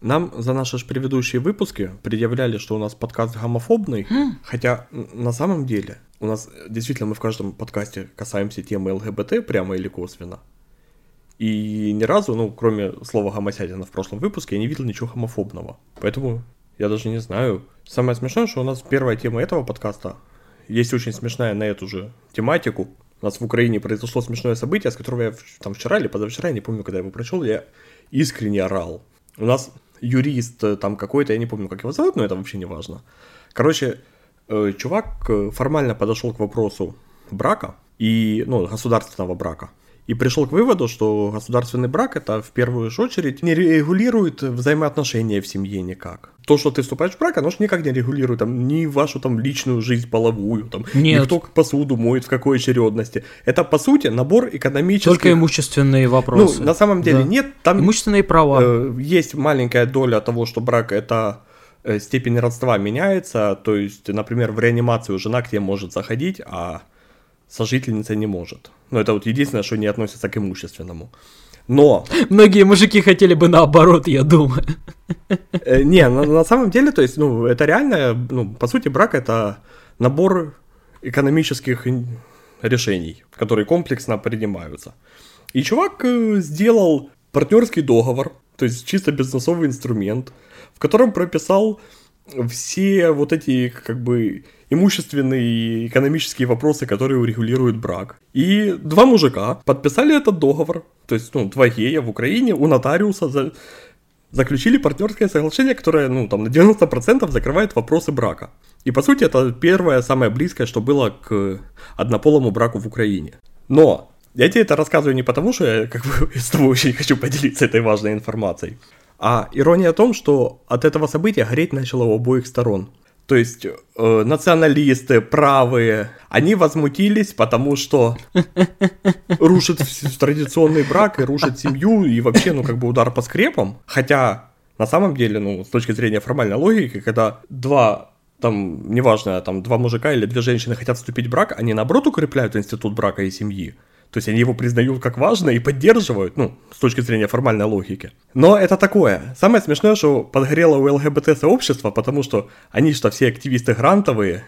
Нам за наши ж предыдущие выпуски предъявляли, что у нас подкаст гомофобный, хотя н- на самом деле у нас действительно мы в каждом подкасте касаемся темы ЛГБТ прямо или косвенно. И ни разу, ну, кроме слова гомосятина в прошлом выпуске, я не видел ничего гомофобного. Поэтому я даже не знаю. Самое смешное, что у нас первая тема этого подкаста есть очень смешная на эту же тематику. У нас в Украине произошло смешное событие, с которого я там вчера или позавчера, я не помню, когда я его прочел, я искренне орал. У нас юрист э, там какой-то, я не помню, как его зовут, но это вообще не важно. Короче, э, чувак э, формально подошел к вопросу брака и, ну, государственного брака. И пришел к выводу, что государственный брак это в первую же очередь не регулирует взаимоотношения в семье никак. То, что ты вступаешь в брак, оно же никак не регулирует там, ни вашу там личную жизнь половую, там, ни Нет. кто посуду моет, в какой очередности. Это, по сути, набор экономических... Только имущественные вопросы. Ну, на самом деле Да. нет, там Имущественные права. Э, Есть маленькая доля того, что брак это э, степень родства меняется. То есть, например, в реанимацию жена к тебе может заходить, а сожительница не может. Ну, это вот единственное, что не относится к имущественному. Но, Многие мужики хотели бы наоборот, я думаю. э, не, на, на самом деле, то есть, ну, это реально, ну, по сути, брак это набор экономических решений, которые комплексно принимаются. И чувак э, сделал партнерский договор, то есть чисто бизнесовый инструмент, в котором прописал все вот эти как бы имущественные и экономические вопросы, которые урегулируют брак. И два мужика подписали этот договор, то есть ну, два гея в Украине у нотариуса за- заключили партнерское соглашение, которое ну, там, на 90% закрывает вопросы брака. И по сути это первое, самое близкое, что было к однополому браку в Украине. Но я тебе это рассказываю не потому, что я как бы с тобой очень хочу поделиться этой важной информацией, а ирония о том, что от этого события гореть начало у обоих сторон. То есть э, националисты, правые, они возмутились, потому что рушит традиционный брак и рушит семью, и вообще, ну, как бы удар по скрепам. Хотя, на самом деле, ну, с точки зрения формальной логики, когда два там, неважно, там, два мужика или две женщины хотят вступить в брак, они, наоборот, укрепляют институт брака и семьи. То есть они его признают как важно и поддерживают, ну, с точки зрения формальной логики. Но это такое. Самое смешное, что подгорело у ЛГБТ-сообщества, потому что они что все активисты грантовые,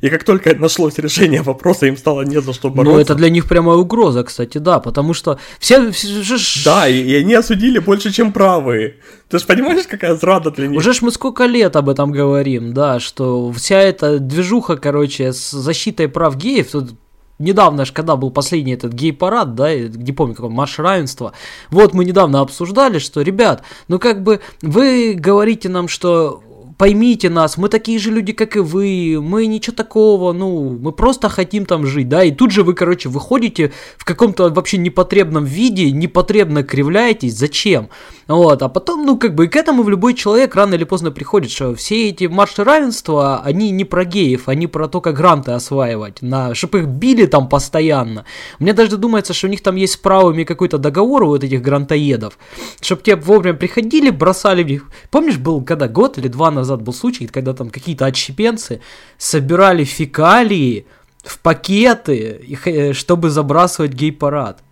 и как только нашлось решение вопроса, им стало не за что бороться. Ну, это для них прямая угроза, кстати, да, потому что все, все Да, и, и они осудили больше, чем правые. Ты же понимаешь, какая зрада для них? Уже ж мы сколько лет об этом говорим, да, что вся эта движуха, короче, с защитой прав геев, тут недавно ж, когда был последний этот гей-парад, да, не помню, какой марш равенства, вот мы недавно обсуждали, что, ребят, ну как бы вы говорите нам, что поймите нас, мы такие же люди, как и вы, мы ничего такого, ну, мы просто хотим там жить, да, и тут же вы, короче, выходите в каком-то вообще непотребном виде, непотребно кривляетесь, зачем? Вот, а потом, ну, как бы, и к этому в любой человек рано или поздно приходит, что все эти марши равенства, они не про геев, они про то, как гранты осваивать, на, чтобы их били там постоянно. Мне даже думается, что у них там есть с правыми какой-то договор у вот этих грантоедов, чтобы тебе вовремя приходили, бросали в них. Помнишь, был когда год или два назад был случай, когда там какие-то отщепенцы собирали фекалии в пакеты, х- чтобы забрасывать гей-парад.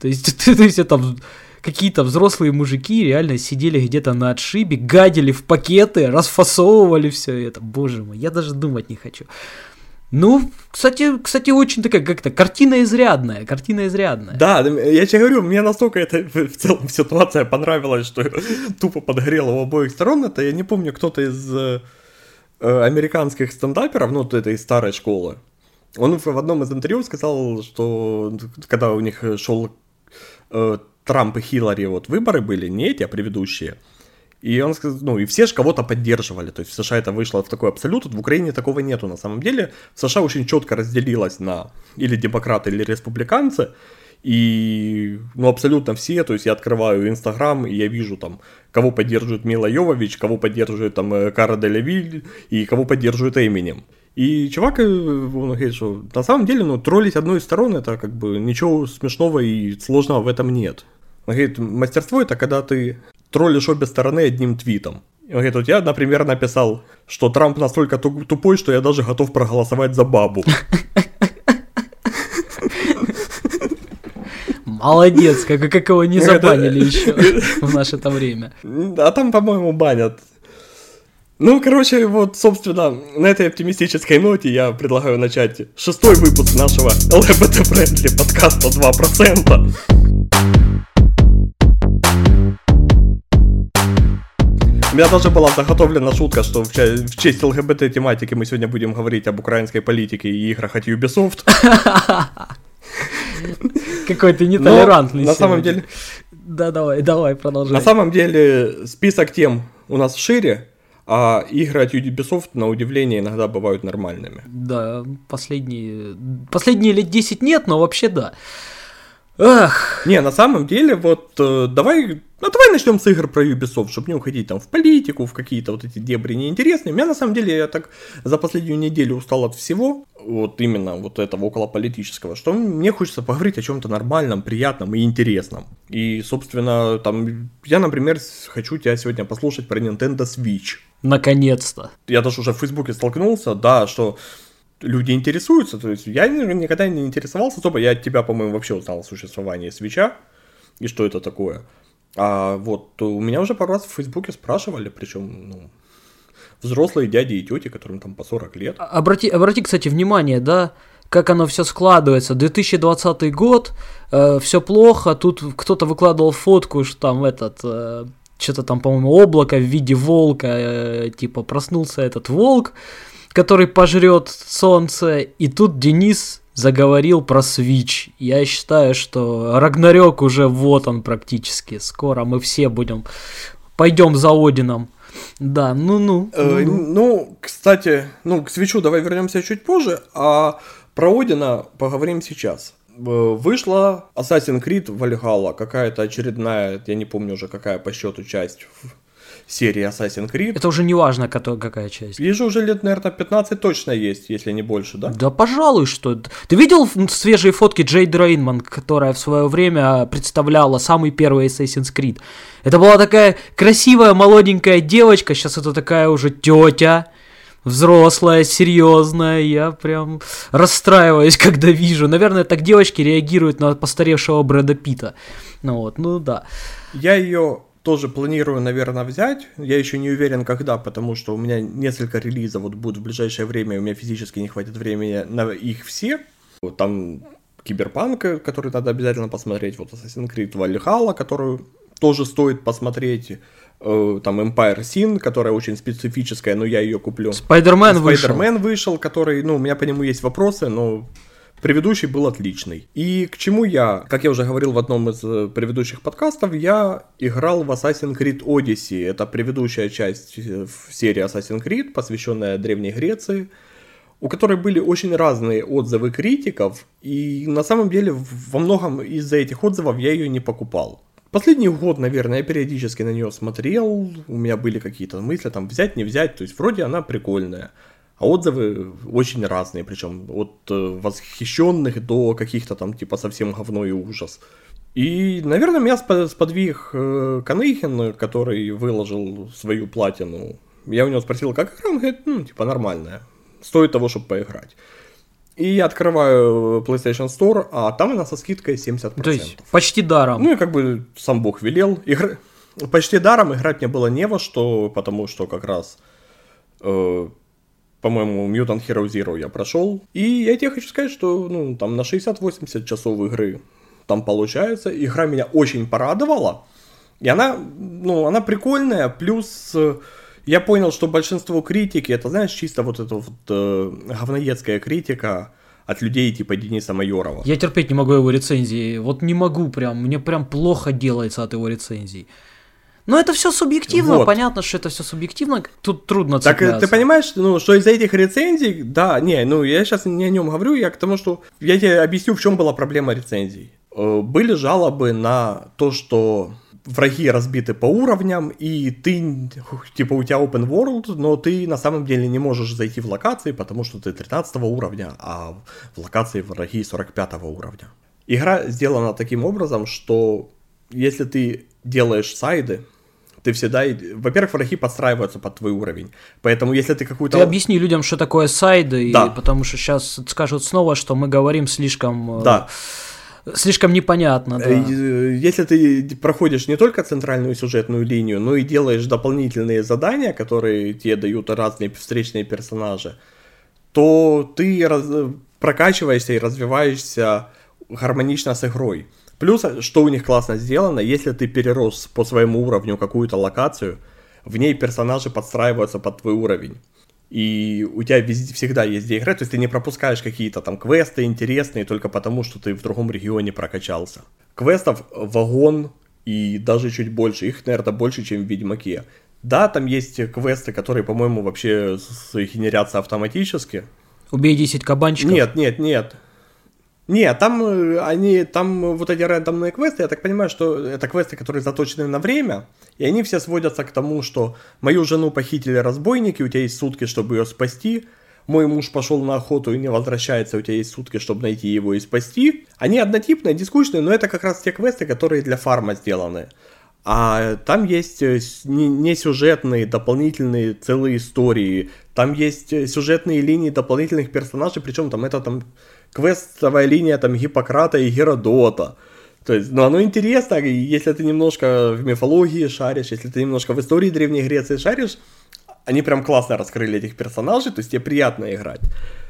То есть, то есть это какие-то взрослые мужики реально сидели где-то на отшибе, гадили в пакеты, расфасовывали все это. Боже мой, я даже думать не хочу. Ну, кстати, кстати, очень такая как-то картина изрядная, картина изрядная. Да, я тебе говорю, мне настолько это в целом ситуация понравилась, что тупо подгорело у обоих сторон. Это я не помню, кто-то из э, э, американских стендаперов, ну, вот этой старой школы, он в одном из интервью сказал, что когда у них шел э, Трамп и Хиллари, вот выборы были, не эти, а предыдущие, и он сказал, ну, и все же кого-то поддерживали. То есть в США это вышло в такой абсолют, в Украине такого нету на самом деле. В США очень четко разделилось на или демократы, или республиканцы. И, ну, абсолютно все, то есть я открываю Инстаграм, и я вижу там, кого поддерживает Мила Йовович, кого поддерживает там э, Кара Делевиль, и кого поддерживает Эминем. И чувак, э, он говорит, что на самом деле, ну, троллить одну из сторон, это как бы ничего смешного и сложного в этом нет. Он говорит, мастерство это когда ты троллишь обе стороны одним твитом. И Он говорит, вот я, например, написал, что Трамп настолько ту- тупой, что я даже готов проголосовать за бабу. Молодец, как, как его не забанили еще в наше это время. А там, по-моему, банят. Ну, короче, вот, собственно, на этой оптимистической ноте я предлагаю начать шестой выпуск нашего LGBT-friendly подкаста 2%. У меня даже была заготовлена шутка, что в, в честь ЛГБТ-тематики мы сегодня будем говорить об украинской политике и играх от Ubisoft. Какой ты нетолерантный. На самом деле... Да, давай, давай, продолжай. На самом деле список тем у нас шире, а игры от Ubisoft, на удивление, иногда бывают нормальными. Да, последние, последние лет 10 нет, но вообще да. Ах. Не, на самом деле, вот э, давай, ну давай начнем с игр про Ubisoft, чтобы не уходить там в политику, в какие-то вот эти дебри неинтересные. Меня на самом деле я так за последнюю неделю устал от всего, вот именно вот этого около политического, что мне хочется поговорить о чем-то нормальном, приятном и интересном. И, собственно, там, я, например, хочу тебя сегодня послушать про Nintendo Switch. Наконец-то. Я даже уже в Фейсбуке столкнулся, да, что люди интересуются. То есть я никогда не интересовался особо. Я от тебя, по-моему, вообще узнал о существовании свеча и что это такое. А вот у меня уже пару раз в Фейсбуке спрашивали, причем ну, взрослые дяди и тети, которым там по 40 лет. А, обрати, обрати, кстати, внимание, да, как оно все складывается. 2020 год, э, все плохо, тут кто-то выкладывал фотку, что там этот... Э, что-то там, по-моему, облако в виде волка, э, типа проснулся этот волк, который пожрет солнце. И тут Денис заговорил про Switch. Я считаю, что Рагнарёк уже вот он практически. Скоро мы все будем... Пойдем за Одином. Да, ну-ну. Э, ну, кстати, ну, к свечу давай вернемся чуть позже, а про Одина поговорим сейчас. Э, вышла Assassin's Creed Valhalla, какая-то очередная, я не помню уже какая по счету часть серии Assassin's Creed. Это уже не важно, какая часть. Вижу, уже лет, наверное, 15 точно есть, если не больше, да? Да, пожалуй, что... Ты видел свежие фотки Джей Дрейнман, которая в свое время представляла самый первый Assassin's Creed? Это была такая красивая молоденькая девочка, сейчас это такая уже тетя, взрослая, серьезная, я прям расстраиваюсь, когда вижу. Наверное, так девочки реагируют на постаревшего Брэда Питта. Ну вот, ну да. Я ее тоже планирую, наверное, взять. Я еще не уверен, когда, потому что у меня несколько релизов вот будут в ближайшее время, и у меня физически не хватит времени на их все. Вот там Киберпанк, который надо обязательно посмотреть, вот Assassin's Creed Valhalla, которую тоже стоит посмотреть. Э, там Empire Sin, которая очень специфическая, но я ее куплю. Спайдермен вышел. Спайдермен вышел, который, ну, у меня по нему есть вопросы, но Предыдущий был отличный. И к чему я, как я уже говорил в одном из э, предыдущих подкастов, я играл в Assassin's Creed Odyssey. Это предыдущая часть э, в серии Assassin's Creed, посвященная Древней Греции, у которой были очень разные отзывы критиков, и на самом деле во многом из-за этих отзывов я ее не покупал. Последний год, наверное, я периодически на нее смотрел, у меня были какие-то мысли, там, взять, не взять, то есть вроде она прикольная. А отзывы очень разные, причем от э, восхищенных до каких-то там типа совсем говно и ужас. И, наверное, меня сподвиг э, Канейхен, который выложил свою платину. Я у него спросил, как игра? Он говорит, ну, типа, нормальная. Стоит того, чтобы поиграть. И я открываю PlayStation Store, а там она со скидкой 70%. То есть почти даром. Ну и как бы сам бог велел. Игр... Почти даром играть мне было не во что, потому что как раз э, по-моему, Mutant Hero Zero я прошел. И я тебе хочу сказать, что ну, там на 60-80 часов игры там получается. Игра меня очень порадовала. И она, ну, она прикольная, плюс э, я понял, что большинство критики, это, знаешь, чисто вот эта вот э, говноедская критика от людей типа Дениса Майорова. Я терпеть не могу его рецензии, вот не могу прям, мне прям плохо делается от его рецензий. Но это все субъективно, вот. понятно, что это все субъективно, тут трудно цепляться. Так ты понимаешь, ну, что из-за этих рецензий, да, не, ну я сейчас не о нем говорю, я к тому, что я тебе объясню, в чем была проблема рецензий. Э, были жалобы на то, что враги разбиты по уровням, и ты, типа, у тебя open world, но ты на самом деле не можешь зайти в локации, потому что ты 13 уровня, а в локации враги 45 уровня. Игра сделана таким образом, что если ты делаешь сайды, ты всегда, во-первых, враги подстраиваются под твой уровень. Поэтому если ты какую-то... Ты объясни людям, что такое сайды, да. и, потому что сейчас скажут снова, что мы говорим слишком... Э, да. слишком непонятно, да. Э, Если ты проходишь не только центральную сюжетную линию, но и делаешь дополнительные задания, которые тебе дают разные встречные персонажи, то ты раз... прокачиваешься и развиваешься гармонично с игрой. Плюс, что у них классно сделано, если ты перерос по своему уровню какую-то локацию, в ней персонажи подстраиваются под твой уровень. И у тебя везде, всегда есть где играть, то есть ты не пропускаешь какие-то там квесты интересные только потому, что ты в другом регионе прокачался. Квестов вагон и даже чуть больше, их, наверное, больше, чем в Ведьмаке. Да, там есть квесты, которые, по-моему, вообще генерятся автоматически. Убей 10 кабанчиков. Нет, нет, нет. Нет, там э, они, там вот эти рандомные квесты, я так понимаю, что это квесты, которые заточены на время, и они все сводятся к тому, что мою жену похитили разбойники, у тебя есть сутки, чтобы ее спасти, мой муж пошел на охоту и не возвращается, у тебя есть сутки, чтобы найти его и спасти. Они однотипные, дискучные, но это как раз те квесты, которые для фарма сделаны. А там есть э, не сюжетные, дополнительные целые истории. Там есть э, сюжетные линии дополнительных персонажей, причем там это там квестовая линия там Гиппократа и Геродота. То есть, ну, оно интересно, если ты немножко в мифологии шаришь, если ты немножко в истории Древней Греции шаришь, они прям классно раскрыли этих персонажей, то есть тебе приятно играть.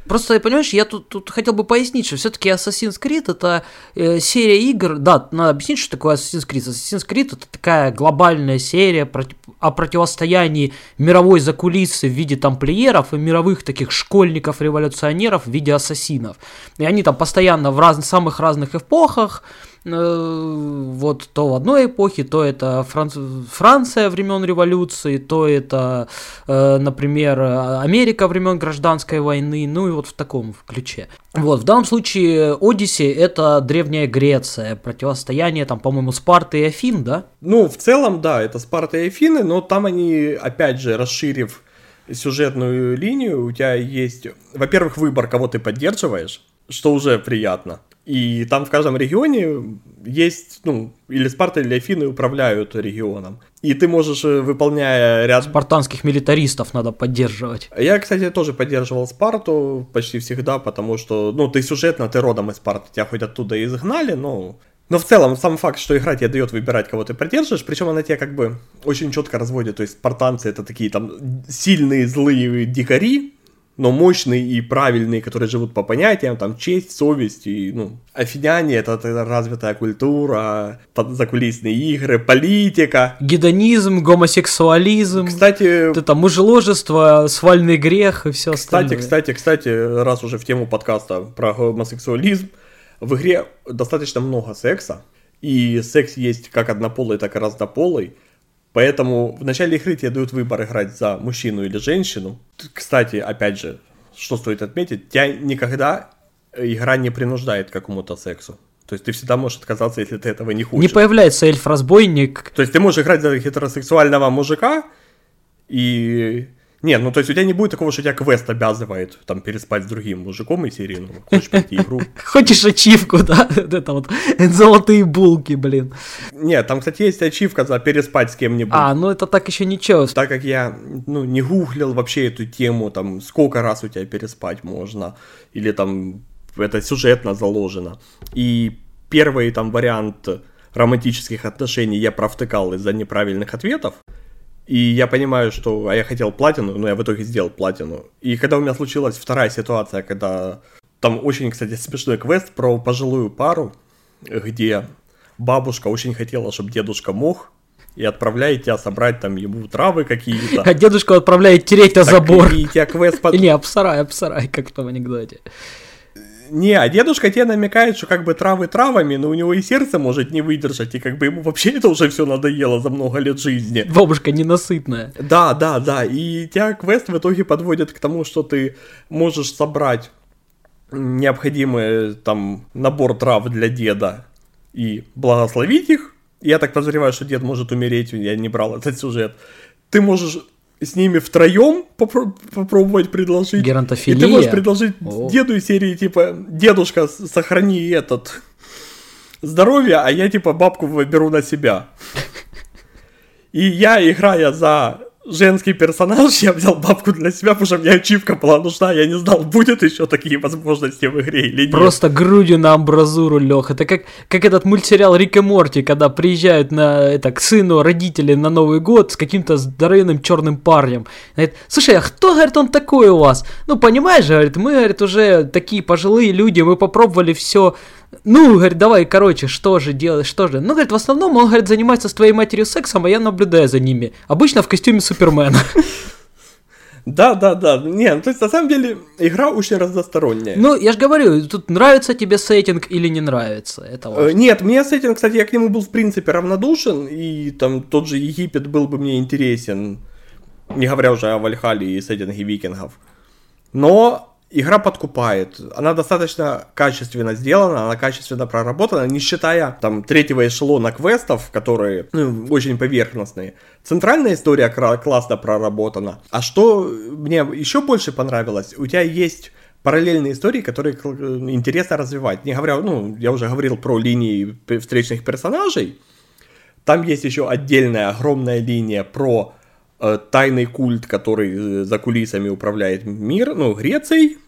Просто, понимаешь, я тут, тут хотел бы пояснить, что все-таки Assassin's Creed это э, серия игр. Да, надо объяснить, что такое Assassin's Creed. Assassin's Creed это такая глобальная серия против, о противостоянии мировой закулисы в виде тамплиеров и мировых таких школьников-революционеров в виде ассасинов. И они там постоянно в раз, самых разных эпохах вот то в одной эпохе, то это Франц... Франция времен революции, то это, э, например, Америка времен гражданской войны, ну и вот в таком ключе. Вот, в данном случае Одиссей это Древняя Греция, противостояние там, по-моему, Спарты и Афин, да? Ну, в целом, да, это Спарта и Афины, но там они, опять же, расширив сюжетную линию, у тебя есть, во-первых, выбор, кого ты поддерживаешь, что уже приятно. И там в каждом регионе есть, ну, или Спарта, или Афины управляют регионом. И ты можешь, э, выполняя ряд... Спартанских милитаристов надо поддерживать. Я, кстати, тоже поддерживал Спарту почти всегда, потому что, ну, ты сюжетно, ты родом из Спарты, тебя хоть оттуда и изгнали, но... Но в целом, сам факт, что игра тебе дает выбирать, кого ты поддерживаешь, причем она тебя как бы очень четко разводит, то есть спартанцы это такие там сильные, злые дикари, но мощные и правильные, которые живут по понятиям, там, честь, совесть, и, ну, афиняне, это, это развитая культура, закулисные игры, политика. Гедонизм, гомосексуализм. Кстати... Вот это мужеложество, свальный грех и все кстати, остальное. Кстати, кстати, раз уже в тему подкаста про гомосексуализм, в игре достаточно много секса, и секс есть как однополый, так и разнополый, Поэтому в начале игры тебе дают выбор играть за мужчину или женщину. Кстати, опять же, что стоит отметить, тебя никогда игра не принуждает к какому-то сексу. То есть ты всегда можешь отказаться, если ты этого не хочешь. Не появляется эльф-разбойник. То есть ты можешь играть за гетеросексуального мужика, и нет, ну то есть у тебя не будет такого, что тебя квест обязывает там переспать с другим мужиком из серии, ну, хочешь пройти игру. Хочешь ачивку, да? Это вот золотые булки, блин. Нет, там, кстати, есть ачивка за переспать с кем-нибудь. А, ну это так еще ничего. Так как я, ну, не гуглил вообще эту тему, там, сколько раз у тебя переспать можно, или там это сюжетно заложено. И первый там вариант романтических отношений я провтыкал из-за неправильных ответов. И я понимаю, что а я хотел платину, но я в итоге сделал платину. И когда у меня случилась вторая ситуация, когда там очень, кстати, смешной квест про пожилую пару, где бабушка очень хотела, чтобы дедушка мог, и отправляет тебя собрать там ему травы какие-то. А дедушка отправляет тереть о забор. И тебя квест под... Не, обсарай, обсарай, как в том анекдоте. Не, а дедушка тебе намекает, что как бы травы травами, но у него и сердце может не выдержать, и как бы ему вообще это уже все надоело за много лет жизни. Бабушка ненасытная. Да, да, да, и тебя квест в итоге подводит к тому, что ты можешь собрать необходимый там набор трав для деда и благословить их. Я так подозреваю, что дед может умереть, я не брал этот сюжет. Ты можешь с ними втроем попро- попробовать предложить. Геронтофилия. И ты можешь предложить О. деду из серии, типа, дедушка, сохрани этот здоровье, а я, типа, бабку выберу на себя. И я, играя за женский персонаж, я взял бабку для себя, потому что мне ачивка была нужна, я не знал, будет еще такие возможности в игре или нет. Просто грудью на амбразуру лег. Это как, как этот мультсериал Рик и Морти, когда приезжают на, это, к сыну родители на Новый год с каким-то здоровенным черным парнем. Говорит, слушай, а кто, говорит, он такой у вас? Ну, понимаешь, говорит, мы, говорит, уже такие пожилые люди, мы попробовали все ну, говорит, давай, короче, что же делать, что же? Ну, говорит, в основном он, говорит, занимается с твоей матерью сексом, а я наблюдаю за ними. Обычно в костюме Супермена. Да, да, да. Не, ну, то есть на самом деле игра очень разносторонняя. Ну, я же говорю, тут нравится тебе сеттинг или не нравится. Это важно. Э, нет, мне сеттинг, кстати, я к нему был в принципе равнодушен, и там тот же Египет был бы мне интересен, не говоря уже о Вальхале и сеттинге викингов. Но игра подкупает. Она достаточно качественно сделана, она качественно проработана, не считая там третьего эшелона квестов, которые ну, очень поверхностные. Центральная история классно проработана. А что мне еще больше понравилось, у тебя есть параллельные истории, которые интересно развивать. Не говоря, ну, я уже говорил про линии встречных персонажей. Там есть еще отдельная огромная линия про э, тайный культ, который э, за кулисами управляет мир, ну, Грецией,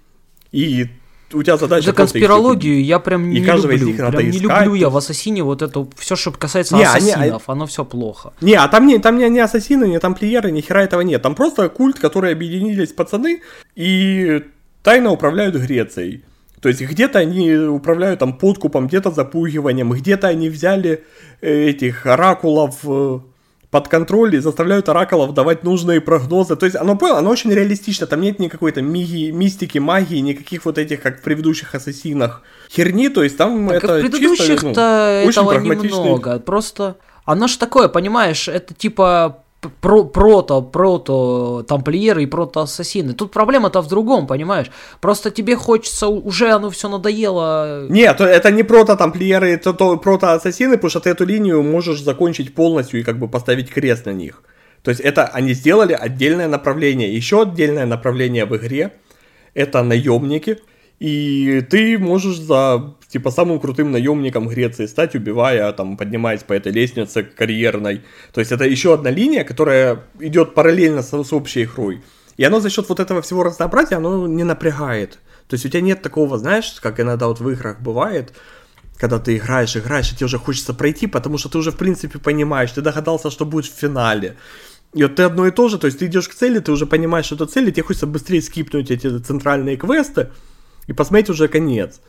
и у тебя задача За конспирологию я прям не люблю. Прям не люблю я в Ассасине вот это все, что касается не, ассасинов, они, оно все плохо. Не, а там не, там не, не ассасины, не тамплиеры, ни хера этого нет. Там просто культ, которые объединились пацаны и тайно управляют Грецией. То есть где-то они управляют там подкупом, где-то запугиванием, где-то они взяли э, этих оракулов э, под контроль и заставляют оракулов давать нужные прогнозы. То есть оно, понял, оно очень реалистично, там нет никакой там миги, мистики, магии, никаких вот этих, как в предыдущих ассасинах, херни, то есть там так это в предыдущих-то ну, этого немного, просто... Оно ж такое, понимаешь, это типа про, прото, прото тамплиеры и прото ассасины. Тут проблема-то в другом, понимаешь? Просто тебе хочется, уже оно все надоело. Нет, это не прото тамплиеры, это то, прото ассасины, потому что ты эту линию можешь закончить полностью и как бы поставить крест на них. То есть это они сделали отдельное направление. Еще отдельное направление в игре это наемники. И ты можешь за типа самым крутым наемником Греции стать, убивая, там, поднимаясь по этой лестнице карьерной. То есть это еще одна линия, которая идет параллельно с, с общей игрой. И оно за счет вот этого всего разнообразия, оно не напрягает. То есть у тебя нет такого, знаешь, как иногда вот в играх бывает, когда ты играешь, играешь, и тебе уже хочется пройти, потому что ты уже в принципе понимаешь, ты догадался, что будет в финале. И вот ты одно и то же, то есть ты идешь к цели, ты уже понимаешь, что это цель, и тебе хочется быстрее скипнуть эти центральные квесты и посмотреть уже конец.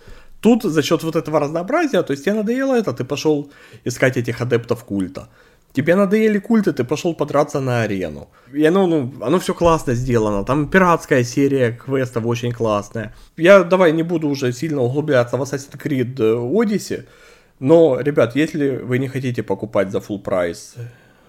Тут за счет вот этого разнообразия, то есть тебе надоело это, ты пошел искать этих адептов культа. Тебе надоели культы, ты пошел подраться на арену. И оно, ну, оно все классно сделано. Там пиратская серия квестов очень классная. Я давай не буду уже сильно углубляться в Assassin's Creed Odyssey. Но, ребят, если вы не хотите покупать за full прайс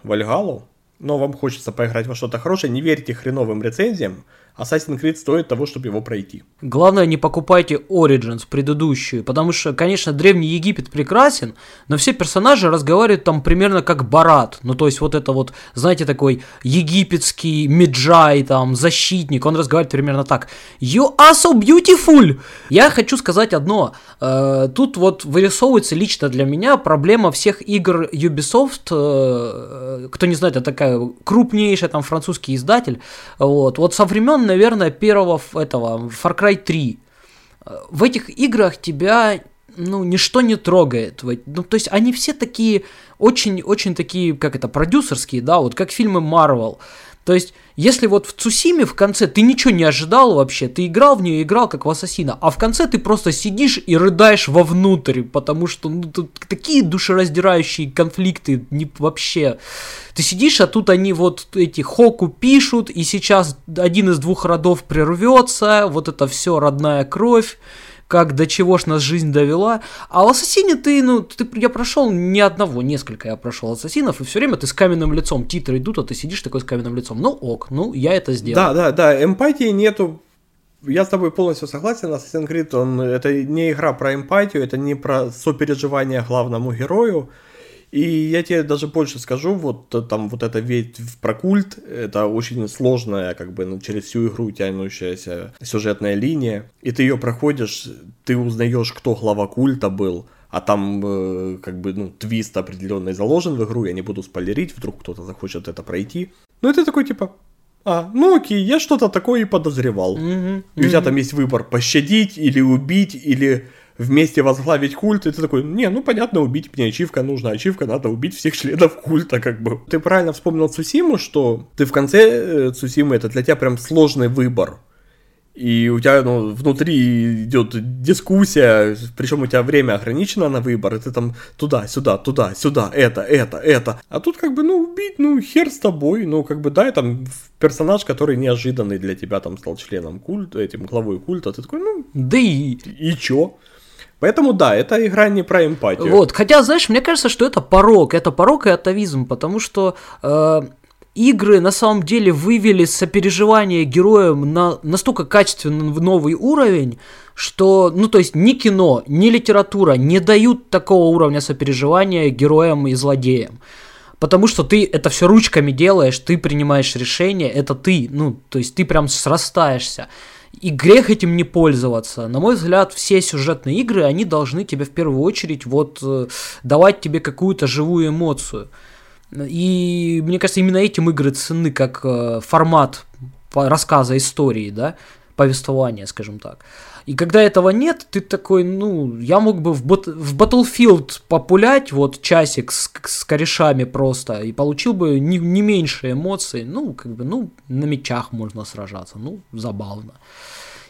Вальгалу, но вам хочется поиграть во что-то хорошее, не верьте хреновым рецензиям, Assassin's Creed стоит того, чтобы его пройти. Главное, не покупайте Origins, предыдущую, потому что, конечно, Древний Египет прекрасен, но все персонажи разговаривают там примерно как Барат. Ну, то есть вот это вот, знаете, такой египетский Меджай, там, защитник, он разговаривает примерно так. You are so beautiful! Я хочу сказать одно. Э, тут вот вырисовывается лично для меня проблема всех игр Ubisoft. Э, кто не знает, это такая крупнейшая там французский издатель. Вот, вот со времен наверное, первого этого, Far Cry 3. В этих играх тебя ну, ничто не трогает. Ну, то есть они все такие, очень-очень такие, как это, продюсерские, да, вот как фильмы Marvel. То есть, если вот в Цусиме в конце ты ничего не ожидал вообще, ты играл в нее, играл как в Ассасина, а в конце ты просто сидишь и рыдаешь вовнутрь, потому что ну, тут такие душераздирающие конфликты не, вообще. Ты сидишь, а тут они вот эти Хоку пишут, и сейчас один из двух родов прервется, вот это все родная кровь как до чего ж нас жизнь довела. А в Ассасине ты, ну, ты, я прошел ни одного, несколько я прошел Ассасинов, и все время ты с каменным лицом, титры идут, а ты сидишь такой с каменным лицом. Ну ок, ну я это сделал. Да, да, да, эмпатии нету я с тобой полностью согласен, Assassin's Creed, он, это не игра про эмпатию, это не про сопереживание главному герою, и я тебе даже больше скажу, вот э, там вот эта ветвь про культ, это очень сложная, как бы ну, через всю игру тянущаяся сюжетная линия, и ты ее проходишь, ты узнаешь, кто глава культа был, а там э, как бы ну твист определенный заложен в игру, я не буду спойлерить, вдруг кто-то захочет это пройти. Ну, это такой, типа, а, ну окей, я что-то такое и подозревал. Мгм, И у тебя там есть выбор пощадить или убить, или вместе возглавить культ, и ты такой, не, ну понятно, убить мне ачивка нужна, ачивка надо убить всех членов культа, как бы. Ты правильно вспомнил Цусиму, что ты в конце э, Цусимы, это для тебя прям сложный выбор. И у тебя ну, внутри идет дискуссия, причем у тебя время ограничено на выбор, и ты там туда, сюда, туда, сюда, это, это, это. А тут как бы, ну, убить, ну, хер с тобой, ну, как бы, да, и там персонаж, который неожиданный для тебя там стал членом культа, этим главой культа, ты такой, ну, Да и и чё? Поэтому да, эта игра не про эмпатию. Вот, хотя, знаешь, мне кажется, что это порог, это порог и атовизм, потому что э, игры на самом деле вывели сопереживание героям на настолько качественно в новый уровень, что, ну, то есть ни кино, ни литература не дают такого уровня сопереживания героям и злодеям. Потому что ты это все ручками делаешь, ты принимаешь решение, это ты, ну, то есть ты прям срастаешься. И грех этим не пользоваться. На мой взгляд, все сюжетные игры, они должны тебе в первую очередь вот э, давать тебе какую-то живую эмоцию. И мне кажется, именно этим игры ценны как э, формат рассказа истории, да, повествования, скажем так. И когда этого нет, ты такой, ну, я мог бы в, бот- в Battlefield популять вот часик с, с корешами просто и получил бы не, не меньше эмоций. Ну, как бы, ну, на мечах можно сражаться, ну, забавно.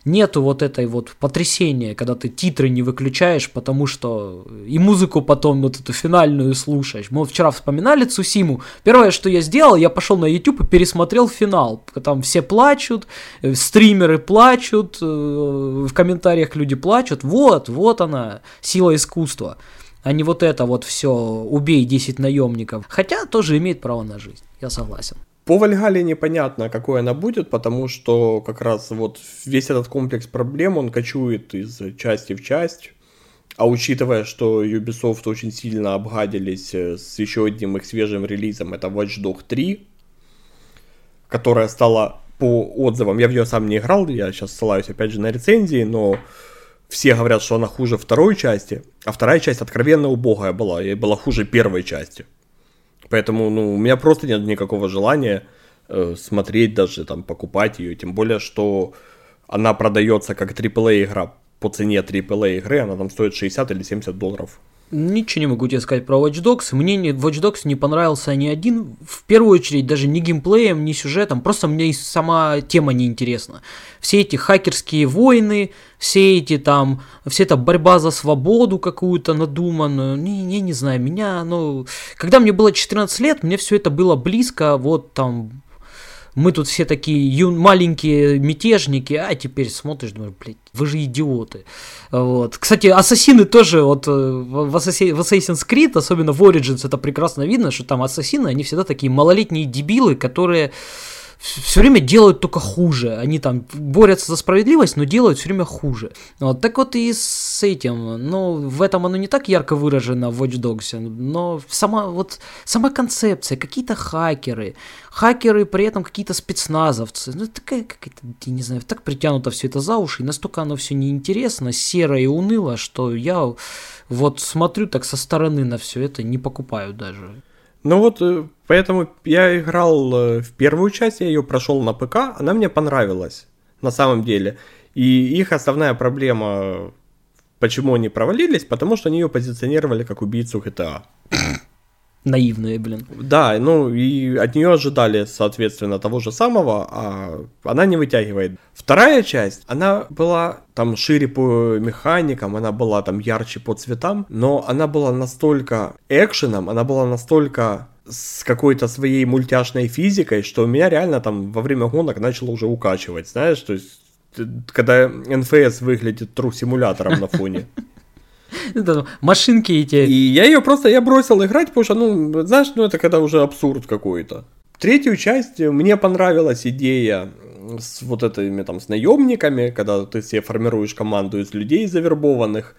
Нету вот этой вот потрясения, когда ты титры не выключаешь, потому что и музыку потом вот эту финальную слушаешь. Мы вчера вспоминали Цусиму. Первое, что я сделал, я пошел на YouTube и пересмотрел финал. Там все плачут, э, стримеры плачут, э, в комментариях люди плачут. Вот, вот она, сила искусства. А не вот это вот все, убей 10 наемников. Хотя тоже имеет право на жизнь, я согласен. По Вальгале непонятно, какой она будет, потому что как раз вот весь этот комплекс проблем, он кочует из части в часть. А учитывая, что Ubisoft очень сильно обгадились э, с еще одним их свежим релизом, это Watch Dogs 3, которая стала по отзывам, я в нее сам не играл, я сейчас ссылаюсь опять же на рецензии, но все говорят, что она хуже второй части, а вторая часть откровенно убогая была, и была хуже первой части. Поэтому, ну, у меня просто нет никакого желания э, смотреть даже, там, покупать ее. Тем более, что она продается как AAA игра по цене AAA игры, она там стоит 60 или 70 долларов. Ничего не могу тебе сказать про Watch Dogs. Мне не, Watch Dogs не понравился ни один. В первую очередь даже ни геймплеем, ни сюжетом. Просто мне и сама тема не интересна. Все эти хакерские войны, все эти там, вся эта борьба за свободу какую-то надуманную. Не, не, не знаю, меня, ну... Когда мне было 14 лет, мне все это было близко, вот там... Мы тут все такие ю- маленькие мятежники, а теперь смотришь, думаешь, блядь, вы же идиоты. Вот. Кстати, ассасины тоже, вот э, в, в Assassin's Creed, особенно в Origins, это прекрасно видно, что там ассасины, они всегда такие малолетние дебилы, которые все время делают только хуже. Они там борются за справедливость, но делают все время хуже. Вот. Так вот и с этим. Ну, в этом оно не так ярко выражено в Watch Dogs, но сама, вот, сама концепция, какие-то хакеры, хакеры при этом какие-то спецназовцы. Ну, такая какая-то, я не знаю, так притянуто все это за уши, и настолько оно все неинтересно, серо и уныло, что я вот смотрю так со стороны на все это, не покупаю даже. Ну вот, э, поэтому я играл э, в первую часть, я ее прошел на ПК, она мне понравилась, на самом деле. И их основная проблема, почему они провалились, потому что они ее позиционировали как убийцу GTA. Наивные, блин. Да, ну и от нее ожидали, соответственно, того же самого, а она не вытягивает. Вторая часть, она была там шире по механикам, она была там ярче по цветам, но она была настолько экшеном, она была настолько с какой-то своей мультяшной физикой, что меня реально там во время гонок начало уже укачивать, знаешь, то есть ты- когда НФС выглядит тру-симулятором на фоне. Машинки эти. И я ее просто, я бросил играть, потому что, ну, знаешь, ну это когда уже абсурд какой-то. Третью часть э, мне понравилась идея с вот этими там с наемниками, когда ты себе формируешь команду из людей завербованных.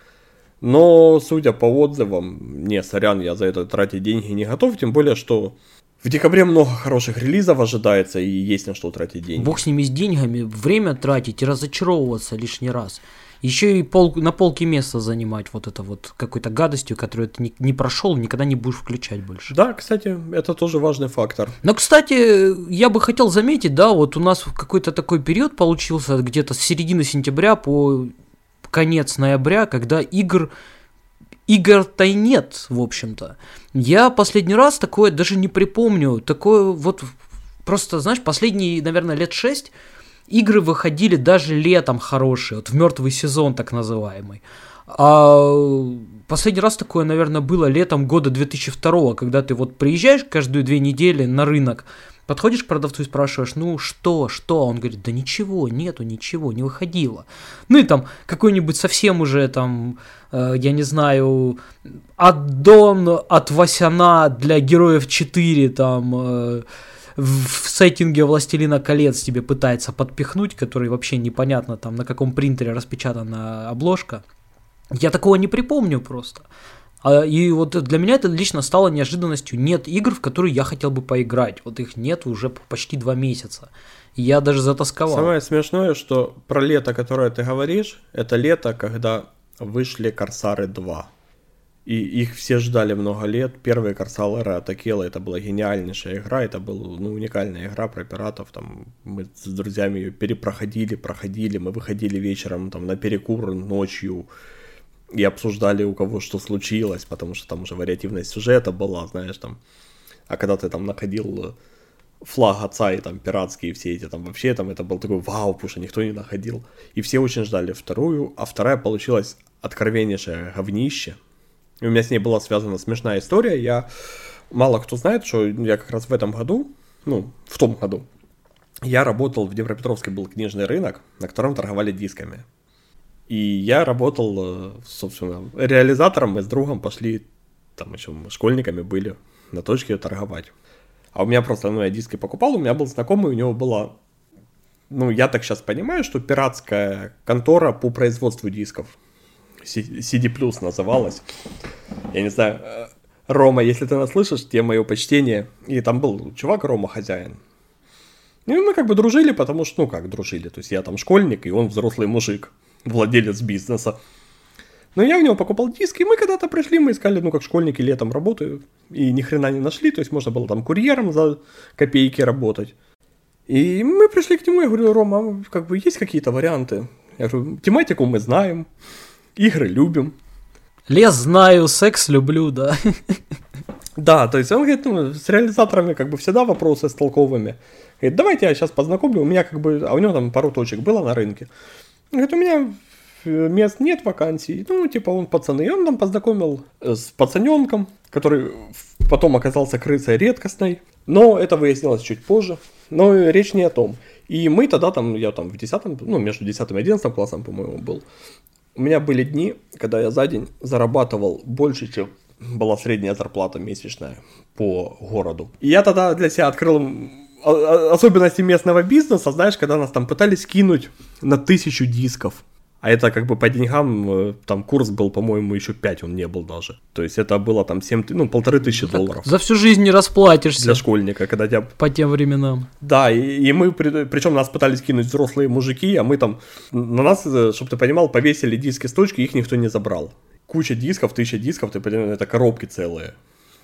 Но, судя по отзывам, не, сорян, я за это тратить деньги не готов, тем более, что в декабре много хороших релизов ожидается и есть на что тратить деньги. Бог с ними с деньгами, время тратить и разочаровываться лишний раз. Еще и пол, на полке место занимать вот это вот какой-то гадостью, которую ты не, не прошел, никогда не будешь включать больше. Да, кстати, это тоже важный фактор. Но, кстати, я бы хотел заметить, да, вот у нас какой-то такой период получился где-то с середины сентября по конец ноября, когда игр игр-то и нет, в общем-то. Я последний раз такое даже не припомню. Такое вот просто, знаешь, последние, наверное, лет шесть игры выходили даже летом хорошие, вот в мертвый сезон так называемый. А последний раз такое, наверное, было летом года 2002, когда ты вот приезжаешь каждую две недели на рынок, подходишь к продавцу и спрашиваешь, ну что, что? Он говорит, да ничего, нету ничего, не выходило. Ну и там какой-нибудь совсем уже там, э, я не знаю, аддон от Васяна для Героев 4 там... Э, в сеттинге «Властелина колец» тебе пытается подпихнуть, который вообще непонятно там на каком принтере распечатана обложка. Я такого не припомню просто. А, и вот для меня это лично стало неожиданностью. Нет игр, в которые я хотел бы поиграть. Вот их нет уже почти два месяца. Я даже затасковал. Самое смешное, что про лето, которое ты говоришь, это лето, когда вышли Корсары 2. И их все ждали много лет. Первый Корсалера Атакела это была гениальнейшая игра. Это была ну, уникальная игра про пиратов. Там мы с друзьями ее перепроходили, проходили. Мы выходили вечером там, на перекур ночью и обсуждали у кого что случилось, потому что там уже вариативность сюжета была, знаешь, там. А когда ты там находил флаг отца и там пиратские все эти там вообще там это был такой вау, потому что никто не находил. И все очень ждали вторую, а вторая получилась откровеннейшее говнище – и у меня с ней была связана смешная история. Я мало кто знает, что я как раз в этом году, ну, в том году, я работал в Днепропетровске был книжный рынок, на котором торговали дисками. И я работал, э, собственно, реализатором, мы с другом пошли, там еще школьниками были, на точке торговать. А у меня просто, ну, я диски покупал, у меня был знакомый, у него была, ну, я так сейчас понимаю, что пиратская контора по производству дисков. CD Plus называлась. Я не знаю, э, Рома, если ты нас слышишь, тебе мое почтение. И там был чувак Рома хозяин. И мы как бы дружили, потому что, ну как дружили, то есть я там школьник, и он взрослый мужик, владелец бизнеса. Но я у него покупал диски, и мы когда-то пришли, мы искали, ну как школьники летом работают, и ни хрена не нашли, то есть можно было там курьером за копейки работать. И мы пришли к нему, я говорю, Рома, как бы есть какие-то варианты? Я говорю, тематику мы знаем, игры любим. Лес знаю, секс люблю, да. Да, то есть он говорит, ну, с реализаторами как бы всегда вопросы с толковыми. Говорит, давайте я сейчас познакомлю, у меня как бы, а у него там пару точек было на рынке. Говорит, у меня э, мест нет вакансий. Ну, типа, он пацаны. И он там познакомил э, с пацаненком, который потом оказался крысой редкостной. Но это выяснилось чуть позже. Но речь не о том. И мы тогда там, я там в 10, ну, между 10 и 11 классом, по-моему, был. У меня были дни, когда я за день зарабатывал больше, чем была средняя зарплата месячная по городу. И я тогда для себя открыл особенности местного бизнеса, знаешь, когда нас там пытались кинуть на тысячу дисков. А это как бы по деньгам, э, там курс был, по-моему, еще 5 он не был даже. То есть это было там 7, ну, полторы тысячи долларов. За всю жизнь не расплатишься. Для школьника, когда тебя... По тем временам. Да, и, и мы, причем нас пытались кинуть взрослые мужики, а мы там, на нас, э, чтобы ты понимал, повесили диски с точки, их никто не забрал. Куча дисков, тысяча дисков, ты понимаешь, это коробки целые.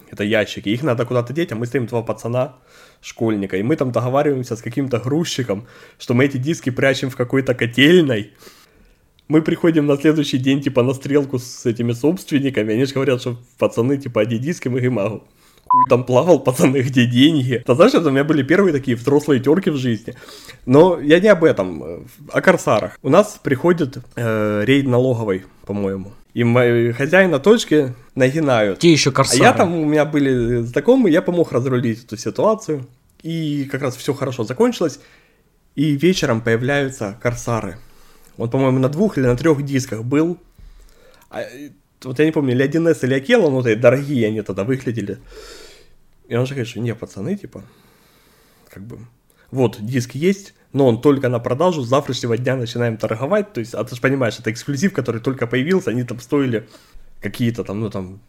Это ящики, их надо куда-то деть, а мы стоим два пацана, школьника, и мы там договариваемся с каким-то грузчиком, что мы эти диски прячем в какой-то котельной, мы приходим на следующий день, типа, на стрелку с этими собственниками, они же говорят, что пацаны, типа, а диски, мы говорим, а хуй там плавал, пацаны, где деньги? Ты знаешь, это у меня были первые такие взрослые терки в жизни. Но я не об этом, о корсарах. У нас приходит э, рейд налоговой, по-моему. И мои хозяина точки нагинают. Те еще корсары. А я там, у меня были знакомые, я помог разрулить эту ситуацию. И как раз все хорошо закончилось. И вечером появляются корсары. Он, по-моему, на двух или на трех дисках был. А, вот я не помню, или 1С, или Акела, ну, дорогие они тогда выглядели. И он же говорит, что не, пацаны, типа, как бы, вот, диск есть, но он только на продажу, с завтрашнего дня начинаем торговать, то есть, а ты же понимаешь, это эксклюзив, который только появился, они там стоили какие-то там, ну, там,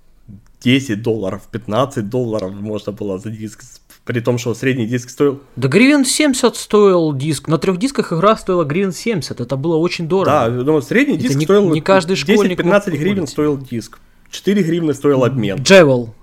10 долларов, 15 долларов можно было за диск При том, что средний диск стоил... Да гривен 70 стоил диск. На трех дисках игра стоила гривен 70. Это было очень дорого. Да, но средний Это диск не- стоил... не каждый школьник 10-15 мог гривен стоил диск. 4 гривны стоил обмен. Джевел.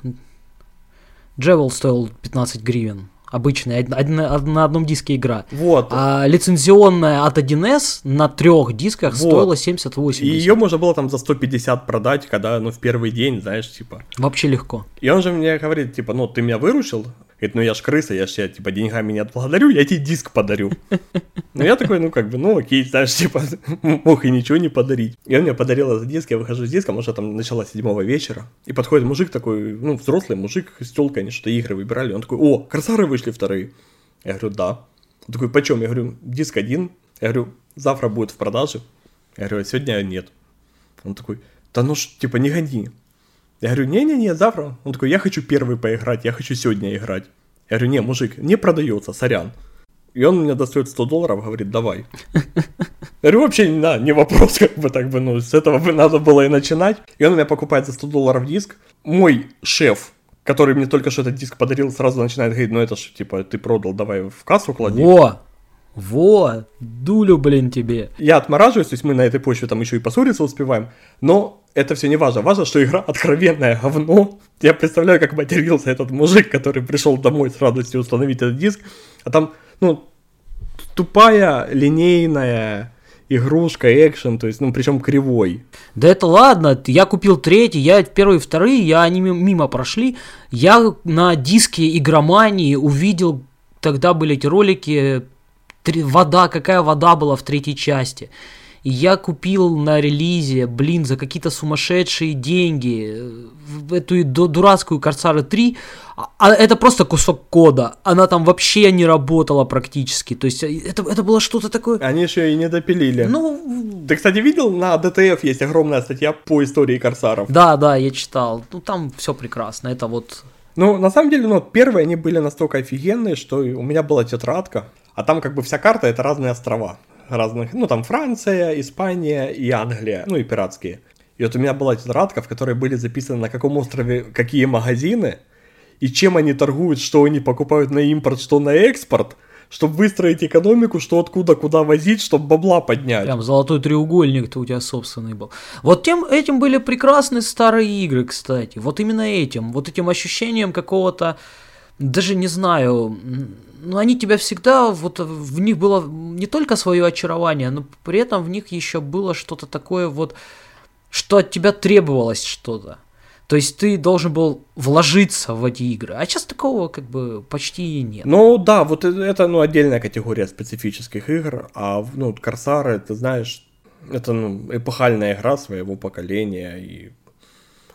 Джевел стоил 15 гривен. Обычная, од- од- на одном диске игра. Вот. А лицензионная от 1С на трех дисках Вот. стоила 70-80. И ее можно было там за 150 продать, когда, ну, в первый день, знаешь, типа. Вообще легко. И он же мне говорит, типа, ну, ты меня выручил? Говорит, ну, я ж крыса, я ж тебя, типа, деньгами не отблагодарю, я тебе диск подарю. Ну, я такой, ну, как бы, ну, окей, знаешь, типа, мог и ничего не подарить. И он мне подарил этот диск, я выхожу с диском, уже там начало седьмого вечера, и подходит мужик такой, ну, взрослый мужик с телкой, они что-то игры выбирали, он такой, о, красары вышли вторые. Я говорю, да. Он такой, почем? Я говорю, диск один. Я говорю, завтра будет в продаже. Я говорю, а сегодня нет. Он такой, да ну ж, типа, не гони. Я говорю, не-не-не, завтра. Он такой, я хочу первый поиграть, я хочу сегодня играть. Я говорю, не, мужик, не продается, сорян. И он мне достает 100 долларов, говорит, давай. Я говорю, вообще, да, не вопрос, как бы так бы, ну, с этого бы надо было и начинать. И он у меня покупает за 100 долларов диск. Мой шеф, который мне только что этот диск подарил, сразу начинает говорить, ну это ж, типа, ты продал, давай в кассу клади. Во! Во! Дулю, блин, тебе. Я отмораживаюсь, то есть мы на этой почве там еще и поссориться успеваем, но это все не важно. Важно, что игра откровенное говно. Я представляю, как матерился этот мужик, который пришел домой с радостью установить этот диск, а там, ну, тупая, линейная игрушка, экшен, то есть, ну, причем кривой. Да это ладно, я купил третий, я первые вторые, я они ми- мимо прошли. Я на диске игромании увидел, тогда были эти ролики, вода, какая вода была в третьей части. И я купил на релизе, блин, за какие-то сумасшедшие деньги э, эту дурацкую Корсары 3, а- это просто кусок кода, она там вообще не работала практически, то есть э, это, это было что-то такое, Они еще и не допилили. ну, Ты, кстати, видел, на ДТФ есть огромная статья по истории корсаров. Да, да, я читал. Ну там все прекрасно. Это вот. Ну, на самом деле, ну, первые они были настолько офигенные, что у меня была тетрадка, а там как бы вся карта это разные острова. Разных, ну, там Франция, Испания и Англия, ну, и пиратские. И вот у меня была тетрадка, в которой были записаны, на каком острове какие магазины, и чем они торгуют, что они покупают на импорт, что на экспорт, чтобы выстроить экономику, что откуда куда возить, чтобы бабла поднять. Прям золотой треугольник-то у тебя собственный был. Вот тем этим были прекрасны старые игры, кстати. Вот именно этим. Вот этим ощущением какого-то. Даже не знаю. Ну, они тебя всегда. Вот в них было не только свое очарование, но при этом в них еще было что-то такое вот. Что от тебя требовалось что-то. То есть ты должен был вложиться в эти игры. А сейчас такого как бы почти нет. Ну да, вот это ну, отдельная категория специфических игр, а ну, Корсары, ты знаешь, это ну, эпохальная игра своего поколения, и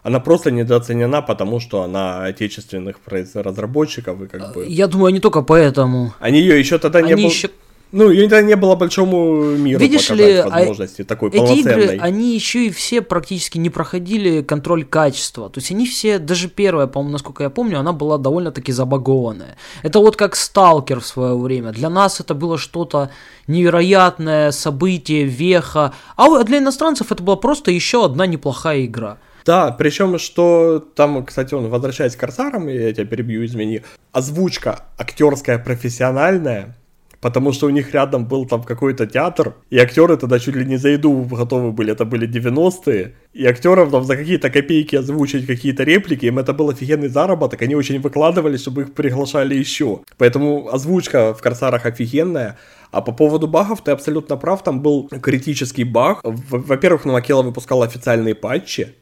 она просто недооценена, потому что она отечественных разработчиков, и как бы... Я думаю, не только поэтому. Они ее еще тогда не было... еще Ну, ее тогда не было большому миру Видишь показать ли, а возможности такой Эти полноценной. игры, они еще и все практически не проходили контроль качества. То есть они все, даже первая, по-моему, насколько я помню, она была довольно-таки забагованная. Это вот как Сталкер в свое время. Для нас это было что-то невероятное, событие, веха. А для иностранцев это была просто еще одна неплохая игра. Да, причем, что там, кстати, он, возвращаясь к Корсарам, я тебя перебью, извини, озвучка актерская профессиональная, потому что у них рядом был там какой-то театр, и актеры тогда чуть ли не за еду готовы были, это были 90-е, и актерам там за какие-то копейки озвучить какие-то реплики, им это был офигенный заработок, они очень выкладывали, чтобы их приглашали еще. Поэтому озвучка в Корсарах офигенная, а по поводу багов ты абсолютно прав, там был критический баг. Во-первых, Новакела выпускал официальные патчи,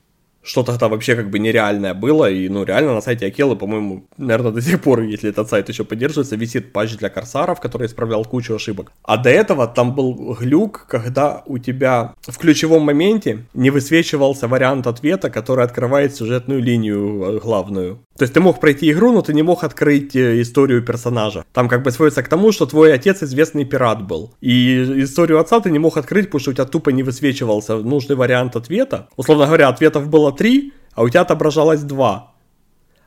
что тогда вообще как бы нереальное было, и ну реально на сайте Акелы, по-моему, наверное, до сих пор, если этот сайт еще поддерживается, висит патч для корсаров, который исправлял кучу ошибок. А до этого там был глюк, когда у тебя в ключевом моменте не высвечивался вариант ответа, который открывает сюжетную линию э, главную. То есть ты мог пройти игру, но ты не мог открыть э, историю персонажа. Там как бы сводится к тому, что твой отец известный пират был. И историю отца ты не мог открыть, потому что у тебя тупо не высвечивался нужный вариант ответа. Условно говоря, ответов было три, а у тебя отображалось два.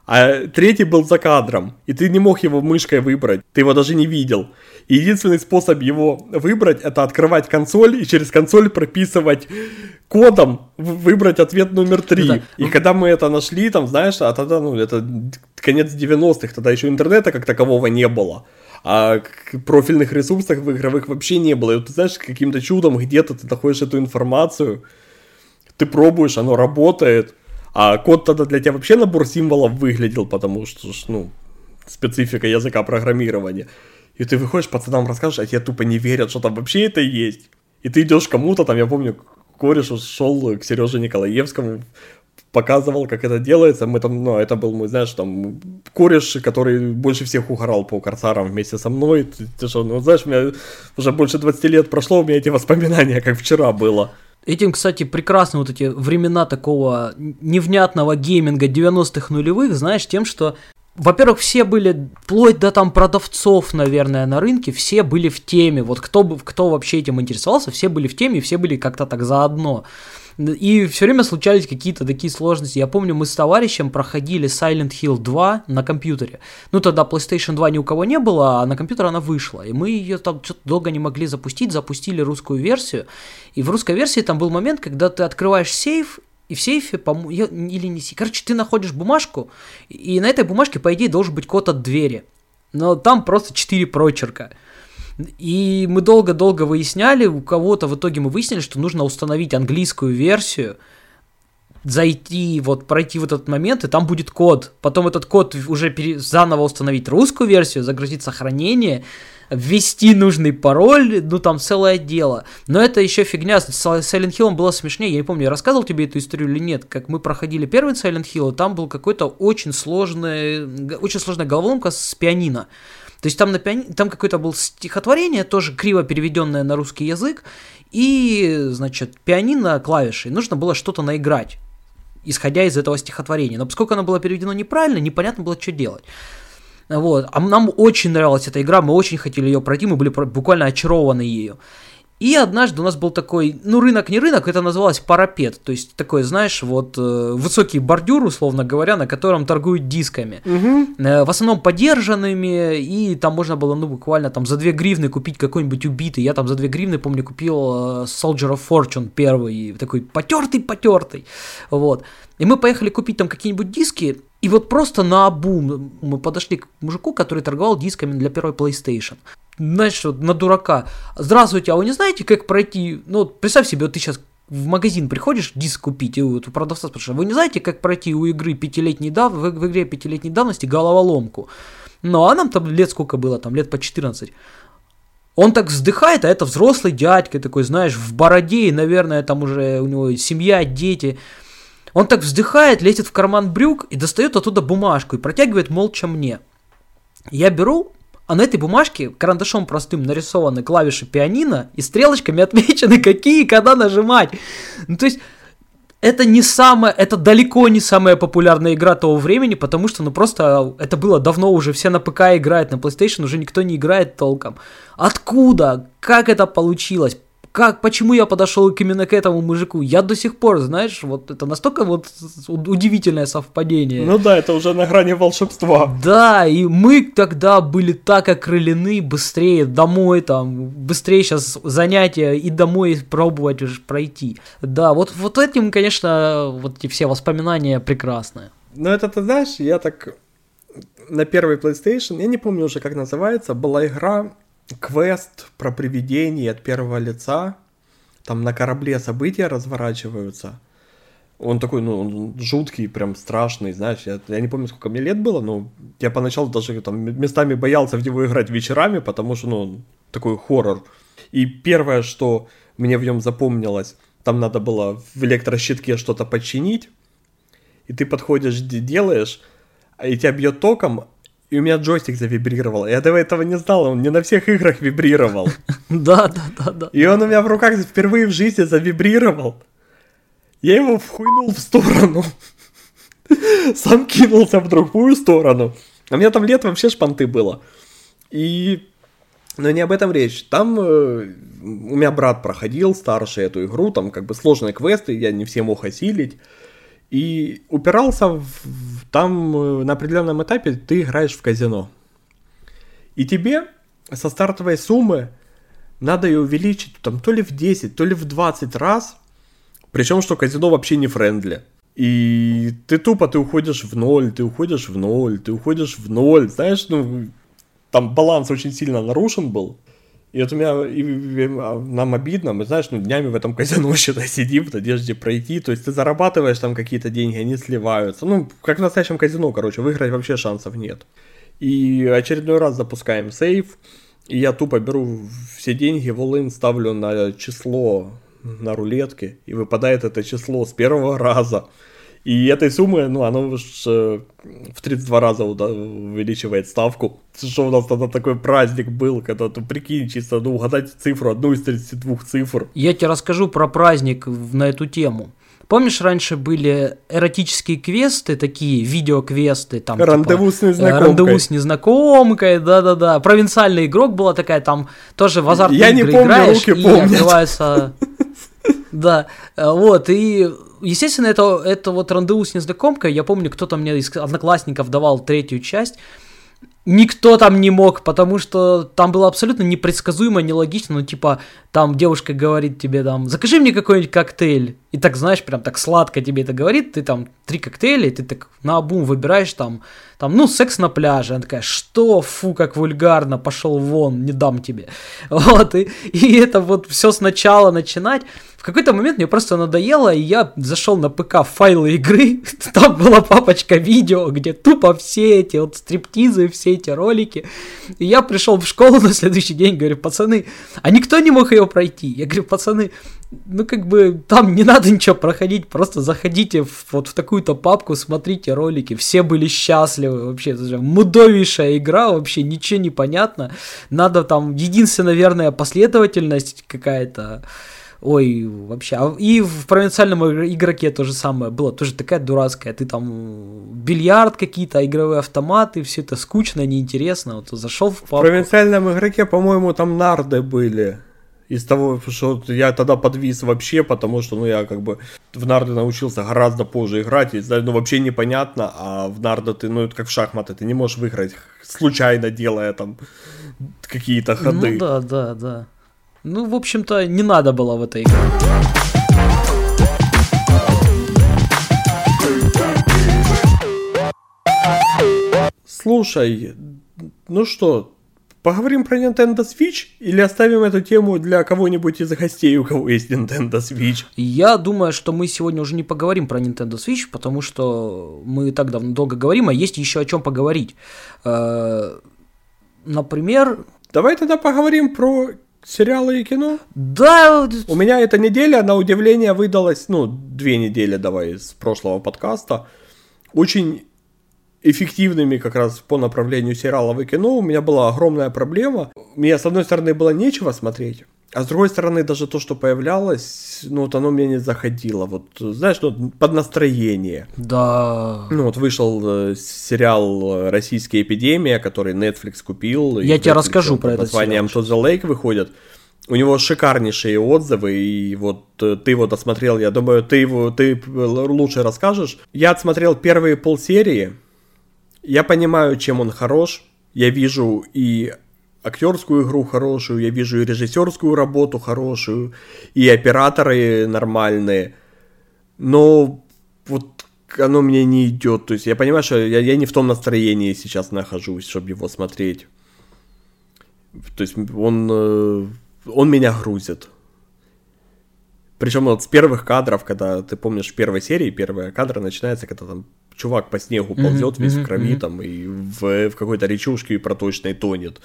А третий был за кадром, и ты не мог его мышкой выбрать, ты его даже не видел. И единственный способ его выбрать, это открывать консоль и через консоль прописывать кодом выбрать ответ номер три. Да. И когда мы это нашли, там, знаешь, а тогда, ну, это конец 90-х, тогда еще интернета как такового не было. А профильных ресурсах в игровых вообще не было. И вот, ты знаешь, каким-то чудом где-то ты находишь эту информацию, ты пробуешь, оно работает, а код тогда для тебя вообще набор символов выглядел, потому что, ну, специфика языка программирования. И ты выходишь, пацанам расскажешь, а тебе тупо не верят, что там вообще это есть. И ты идешь кому-то, там, я помню, кореш шел к Сереже Николаевскому, показывал, как это делается. Мы там, ну, это был мой, знаешь, там, кореш, который больше всех угорал по корсарам вместе со мной. Ты, ты что, ну, знаешь, у меня уже больше 20 лет прошло, у меня эти воспоминания, как вчера было. Этим, кстати, прекрасны вот эти времена такого невнятного гейминга 90-х нулевых, знаешь, тем, что во-первых, все были, вплоть до там продавцов, наверное, на рынке, все были в теме. Вот кто, кто вообще этим интересовался, все были в теме, все были как-то так заодно. И все время случались какие-то такие сложности. Я помню, мы с товарищем проходили Silent Hill 2 на компьютере. Ну, тогда PlayStation 2 ни у кого не было, а на компьютер она вышла. И мы ее там что-то долго не могли запустить, запустили русскую версию. И в русской версии там был момент, когда ты открываешь сейф, и в сейфе, или не сейф, короче, ты находишь бумажку, и на этой бумажке, по идее, должен быть код от двери. Но там просто 4 прочерка. И мы долго-долго выясняли, у кого-то в итоге мы выяснили, что нужно установить английскую версию, зайти, вот пройти в этот момент, и там будет код. Потом этот код уже пере... заново установить русскую версию, загрузить сохранение, ввести нужный пароль, ну там целое дело. Но это еще фигня, с Silent Hill было смешнее, я не помню, я рассказывал тебе эту историю или нет, как мы проходили первый Silent Hill, там был какой-то очень сложный, очень сложная головоломка с пианино. То есть там, на пиани... там какое-то было стихотворение, тоже криво переведенное на русский язык, и, значит, пианино клавишей нужно было что-то наиграть, исходя из этого стихотворения. Но поскольку оно было переведено неправильно, непонятно было, что делать. Вот. А нам очень нравилась эта игра, мы очень хотели ее пройти, мы были буквально очарованы ею. И однажды у нас был такой, ну, рынок не рынок, это называлось парапет. То есть такой, знаешь, вот э, высокий бордюр, условно говоря, на котором торгуют дисками. Угу. Э, в основном подержанными, и там можно было, ну, буквально там за 2 гривны купить какой-нибудь убитый. Я там за 2 гривны, помню, купил э, Soldier of Fortune первый, такой потертый-потертый. Вот. И мы поехали купить там какие-нибудь диски, и вот просто на обум мы подошли к мужику, который торговал дисками для первой PlayStation знаешь, вот на дурака. Здравствуйте, а вы не знаете, как пройти? Ну, вот представь себе, вот ты сейчас в магазин приходишь диск купить, и вот у продавца спрашиваешь, вы не знаете, как пройти у игры пятилетней дав... в, в игре пятилетней давности головоломку? Ну, а нам там лет сколько было, там лет по 14. Он так вздыхает, а это взрослый дядька такой, знаешь, в бороде, и, наверное, там уже у него семья, дети. Он так вздыхает, лезет в карман брюк и достает оттуда бумажку и протягивает молча мне. Я беру, а на этой бумажке карандашом простым нарисованы клавиши пианино и стрелочками отмечены, какие и когда нажимать. Ну, то есть, это не самая, это далеко не самая популярная игра того времени, потому что, ну, просто это было давно уже, все на ПК играют, на PlayStation уже никто не играет толком. Откуда? Как это получилось? Как, почему я подошел именно к этому мужику? Я до сих пор, знаешь, вот это настолько вот удивительное совпадение. Ну да, это уже на грани волшебства. Да, и мы тогда были так окрылены, быстрее домой там, быстрее сейчас занятия и домой пробовать уже пройти. Да, вот, вот этим, конечно, вот эти все воспоминания прекрасные. Ну это ты знаешь, я так на первый PlayStation, я не помню уже как называется, была игра квест про привидение от первого лица. Там на корабле события разворачиваются. Он такой, ну, он жуткий, прям страшный, знаешь, я, я не помню, сколько мне лет было, но я поначалу даже там местами боялся в него играть вечерами, потому что, ну, такой хоррор. И первое, что мне в нем запомнилось, там надо было в электрощитке что-то починить, и ты подходишь, делаешь, а и тебя бьет током, и у меня джойстик завибрировал. Я до этого не знал, он не на всех играх вибрировал. Да, да, да, да. И он у меня в руках впервые в жизни завибрировал. Я его вхуйнул в сторону. Сам кинулся в другую сторону. А у меня там лет вообще шпанты было. И... Но не об этом речь. Там э, у меня брат проходил старший эту игру, там как бы сложные квесты, я не все мог осилить. И упирался в там э, на определенном этапе ты играешь в казино. И тебе со стартовой суммы надо ее увеличить там то ли в 10, то ли в 20 раз. Причем, что казино вообще не френдли. И ты тупо, ты уходишь в ноль, ты уходишь в ноль, ты уходишь в ноль. Знаешь, ну, там баланс очень сильно нарушен был. И вот у меня, и, и, нам обидно, мы, знаешь, ну, днями в этом казино считай, сидим в надежде пройти, то есть ты зарабатываешь там какие-то деньги, они сливаются. Ну, как в настоящем казино, короче, выиграть вообще шансов нет. И очередной раз запускаем сейф, и я тупо беру все деньги, в all ставлю на число на рулетке, и выпадает это число с первого раза. И этой суммы, ну, оно уж э, в 32 раза увеличивает ставку. Что у нас тогда такой праздник был, когда ты прикинь, чисто ну, угадать цифру, одну из 32 цифр. Я тебе расскажу про праздник на эту тему. Помнишь, раньше были эротические квесты, такие видеоквесты, там рандеву типа, с незнакомкой. Рандеву с незнакомкой, да-да-да. Провинциальный игрок была такая, там тоже в азартные Я не помню, играешь, руки и помнят. открывается... Да, вот, и естественно, это, это вот рандеву с незнакомкой, я помню, кто-то мне из одноклассников давал третью часть, никто там не мог, потому что там было абсолютно непредсказуемо, нелогично, ну, типа, там девушка говорит тебе, там, закажи мне какой-нибудь коктейль, и так, знаешь, прям так сладко тебе это говорит, ты там три коктейля, и ты так на обум выбираешь там, там, ну, секс на пляже, она такая, что, фу, как вульгарно, пошел вон, не дам тебе, вот, и, и это вот все сначала начинать, в какой-то момент мне просто надоело, и я зашел на ПК файлы игры, там была папочка видео, где тупо все эти вот стриптизы, все эти ролики, и я пришел в школу на следующий день, говорю, пацаны, а никто не мог ее пройти, я говорю, пацаны, ну, как бы, там не надо ничего проходить, просто заходите в, вот в такую-то папку, смотрите ролики, все были счастливы, вообще, это же мудовейшая игра, вообще ничего не понятно, надо там, единственная, наверное, последовательность какая-то, Ой, вообще. А И в провинциальном игроке то же самое было. Тоже такая дурацкая. Ты там бильярд какие-то, игровые автоматы, все это скучно, неинтересно. Вот зашел в папку. В провинциальном игроке, по-моему, там нарды были. Из того, что я тогда подвис вообще, потому что, ну, я как бы в нарды научился гораздо позже играть, и, ну, вообще непонятно, а в нарды ты, ну, это как в шахматы, ты не можешь выиграть, случайно делая там какие-то ходы. Ну, да, да, да. Ну, в общем-то, не надо было в этой игре. Слушай, ну что, поговорим про Nintendo Switch или оставим эту тему для кого-нибудь из гостей, у кого есть Nintendo Switch? Я думаю, что мы сегодня уже не поговорим про Nintendo Switch, потому что мы так давно долго говорим, а есть еще о чем поговорить. Э, например... Давай тогда поговорим про сериалы и кино? Да. У меня эта неделя, на удивление, выдалась, ну, две недели, давай, с прошлого подкаста, очень эффективными как раз по направлению сериалов и кино. У меня была огромная проблема. Мне, с одной стороны, было нечего смотреть, а с другой стороны, даже то, что появлялось, ну, вот оно мне не заходило. Вот, знаешь, ну, под настроение. Да. Ну, вот вышел э, сериал «Российская эпидемия», который Netflix купил. Я тебе расскажу про это. названием «To the Lake» выходит. У него шикарнейшие отзывы, и вот э, ты его досмотрел, я думаю, ты его ты лучше расскажешь. Я отсмотрел первые полсерии, я понимаю, чем он хорош, я вижу и актерскую игру хорошую, я вижу и режиссерскую работу хорошую, и операторы нормальные. Но вот оно мне не идет. То есть я понимаю, что я, я не в том настроении сейчас нахожусь, чтобы его смотреть. То есть он, э, он меня грузит. Причем вот с первых кадров, когда ты помнишь в первой серии, первая кадр начинается, когда там чувак по снегу ползет mm-hmm, весь mm-hmm, в крови mm-hmm. там и в, в какой-то речушке проточной тонет.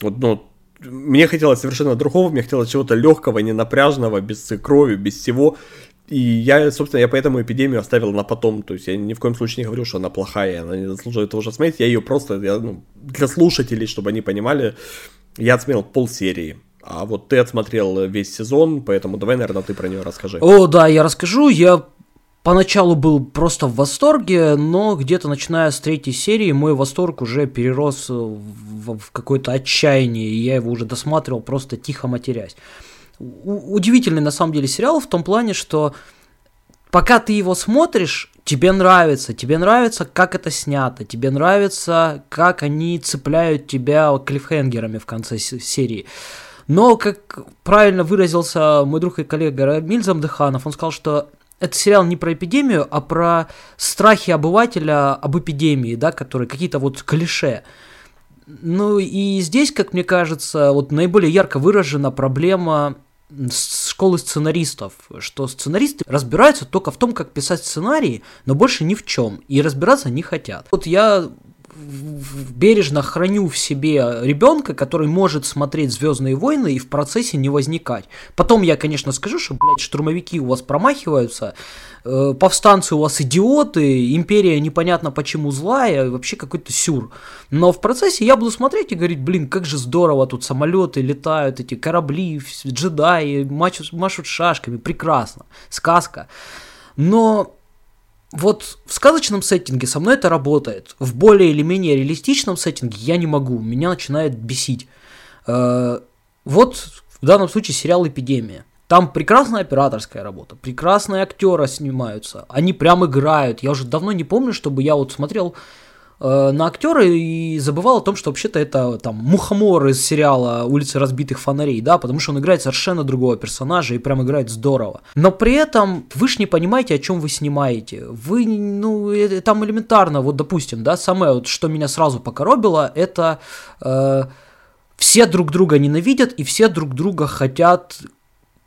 Вот, ну, мне хотелось совершенно другого, мне хотелось чего-то легкого, не напряжного, без крови, без всего. И я, собственно, я поэтому эпидемию оставил на потом. То есть я ни в коем случае не говорю, что она плохая, она не заслуживает того же смотреть. Я ее просто я, ну, для слушателей, чтобы они понимали, я отсмотрел полсерии. А вот ты отсмотрел весь сезон, поэтому давай, наверное, ты про нее расскажи. О, да, я расскажу. Я поначалу был просто в восторге, но где-то начиная с третьей серии мой восторг уже перерос в, в какое-то отчаяние, и я его уже досматривал просто тихо матерясь. У- удивительный на самом деле сериал в том плане, что пока ты его смотришь, тебе нравится, тебе нравится, как это снято, тебе нравится, как они цепляют тебя клиффхенгерами в конце серии. Но, как правильно выразился мой друг и коллега Рамиль Замдыханов, он сказал, что это сериал не про эпидемию, а про страхи обывателя об эпидемии, да, которые какие-то вот клише. Ну и здесь, как мне кажется, вот наиболее ярко выражена проблема школы сценаристов, что сценаристы разбираются только в том, как писать сценарии, но больше ни в чем, и разбираться не хотят. Вот я бережно храню в себе ребенка, который может смотреть Звездные войны и в процессе не возникать. Потом я, конечно, скажу, что, блядь, штурмовики у вас промахиваются, э, повстанцы у вас идиоты, империя непонятно почему злая, вообще какой-то сюр. Но в процессе я буду смотреть и говорить, блин, как же здорово, тут самолеты летают, эти корабли, джедаи, машут, машут шашками, прекрасно, сказка. Но вот в сказочном сеттинге со мной это работает. В более или менее реалистичном сеттинге я не могу. Меня начинает бесить. Э, вот в данном случае сериал «Эпидемия». Там прекрасная операторская работа, прекрасные актеры снимаются, они прям играют. Я уже давно не помню, чтобы я вот смотрел на актера и забывал о том, что вообще-то это там Мухомор из сериала «Улицы разбитых фонарей», да, потому что он играет совершенно другого персонажа и прям играет здорово. Но при этом вы ж не понимаете, о чем вы снимаете. Вы, ну, э, там элементарно, вот допустим, да, самое, вот, что меня сразу покоробило, это э, все друг друга ненавидят и все друг друга хотят,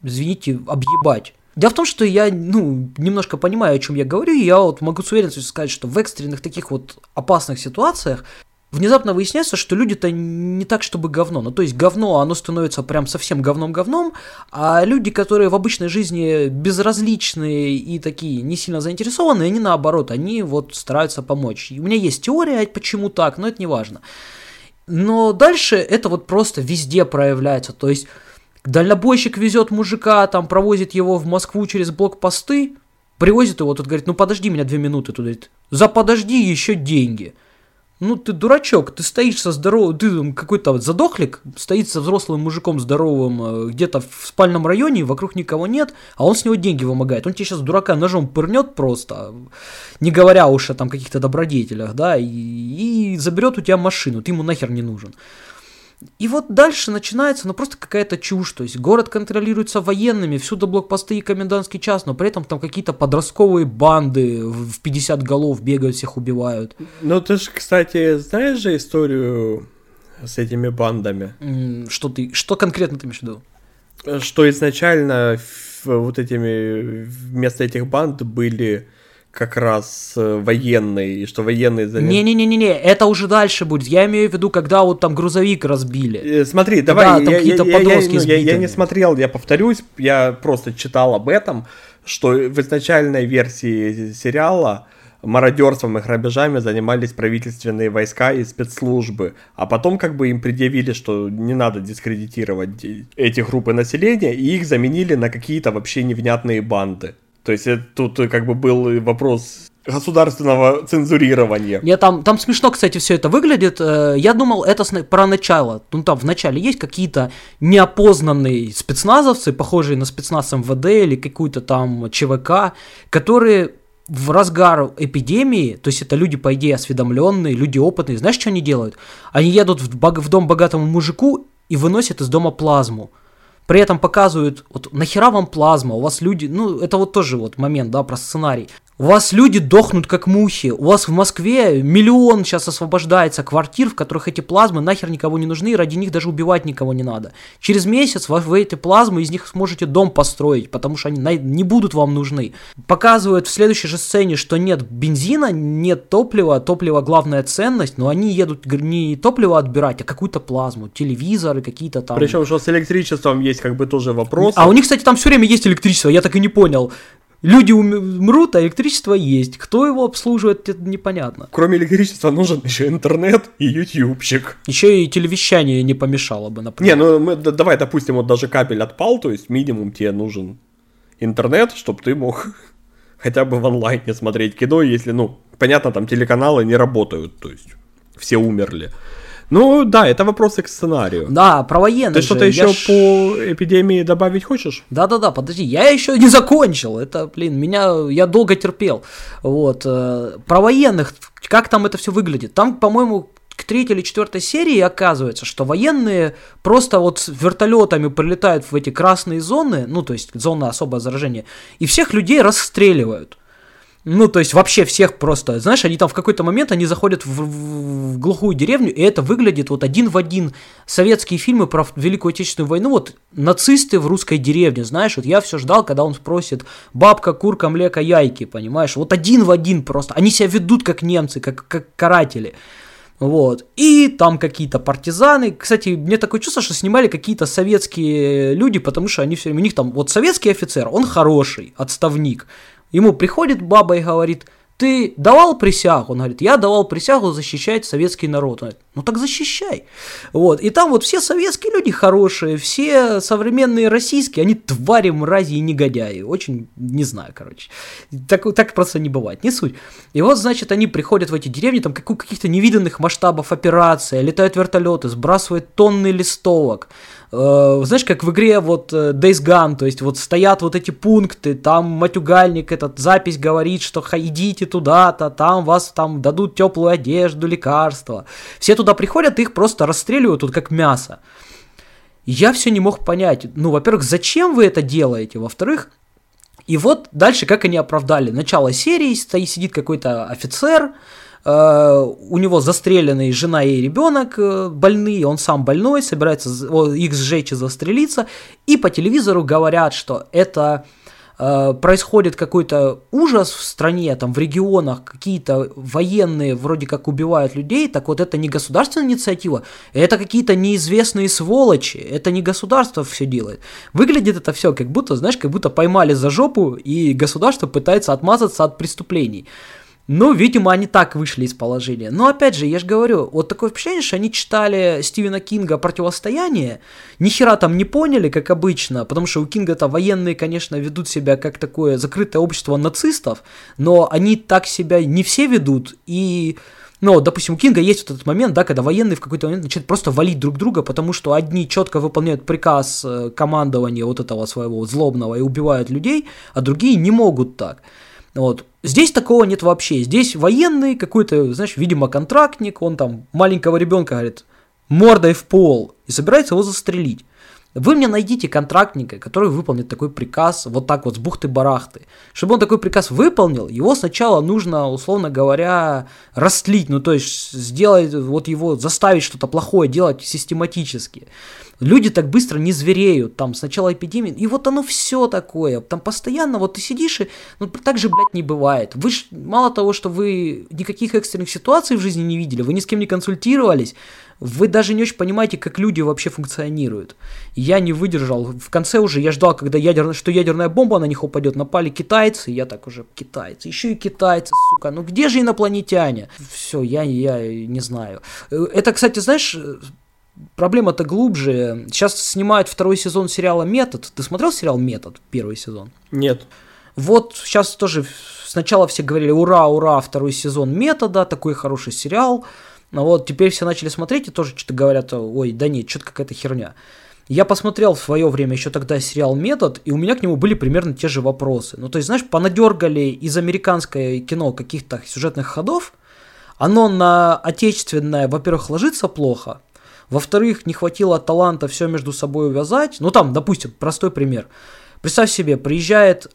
извините, объебать. Дело в том, что я, ну, немножко понимаю, о чем я говорю, и я вот могу с уверенностью сказать, что в экстренных таких вот опасных ситуациях внезапно выясняется, что люди-то не так, чтобы говно. Ну, то есть говно, оно становится прям совсем говном-говном, а люди, которые в обычной жизни безразличные и такие не сильно заинтересованные, они наоборот, они вот стараются помочь. И у меня есть теория, почему так, но это не важно. Но дальше это вот просто везде проявляется. То есть Дальнобойщик везет мужика, там провозит его в Москву через блокпосты, привозит его, тут говорит, ну подожди меня две минуты, тут говорит, за подожди еще деньги. Ну ты дурачок, ты стоишь со здоровым, ты какой-то задохлик, стоит со взрослым мужиком здоровым э, где-то в спальном районе, вокруг никого нет, а он с него деньги вымогает. Он тебе сейчас дурака ножом пырнет просто, не говоря уж о там каких-то добродетелях, да, и, и заберет у тебя машину, ты ему нахер не нужен. И вот дальше начинается, ну, просто какая-то чушь. То есть город контролируется военными, всюду блокпосты и комендантский час, но при этом там какие-то подростковые банды в 50 голов бегают, всех убивают. Ну, ты же, кстати, знаешь же историю с этими бандами? Что ты, что конкретно ты имеешь в виду? Что изначально вот этими, вместо этих банд были как раз э, военные, и что военные заняли... Не-не-не-не, это уже дальше будет. Я имею в виду, когда вот там грузовик разбили. Э, смотри, давай, да, там я, какие-то я, подростки я, я, я, я не смотрел, я повторюсь, я просто читал об этом, что в изначальной версии сериала мародерством и грабежами занимались правительственные войска и спецслужбы, а потом как бы им предъявили, что не надо дискредитировать эти группы населения, и их заменили на какие-то вообще невнятные банды. То есть это, тут как бы был вопрос государственного цензурирования. Нет, там, там смешно, кстати, все это выглядит. Э, я думал, это про начало. Ну, там в начале есть какие-то неопознанные спецназовцы, похожие на спецназ МВД или какую-то там ЧВК, которые в разгар эпидемии, то есть это люди, по идее, осведомленные, люди опытные, знаешь, что они делают? Они едут в, в дом богатому мужику и выносят из дома плазму. При этом показывают, вот нахера вам плазма, у вас люди, ну это вот тоже вот момент, да, про сценарий. У вас люди дохнут как мухи. У вас в Москве миллион сейчас освобождается квартир, в которых эти плазмы нахер никого не нужны, и ради них даже убивать никого не надо. Через месяц вы, вы эти плазмы, из них сможете дом построить, потому что они не будут вам нужны. Показывают в следующей же сцене, что нет бензина, нет топлива, топливо главная ценность, но они едут не топливо отбирать, а какую-то плазму, телевизоры какие-то там. Причем, что с электричеством есть как бы тоже вопрос. А у них, кстати, там все время есть электричество, я так и не понял. Люди умрут, а электричество есть. Кто его обслуживает, это непонятно. Кроме электричества нужен еще интернет и ютубчик. Еще и телевещание не помешало бы, например. Не, ну мы, давай, допустим, вот даже кабель отпал, то есть минимум тебе нужен интернет, чтобы ты мог хотя бы в онлайне смотреть кино, если, ну, понятно, там телеканалы не работают, то есть все умерли. Ну да, это вопросы к сценарию. Да, про военных Ты что-то еще ж- по эпидемии добавить хочешь? Да-да-да, подожди, я еще не закончил. Это, блин, меня, я долго терпел. Вот. э, Про военных, как там это все выглядит? Там, по-моему, к третьей или четвертой серии оказывается, что военные просто вот с вертолетами прилетают в эти красные зоны, ну, то есть зоны особого заражения, и всех людей расстреливают. Ну, то есть вообще всех просто, знаешь, они там в какой-то момент, они заходят в, в- в глухую деревню, и это выглядит вот один в один советские фильмы про Великую Отечественную войну, вот нацисты в русской деревне, знаешь, вот я все ждал, когда он спросит, бабка, курка, млека, яйки, понимаешь, вот один в один просто, они себя ведут как немцы, как, как каратели. Вот. И там какие-то партизаны. Кстати, мне такое чувство, что снимали какие-то советские люди, потому что они все время... У них там вот советский офицер, он хороший, отставник. Ему приходит баба и говорит, ты давал присягу? Он говорит, я давал присягу защищать советский народ. Он говорит, ну так защищай. Вот. И там вот все советские люди хорошие, все современные российские, они твари, мрази и негодяи. Очень, не знаю, короче. Так, так просто не бывает, не суть. И вот, значит, они приходят в эти деревни, там каких-то невиданных масштабов операции, летают вертолеты, сбрасывают тонны листовок. Э, знаешь, как в игре вот э, Days Gone, то есть вот стоят вот эти пункты, там матюгальник, этот запись говорит, что идите туда-то, там вас там дадут теплую одежду, лекарства. Все туда приходят, их просто расстреливают тут как мясо. Я все не мог понять, ну, во-первых, зачем вы это делаете, во-вторых, и вот дальше как они оправдали. Начало серии, стоит, сидит какой-то офицер, у него застреленные жена и ребенок э, больные, он сам больной, собирается их сжечь и застрелиться, и по телевизору говорят, что это э, происходит какой-то ужас в стране, там в регионах какие-то военные вроде как убивают людей, так вот это не государственная инициатива, это какие-то неизвестные сволочи, это не государство все делает. Выглядит это все как будто, знаешь, как будто поймали за жопу и государство пытается отмазаться от преступлений. Ну, видимо, они так вышли из положения. Но опять же, я же говорю, вот такое впечатление, что они читали Стивена Кинга «Противостояние», ни хера там не поняли, как обычно, потому что у Кинга-то военные, конечно, ведут себя как такое закрытое общество нацистов, но они так себя не все ведут, и ну, допустим, у Кинга есть вот этот момент, да, когда военные в какой-то момент начинают просто валить друг друга, потому что одни четко выполняют приказ э, командования вот этого своего злобного и убивают людей, а другие не могут так. Вот. Здесь такого нет вообще. Здесь военный какой-то, знаешь, видимо, контрактник, он там маленького ребенка говорит, мордой в пол, и собирается его застрелить. Вы мне найдите контрактника, который выполнит такой приказ вот так вот с бухты-барахты. Чтобы он такой приказ выполнил, его сначала нужно, условно говоря, растлить, ну то есть сделать, вот его, заставить что-то плохое делать систематически. Люди так быстро не звереют, там сначала эпидемия, и вот оно все такое, там постоянно, вот ты сидишь и, ну так же, блядь, не бывает. Вы ж, мало того, что вы никаких экстренных ситуаций в жизни не видели, вы ни с кем не консультировались, вы даже не очень понимаете, как люди вообще функционируют. Я не выдержал. В конце уже я ждал, когда ядерная, что ядерная бомба на них упадет. Напали китайцы, я так уже китайцы. Еще и китайцы, сука. Ну где же инопланетяне? Все, я, я не знаю. Это, кстати, знаешь, проблема-то глубже. Сейчас снимают второй сезон сериала «Метод». Ты смотрел сериал «Метод» первый сезон? Нет. Вот сейчас тоже сначала все говорили ура, ура, второй сезон метода, такой хороший сериал. Но вот теперь все начали смотреть и тоже что-то говорят, ой, да нет, что-то какая-то херня. Я посмотрел в свое время еще тогда сериал «Метод», и у меня к нему были примерно те же вопросы. Ну, то есть, знаешь, понадергали из американское кино каких-то сюжетных ходов, оно на отечественное, во-первых, ложится плохо, во-вторых, не хватило таланта все между собой увязать. Ну, там, допустим, простой пример. Представь себе, приезжает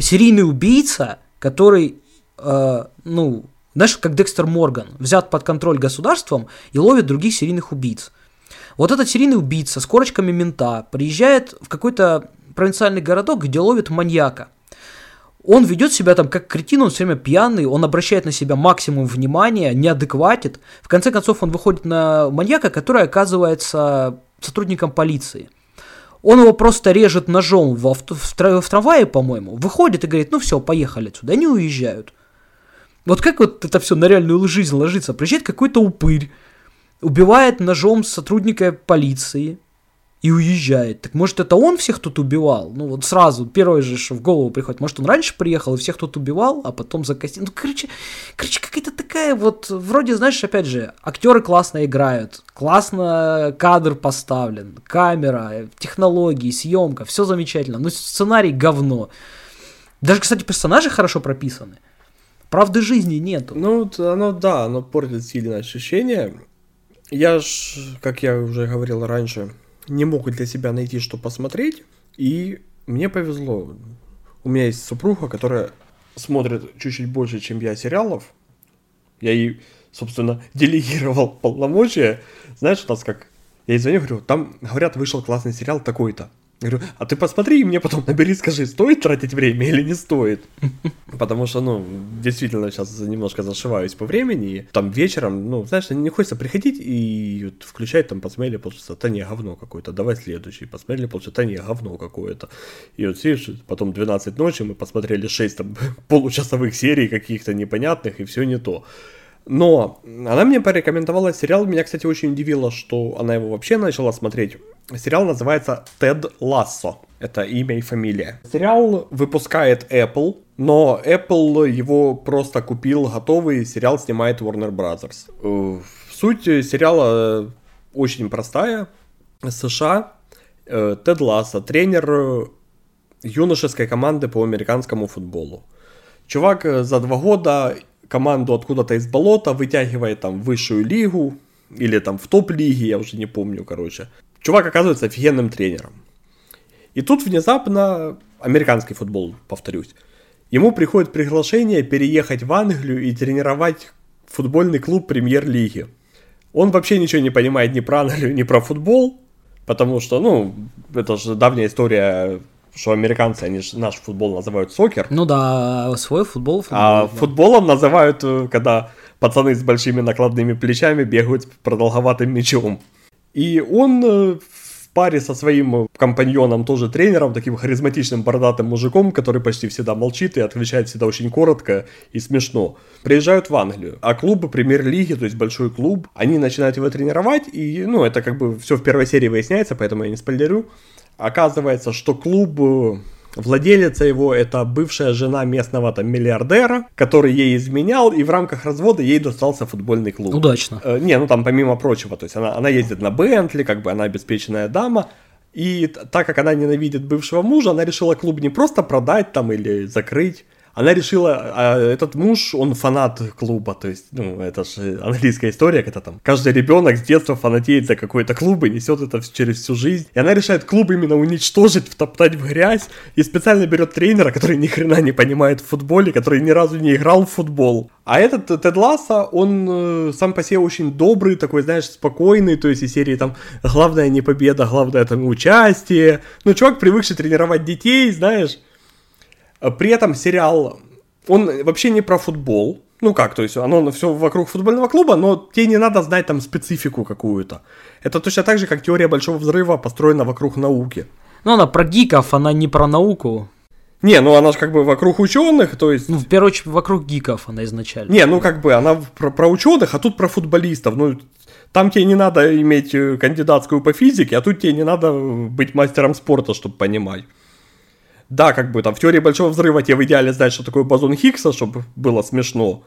серийный убийца, который, э, ну, знаешь, как Декстер Морган, взят под контроль государством и ловит других серийных убийц. Вот этот серийный убийца с корочками мента приезжает в какой-то провинциальный городок, где ловит маньяка. Он ведет себя там как кретин, он все время пьяный, он обращает на себя максимум внимания, неадекватит. В конце концов, он выходит на маньяка, который оказывается сотрудником полиции. Он его просто режет ножом в, авто, в, в трамвае, по-моему, выходит и говорит, ну все, поехали отсюда. Они уезжают. Вот как вот это все на реальную жизнь ложится? Приезжает какой-то упырь, убивает ножом сотрудника полиции и уезжает. Так может это он всех тут убивал? Ну вот сразу, первое же, что в голову приходит. Может он раньше приехал и всех тут убивал, а потом закосил. Ну короче, короче какая-то такая вот, вроде, знаешь, опять же, актеры классно играют, классно кадр поставлен, камера, технологии, съемка, все замечательно, но сценарий говно. Даже, кстати, персонажи хорошо прописаны. Правды жизни нету. Ну, оно, да, оно портит сильное ощущение. Я ж, как я уже говорил раньше, не мог для себя найти, что посмотреть, и мне повезло. У меня есть супруга, которая смотрит чуть-чуть больше, чем я, сериалов. Я ей, собственно, делегировал полномочия. Знаешь, у нас как... Я ей звоню, говорю, там, говорят, вышел классный сериал такой-то. Говорю, а ты посмотри и мне потом набери, скажи, стоит тратить время или не стоит. Потому что, ну, действительно, сейчас немножко зашиваюсь по времени. Там вечером, ну, знаешь, не хочется приходить и вот включать там, посмотрели полчаса, да не, говно какое-то, давай следующий. Посмотрели полчаса, да не, говно какое-то. И вот сидишь, потом 12 ночи мы посмотрели 6 там получасовых серий каких-то непонятных, и все не то. Но она мне порекомендовала сериал. Меня, кстати, очень удивило, что она его вообще начала смотреть. Сериал называется «Тед Лассо». Это имя и фамилия. Сериал выпускает Apple, но Apple его просто купил готовый, сериал снимает Warner Brothers. Э, суть сериала очень простая. США. Э, Тед Лассо, тренер юношеской команды по американскому футболу. Чувак э, за два года команду откуда-то из болота, вытягивает там высшую лигу, или там в топ-лиге, я уже не помню, короче. Чувак оказывается офигенным тренером. И тут внезапно, американский футбол, повторюсь, ему приходит приглашение переехать в Англию и тренировать футбольный клуб премьер-лиги. Он вообще ничего не понимает ни про Англию, ни про футбол, потому что, ну, это же давняя история что американцы, они же наш футбол называют сокер. Ну да, свой футбол. футбол а да. футболом называют, э, когда пацаны с большими накладными плечами бегают с продолговатым мячом. И он э, в паре со своим компаньоном, тоже тренером, таким харизматичным бородатым мужиком, который почти всегда молчит и отвечает всегда очень коротко и смешно, приезжают в Англию. А клубы премьер-лиги, то есть большой клуб, они начинают его тренировать, и, ну, это как бы все в первой серии выясняется, поэтому я не спойлерю. Оказывается, что клуб э, Владелица его это бывшая жена местного там миллиардера, который ей изменял, и в рамках развода ей достался футбольный клуб. Удачно. Э, не, ну там помимо прочего, то есть она, она ездит на Бентли, как бы она обеспеченная дама, и так как она ненавидит бывшего мужа, она решила клуб не просто продать там или закрыть, она решила, а этот муж, он фанат клуба, то есть, ну, это же английская история, когда там каждый ребенок с детства фанатеет за какой-то клуб и несет это через всю жизнь. И она решает клуб именно уничтожить, втоптать в грязь, и специально берет тренера, который ни хрена не понимает в футболе, который ни разу не играл в футбол. А этот Тед Ласса, он э, сам по себе очень добрый, такой, знаешь, спокойный, то есть из серии там главное не победа, главное там участие. Ну, чувак, привыкший тренировать детей, знаешь, Э, при этом сериал, он вообще не про футбол. Ну как, то есть оно все вокруг футбольного клуба, но тебе не надо знать там специфику какую-то. Это точно так же, как теория большого взрыва построена вокруг науки. Ну она про гиков, она не про науку. Не, ну она же как бы вокруг ученых, то есть... Ну, в первую очередь, вокруг гиков она изначально. Не, ну как бы она про, про ученых, а тут про футболистов. Ну, там тебе не надо иметь э, кандидатскую по физике, а тут тебе не надо быть мастером спорта, чтобы понимать да, как бы там в теории большого взрыва тебе в идеале знать, что такое бозон Хиггса, чтобы было смешно.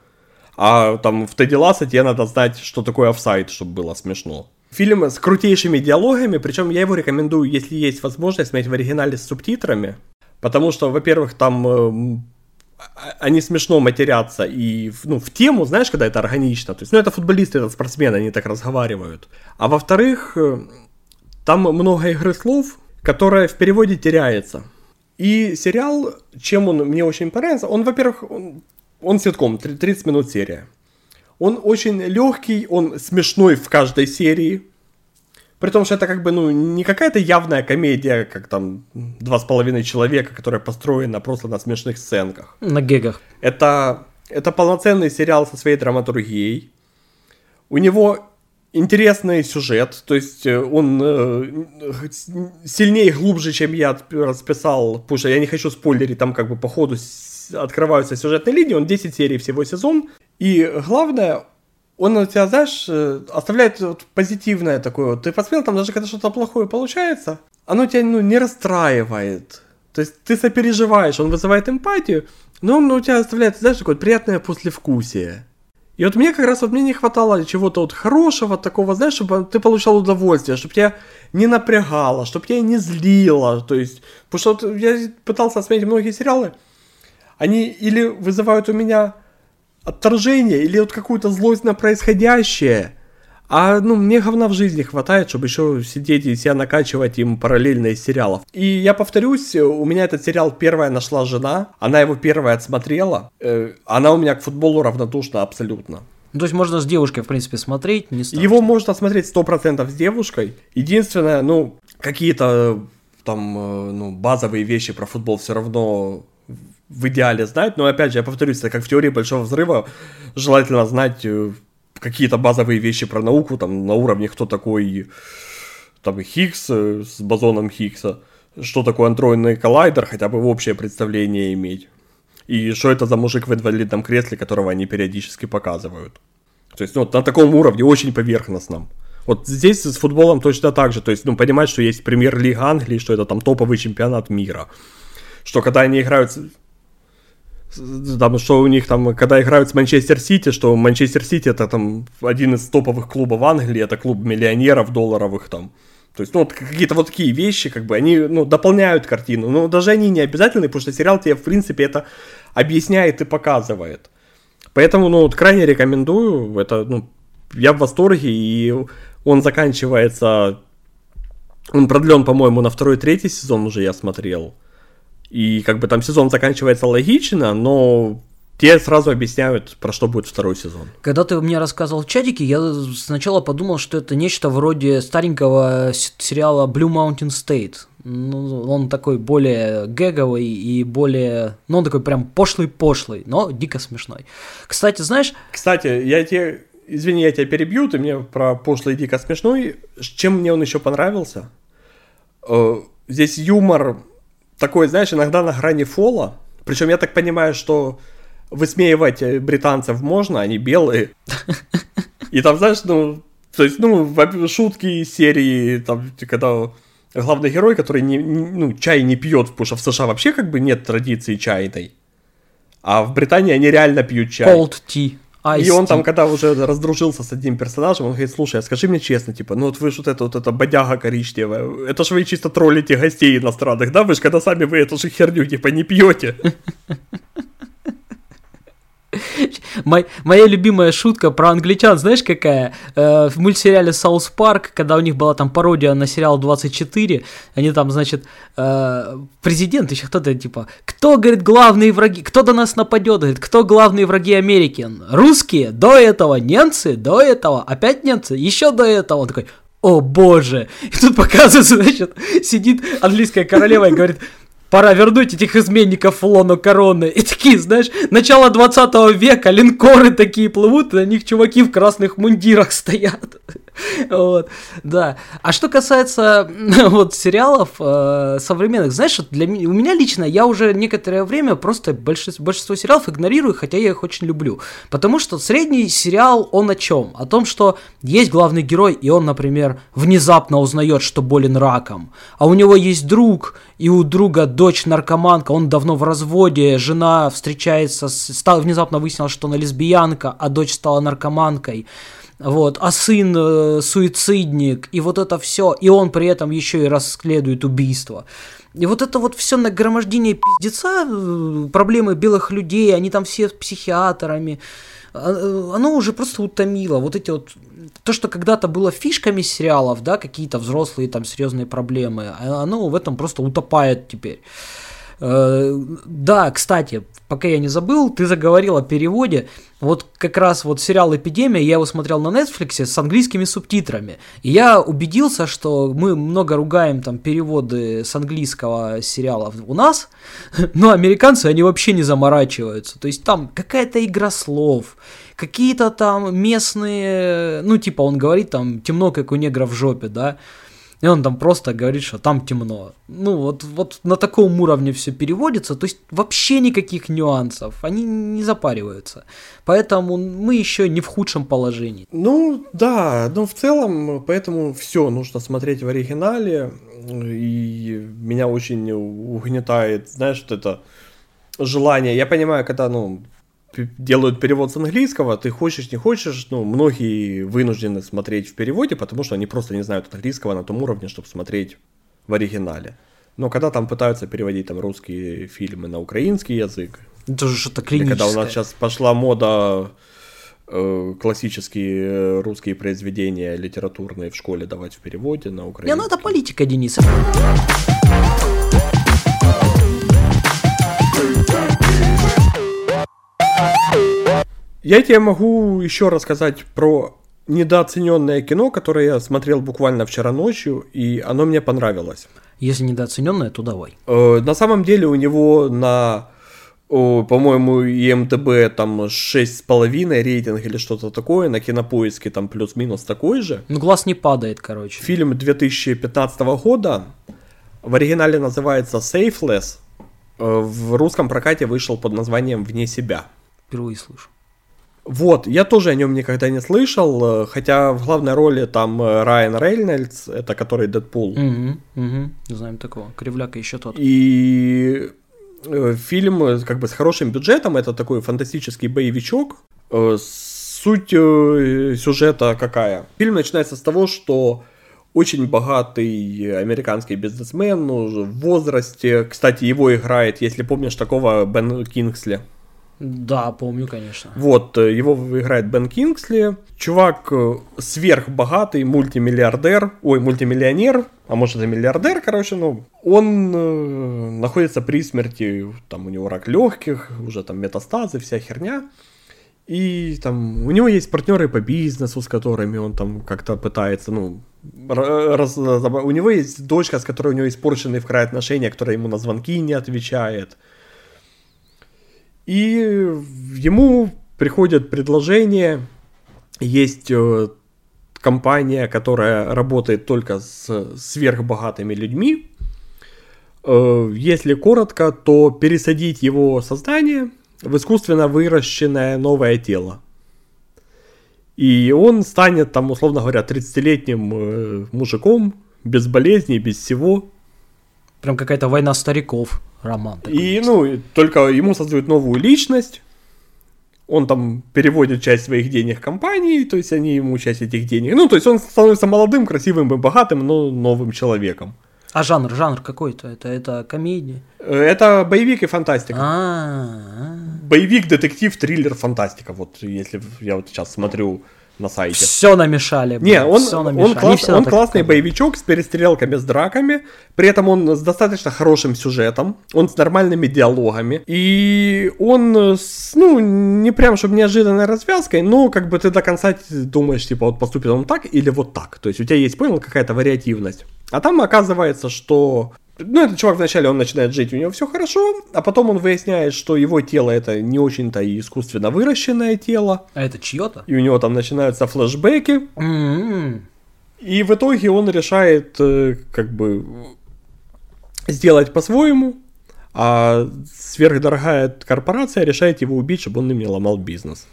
А там в Тедди Ласса тебе надо знать, что такое офсайд, чтобы было смешно. Фильм с крутейшими диалогами, причем я его рекомендую, если есть возможность, смотреть в оригинале с субтитрами. Потому что, во-первых, там э, они смешно матерятся и ну, в тему, знаешь, когда это органично. То есть, ну, это футболисты, это спортсмены, они так разговаривают. А во-вторых, э, там много игры слов, которая в переводе теряется. И сериал, чем он мне очень понравился, он, во-первых, он, он ситком, 30 минут серия. Он очень легкий, он смешной в каждой серии. При том, что это как бы, ну, не какая-то явная комедия, как там «Два с половиной человека», которая построена просто на смешных сценках. На гегах. Это, это полноценный сериал со своей драматургией. У него интересный сюжет, то есть э, он э, сильнее и глубже, чем я расписал, что я не хочу спойлерить, там как бы по ходу открываются сюжетные линии, он 10 серий всего сезон, и главное, он у тебя, знаешь, э, оставляет вот позитивное такое, ты посмотрел, там даже когда что-то плохое получается, оно тебя ну, не расстраивает, то есть ты сопереживаешь, он вызывает эмпатию, но он у тебя оставляет, знаешь, такое приятное послевкусие. И вот мне как раз вот мне не хватало чего-то вот хорошего такого, знаешь, чтобы ты получал удовольствие, чтобы тебя не напрягало, чтобы тебя не злило, то есть, потому что вот я пытался смотреть многие сериалы, они или вызывают у меня отторжение, или вот какую-то злость на происходящее, а ну, мне говна в жизни хватает, чтобы еще сидеть и себя накачивать им параллельно из сериалов. И я повторюсь, у меня этот сериал первая нашла жена, она его первая отсмотрела, э, она у меня к футболу равнодушна абсолютно. Ну, то есть можно с девушкой, в принципе, смотреть, не страшно. Его можно смотреть 100% с девушкой. Единственное, ну, какие-то там, э, ну, базовые вещи про футбол все равно в идеале знать, но опять же, я повторюсь, это как в теории большого взрыва, желательно знать э, какие-то базовые вещи про науку, там, на уровне, кто такой, там, Хиггс э, с бозоном Хиггса, что такое андроидный коллайдер, хотя бы в общее представление иметь. И что это за мужик в инвалидном кресле, которого они периодически показывают. То есть, ну, вот на таком уровне, очень поверхностном. Вот здесь с футболом точно так же. То есть, ну, понимать, что есть премьер-лига Англии, что это там топовый чемпионат мира. Что когда они играют там, что у них там, когда играют с Манчестер Сити, что Манчестер Сити это там один из топовых клубов Англии, это клуб миллионеров долларовых там. То есть, ну, вот какие-то вот такие вещи, как бы, они, ну, дополняют картину. Но даже они не обязательны, потому что сериал тебе, в принципе, это объясняет и показывает. Поэтому, ну, вот крайне рекомендую. Это, ну, я в восторге, и он заканчивается... Он продлен, по-моему, на второй, третий сезон уже я смотрел. И как бы там сезон заканчивается логично, но те сразу объясняют, про что будет второй сезон. Когда ты мне рассказывал в чатике, я сначала подумал, что это нечто вроде старенького сериала Blue Mountain State. Ну, он такой более гэговый и более... Ну, он такой прям пошлый-пошлый, но дико смешной. Кстати, знаешь... Кстати, я тебе... Извини, я тебя перебью, ты мне про пошлый и дико смешной. Чем мне он еще понравился? Э, здесь юмор такой, знаешь, иногда на грани фола. Причем я так понимаю, что высмеивать э, британцев можно, они белые. И там, знаешь, ну, то есть, ну, шутки серии, там, когда главный герой, который не, ну, чай не пьет, потому что в США вообще как бы нет традиции чайной. А в Британии они реально пьют чай. Cold tea. Ice и он там, когда уже раздружился с одним персонажем, он говорит, слушай, а скажи мне честно, типа, ну вот вы же вот это вот это бодяга коричневая, это же вы чисто троллите гостей иностранных, да? Вы же когда сами вы эту же херню, типа, не пьете. Моя любимая шутка про англичан, знаешь какая? Э, в мультсериале South Park, когда у них была там пародия на сериал 24, они там, значит, э, президент, еще кто-то, типа, кто, говорит, главные враги, кто до нас нападет, говорит, кто главные враги Америки? Русские, до этого немцы, до этого опять немцы, еще до этого. Он такой, о боже! И тут показывается, значит, сидит английская королева и говорит, Пора вернуть этих изменников в лоно короны. И такие, знаешь, начало 20 века, линкоры такие плывут, и на них чуваки в красных мундирах стоят. Вот, да. А что касается вот сериалов э, современных, знаешь, для меня, у меня лично, я уже некоторое время просто большинство, большинство сериалов игнорирую, хотя я их очень люблю. Потому что средний сериал, он о чем? О том, что есть главный герой, и он, например, внезапно узнает, что болен раком. А у него есть друг, и у друга дочь наркоманка, он давно в разводе, жена встречается, с, стал, внезапно выяснилось, что она лесбиянка, а дочь стала наркоманкой вот, а сын э, суицидник, и вот это все, и он при этом еще и расследует убийство. И вот это вот все нагромождение пиздеца, э, проблемы белых людей, они там все с психиатрами, а, э, оно уже просто утомило. Вот эти вот то, что когда-то было фишками сериалов, да, какие-то взрослые там серьезные проблемы, а оно в этом просто утопает теперь. Э, да, кстати, пока я не забыл, ты заговорил о переводе. Вот как раз вот сериал «Эпидемия», я его смотрел на Netflix с английскими субтитрами. И я убедился, что мы много ругаем там переводы с английского сериала у нас, но американцы, они вообще не заморачиваются. То есть там какая-то игра слов, какие-то там местные, ну типа он говорит там темно, как у негра в жопе, да, и он там просто говорит, что там темно. Ну, вот, вот на таком уровне все переводится, то есть вообще никаких нюансов, они не запариваются. Поэтому мы еще не в худшем положении. Ну, да, но в целом, поэтому все нужно смотреть в оригинале, и меня очень угнетает, знаешь, вот это желание. Я понимаю, когда, ну, делают перевод с английского, ты хочешь, не хочешь, ну, многие вынуждены смотреть в переводе, потому что они просто не знают английского на том уровне, чтобы смотреть в оригинале. Но когда там пытаются переводить там русские фильмы на украинский язык, Это же что-то клиническое. когда у нас сейчас пошла мода э, классические э, русские произведения литературные в школе давать в переводе на Не, украинский. ну это политика, Денис. Я тебе могу еще рассказать про недооцененное кино, которое я смотрел буквально вчера ночью, и оно мне понравилось. Если недооцененное, то давай. Э, На самом деле у него на, о, по-моему, ИМДБ там 6,5 рейтинг или что-то такое, на кинопоиске там плюс-минус такой же. Ну, глаз не падает, короче. Фильм 2015 года, в оригинале называется Safeless, Э, в русском прокате вышел под названием «Вне себя». Впервые слышу. Вот, я тоже о нем никогда не слышал, э, хотя в главной роли там э, Райан Рейнольдс, это который Дэдпул. Угу, угу. Знаем такого. Кривляка еще тот. И э, фильм как бы с хорошим бюджетом, это такой фантастический боевичок. Суть сюжета какая? Фильм начинается с того, что очень богатый американский бизнесмен ну, в возрасте, кстати, его играет, если помнишь, такого Бен Кингсли. Да, помню, конечно. Вот, э, его играет Бен Кингсли. Чувак э, сверхбогатый, мультимиллиардер, ой, мультимиллионер, а может и миллиардер, короче, ну, он э, находится при смерти, там у него рак легких, уже там метастазы, вся херня. И там у него есть партнеры по бизнесу, с которыми он там как-то пытается, ну, ра- раз- у него есть дочка, с которой у него испорченные в край отношения, которая ему на звонки не отвечает. И ему приходит предложение, есть э, компания, которая работает только с сверхбогатыми людьми. Э, Если коротко, то пересадить его создание в искусственно выращенное новое тело. И он станет там, условно говоря, 30-летним э, мужиком, без болезней, без всего. Прям какая-то война стариков. Роман такой. И, ну, только ему создают новую личность. Он там переводит часть своих денег компании, то есть они ему часть этих денег. Ну, то есть он становится молодым, красивым и богатым, но новым человеком. А жанр, жанр какой-то? Это, это комедия? Это боевик и фантастика. А, Боевик, детектив, триллер, фантастика. Вот если я вот сейчас смотрю на сайте. все намешали. Не, он, он, намешали. Они класс- он так классный делают. боевичок с перестрелками, с драками. При этом он с достаточно хорошим сюжетом. Он с нормальными диалогами. И он, с, ну, не прям, чтобы неожиданной развязкой, но как бы ты до конца думаешь, типа, вот поступит он так или вот так. То есть у тебя есть, понял, какая-то вариативность. А там оказывается, что... Ну, этот чувак вначале он начинает жить, у него все хорошо, а потом он выясняет, что его тело это не очень-то и искусственно выращенное тело, А это чье-то? и у него там начинаются флешбеки, М-м. и в итоге он решает, э, как бы, сделать по-своему, а сверхдорогая корпорация решает его убить, чтобы он им не ломал бизнес.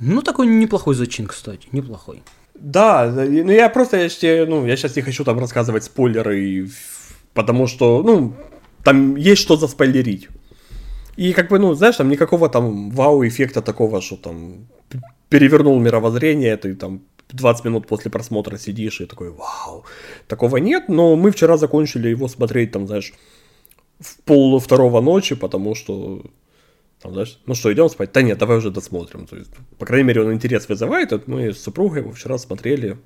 Ну, такой неплохой зачин, кстати, неплохой. Да, и- ну я просто, я, ну, я сейчас не хочу там рассказывать спойлеры, ф- потому что, ну, там есть что заспойлерить. И как бы, ну, знаешь, там никакого там вау-эффекта такого, что там перевернул мировоззрение, ты там 20 минут после просмотра сидишь и такой, вау, такого нет, но мы вчера закончили его смотреть, там, знаешь, в пол второго ночи, потому что, там, знаешь, ну что, идем спать? Да нет, давай уже досмотрим. То есть, по крайней мере, он интерес вызывает. Вот мы с супругой его вчера смотрели.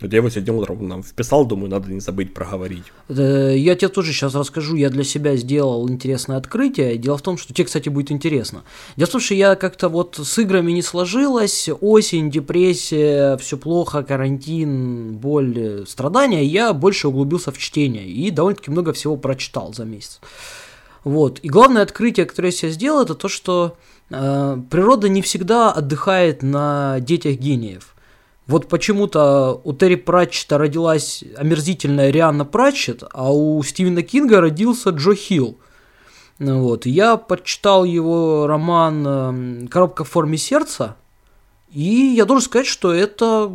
Вот я его сегодня утром нам вписал, думаю, надо не забыть проговорить. Э, Я тебе тоже сейчас расскажу, я для себя сделал интересное открытие. Дело в том, что тебе, кстати, будет интересно. Дело в том, что я как-то вот с играми не сложилось, осень, депрессия, все плохо, карантин, боль, э, страдания, я больше углубился в чтение и довольно-таки много всего прочитал за месяц. Вот. И главное открытие, которое я себе сделал, это то, что э, природа не всегда отдыхает на детях гениев. Вот почему-то у Терри Пратчета родилась омерзительная Рианна Пратчет, а у Стивена Кинга родился Джо Хилл. Вот. Я прочитал его роман эм, «Коробка в форме сердца», и я должен сказать, что это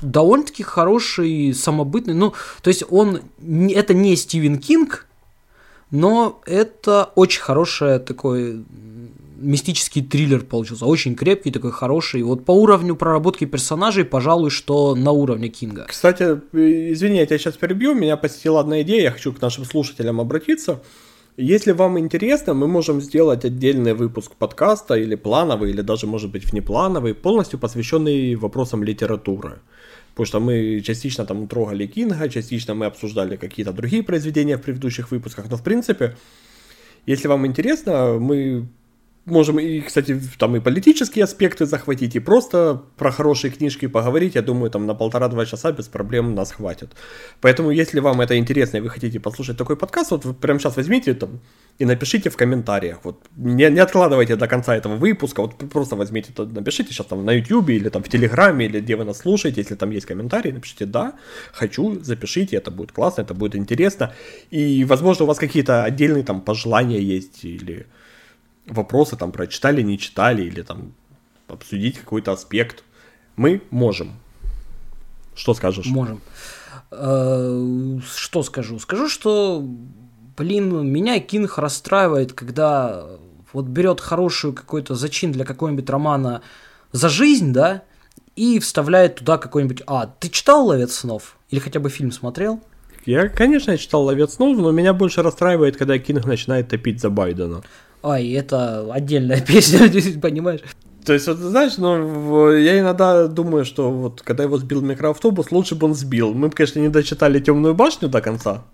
довольно-таки хороший, самобытный, ну, то есть он, это не Стивен Кинг, но это очень хорошее такое мистический триллер получился, очень крепкий, такой хороший. Вот по уровню проработки персонажей, пожалуй, что на уровне Кинга. Кстати, извини, я тебя сейчас перебью, меня посетила одна идея, я хочу к нашим слушателям обратиться. Если вам интересно, мы можем сделать отдельный выпуск подкаста или плановый, или даже, может быть, внеплановый, полностью посвященный вопросам литературы. Потому что мы частично там трогали Кинга, частично мы обсуждали какие-то другие произведения в предыдущих выпусках. Но, в принципе, если вам интересно, мы можем и, кстати, там и политические аспекты захватить, и просто про хорошие книжки поговорить. Я думаю, там на полтора-два часа без проблем нас хватит. Поэтому, если вам это интересно и вы хотите послушать такой подкаст, вот вы прямо сейчас возьмите там и напишите в комментариях. Вот не, не откладывайте до конца этого выпуска, вот просто возьмите, то напишите сейчас там на YouTube или там в Телеграме, или где вы нас слушаете, если там есть комментарии, напишите «да, хочу», запишите, это будет классно, это будет интересно. И, возможно, у вас какие-то отдельные там пожелания есть или вопросы там прочитали, не читали, или там обсудить какой-то аспект. Мы можем. Что скажешь? Можем. Э, что скажу? Скажу, что, блин, меня Кинг расстраивает, когда вот берет хорошую какой-то зачин для какого-нибудь романа за жизнь, да, и вставляет туда какой-нибудь... А, ты читал «Ловец снов»? Или хотя бы фильм смотрел? Я, конечно, читал «Ловец снов», но меня больше расстраивает, когда Кинг начинает топить за Байдена. Ай, это отдельная песня, понимаешь? То есть, вот, знаешь, ну, я иногда думаю, что вот когда его сбил микроавтобус, лучше бы он сбил. Мы бы, конечно, не дочитали темную башню до конца.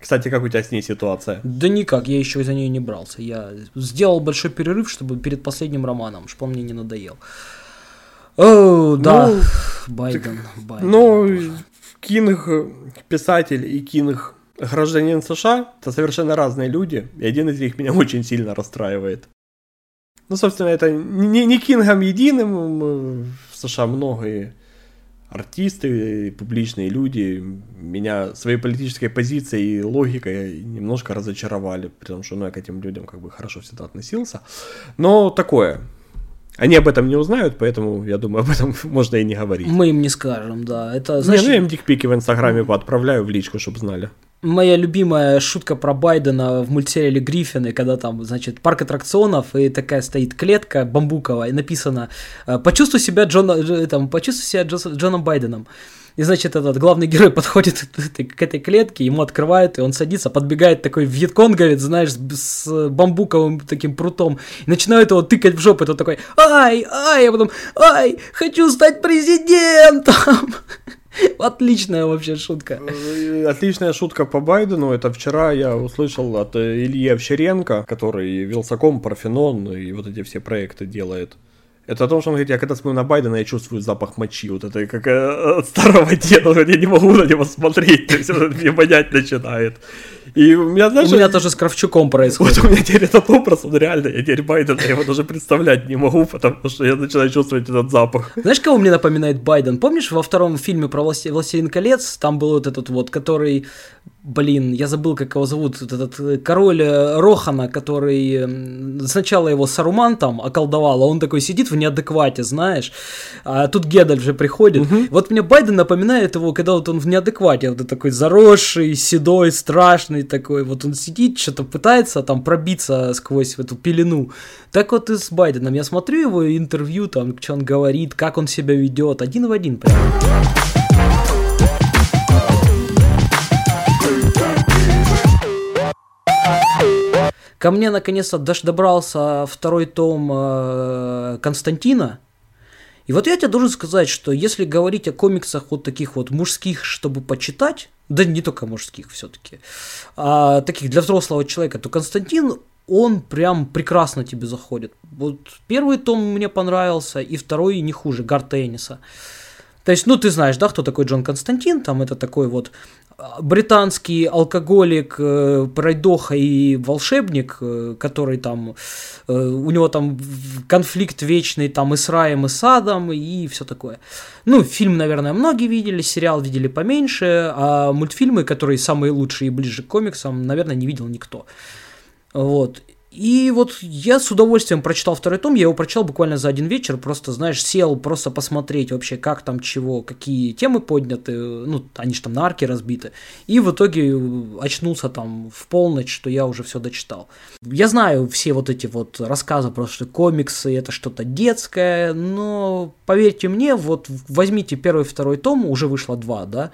Кстати, как у тебя с ней ситуация? Да никак, я еще за нее не брался. Я сделал большой перерыв, чтобы перед последним романом, чтобы он мне не надоел. О, да, ну, Байден, так, Байден. Ну, Кинг писатель и Кинг гражданин США — это совершенно разные люди, и один из них меня очень сильно расстраивает. Ну, собственно, это не, не Кингом единым, в США много и артисты, публичные люди меня своей политической позицией и логикой немножко разочаровали, потому что ну, я к этим людям как бы хорошо всегда относился. Но такое, они об этом не узнают, поэтому, я думаю, об этом можно и не говорить. Мы им не скажем, да. Это, значит... Не, ну я им дикпики в Инстаграме поотправляю в личку, чтобы знали моя любимая шутка про Байдена в мультсериале Гриффины, когда там, значит, парк аттракционов, и такая стоит клетка бамбуковая, и написано «Э, «Почувствуй себя, Джона, там, почувствуй себя Джо, Джоном Байденом». И, значит, этот главный герой подходит к этой клетке, ему открывают, и он садится, подбегает такой вьетконговец, знаешь, с бамбуковым таким прутом, и начинает его тыкать в жопу, и тот такой «Ай, ай!» а потом «Ай, хочу стать президентом!» Отличная вообще шутка. Э, отличная шутка по Байдену. Это вчера я услышал от Ильи Овчаренко, который Вилсаком, Парфенон и вот эти все проекты делает. Это о том, что он говорит, я когда смотрю на Байдена, я чувствую запах мочи. Вот это как э, от старого деда, я не могу на него смотреть, то есть он мне вонять начинает. И у меня, знаешь, у меня тоже с Кравчуком происходит. Вот у меня теперь этот образ, он реально, я теперь Байдена, я его даже представлять не могу, потому что я начинаю чувствовать этот запах. Знаешь, кого мне напоминает Байден? Помнишь, во втором фильме про «Властелин колец» там был вот этот вот, который Блин, я забыл, как его зовут, этот э, король э, Рохана, который сначала его Саруман там околдовал, а он такой сидит в неадеквате, знаешь, а тут Гедаль же приходит. Угу. Вот мне Байден напоминает его, когда вот он в неадеквате, вот такой заросший, седой, страшный такой, вот он сидит, что-то пытается там пробиться сквозь эту пелену. Так вот и с Байденом, я смотрю его интервью, там, что он говорит, как он себя ведет, один в один прям. Ко мне наконец-то даже добрался второй том э, Константина. И вот я тебе должен сказать, что если говорить о комиксах вот таких вот мужских, чтобы почитать, да не только мужских все-таки, а таких для взрослого человека, то Константин, он прям прекрасно тебе заходит. Вот первый том мне понравился, и второй не хуже, Гар Тенниса. То есть, ну, ты знаешь, да, кто такой Джон Константин, там это такой вот британский алкоголик, э, пройдоха и волшебник, э, который там, э, у него там конфликт вечный там и с раем, и с адом, и все такое. Ну, фильм, наверное, многие видели, сериал видели поменьше, а мультфильмы, которые самые лучшие и ближе к комиксам, наверное, не видел никто. Вот. И вот я с удовольствием прочитал второй том, я его прочитал буквально за один вечер, просто, знаешь, сел просто посмотреть вообще, как там чего, какие темы подняты, ну, они же там на арке разбиты. И в итоге очнулся там в полночь, что я уже все дочитал. Я знаю все вот эти вот рассказы про что комиксы, это что-то детское, но поверьте мне, вот возьмите первый второй том, уже вышло два, да,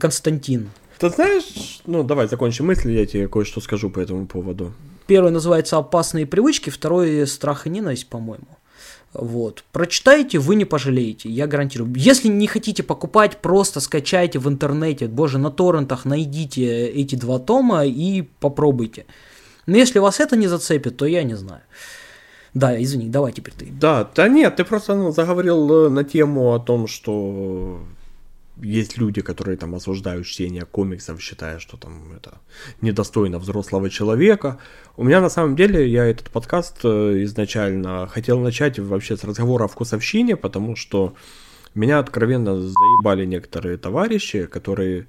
Константин. Ты знаешь, ну давай закончим мысль, я тебе кое-что скажу по этому поводу. Первый называется «Опасные привычки», второй «Страх и ненависть», по-моему. Вот. Прочитайте, вы не пожалеете, я гарантирую. Если не хотите покупать, просто скачайте в интернете, боже, на торрентах найдите эти два тома и попробуйте. Но если вас это не зацепит, то я не знаю. Да, извини, давай теперь ты. Да, да нет, ты просто ну, заговорил э, на тему о том, что есть люди, которые там осуждают чтение комиксов, считая, что там это недостойно взрослого человека. У меня на самом деле, я этот подкаст э, изначально хотел начать вообще с разговора о вкусовщине, потому что меня откровенно заебали некоторые товарищи, которые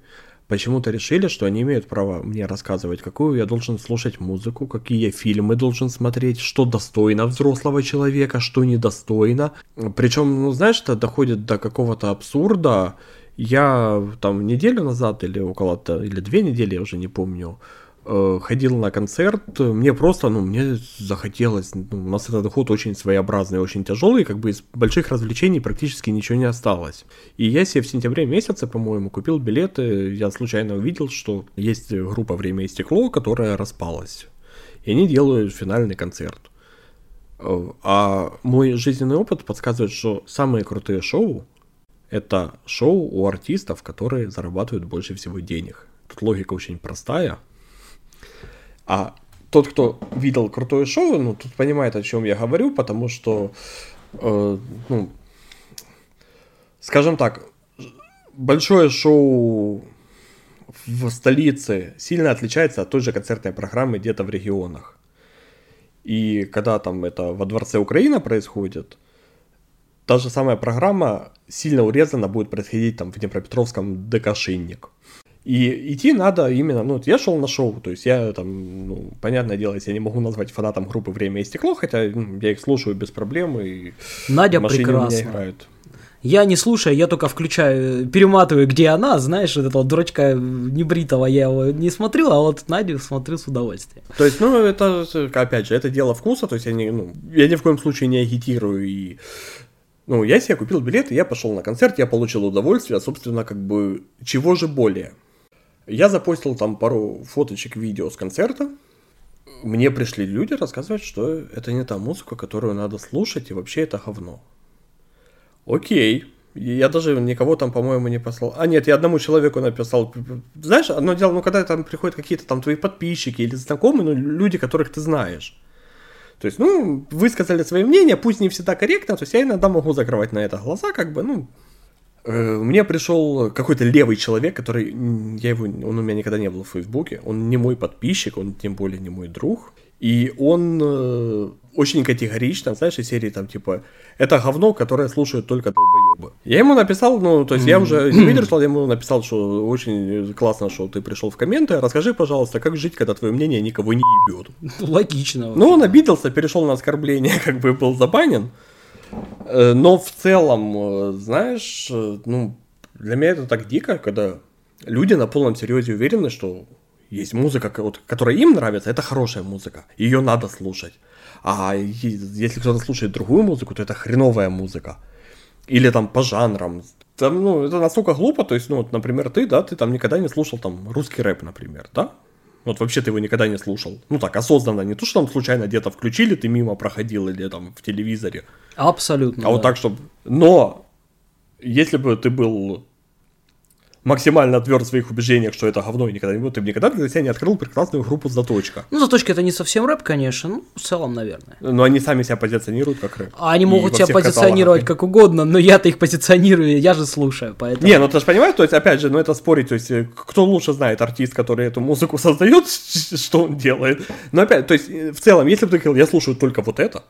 почему-то решили, что они имеют право мне рассказывать, какую я должен слушать музыку, какие фильмы должен смотреть, что достойно взрослого человека, что недостойно. Причем, ну, знаешь, это доходит до какого-то абсурда, я там неделю назад или около или две недели, я уже не помню, э, ходил на концерт, мне просто, ну, мне захотелось, ну, у нас этот ход очень своеобразный, очень тяжелый, как бы из больших развлечений практически ничего не осталось. И я себе в сентябре месяце, по-моему, купил билеты, я случайно увидел, что есть группа «Время и стекло», которая распалась. И они делают финальный концерт. Э, а мой жизненный опыт подсказывает, что самые крутые шоу это шоу у артистов, которые зарабатывают больше всего денег. Тут логика очень простая. А тот, кто видел крутое шоу, ну, тут понимает, о чем я говорю, потому что, э, ну, скажем так, большое шоу в столице сильно отличается от той же концертной программы где-то в регионах. И когда там это во Дворце Украина происходит, та же самая программа сильно урезана будет происходить там в Днепропетровском ДК «Шинник». И идти надо именно, ну, я шел на шоу, то есть я там, ну, понятное дело, я не могу назвать фанатом группы «Время и стекло», хотя ну, я их слушаю без проблем, и Надя прекрасно. играют. Я не слушаю, я только включаю, перематываю, где она, знаешь, вот этого дурачка небритого я его не смотрю, а вот Надю смотрю с удовольствием. То есть, ну, это, опять же, это дело вкуса, то есть я, не, ну, я ни в коем случае не агитирую и ну, я себе купил билет, я пошел на концерт, я получил удовольствие, собственно, как бы, чего же более. Я запостил там пару фоточек, видео с концерта. Мне пришли люди рассказывать, что это не та музыка, которую надо слушать, и вообще это говно. Окей. Я даже никого там, по-моему, не послал. А нет, я одному человеку написал. Знаешь, одно дело, ну когда там приходят какие-то там твои подписчики или знакомые, ну люди, которых ты знаешь. То есть, ну, высказали свое мнение, пусть не всегда корректно, то есть я иногда могу закрывать на это глаза, как бы, ну, э, мне пришел какой-то левый человек, который, я его, он у меня никогда не был в Фейсбуке, он не мой подписчик, он тем более не мой друг, и он э, очень категорично, знаешь, из серии там типа это говно, которое слушают только долбоебы. Я ему написал, ну, то есть я уже не выдержал, я ему написал, что очень классно, что ты пришел в комменты. Расскажи, пожалуйста, как жить, когда твое мнение никого не ебет. Логично. Вообще. Ну, он обиделся, перешел на оскорбление, как бы был забанен. Э, но в целом, э, знаешь, э, ну, для меня это так дико, когда люди на полном серьезе уверены, что есть музыка, которая им нравится, это хорошая музыка, ее надо слушать. А если кто-то слушает другую музыку, то это хреновая музыка. Или там по жанрам. Там, ну, это настолько глупо, то есть, ну, вот, например, ты, да, ты там никогда не слушал там русский рэп, например, да? Вот вообще ты его никогда не слушал. Ну так, осознанно, не то, что там случайно где-то включили, ты мимо проходил или там в телевизоре. Абсолютно. А да. вот так, чтобы... Но если бы ты был максимально тверд в своих убеждениях, что это говно и никогда не будет, ты бы никогда для себя не открыл прекрасную группу «Заточка». Ну, «Заточка» это не совсем рэп, конечно, ну, в целом, наверное. Но они сами себя позиционируют как рэп. А они могут себя позиционировать как угодно, но я-то их позиционирую, я же слушаю, поэтому... Не, ну ты же понимаешь, то есть, опять же, ну это спорить, то есть, э, кто лучше знает артист, который эту музыку создает, что он делает. Но опять, то есть, э, в целом, если бы ты говорил, я слушаю только вот это,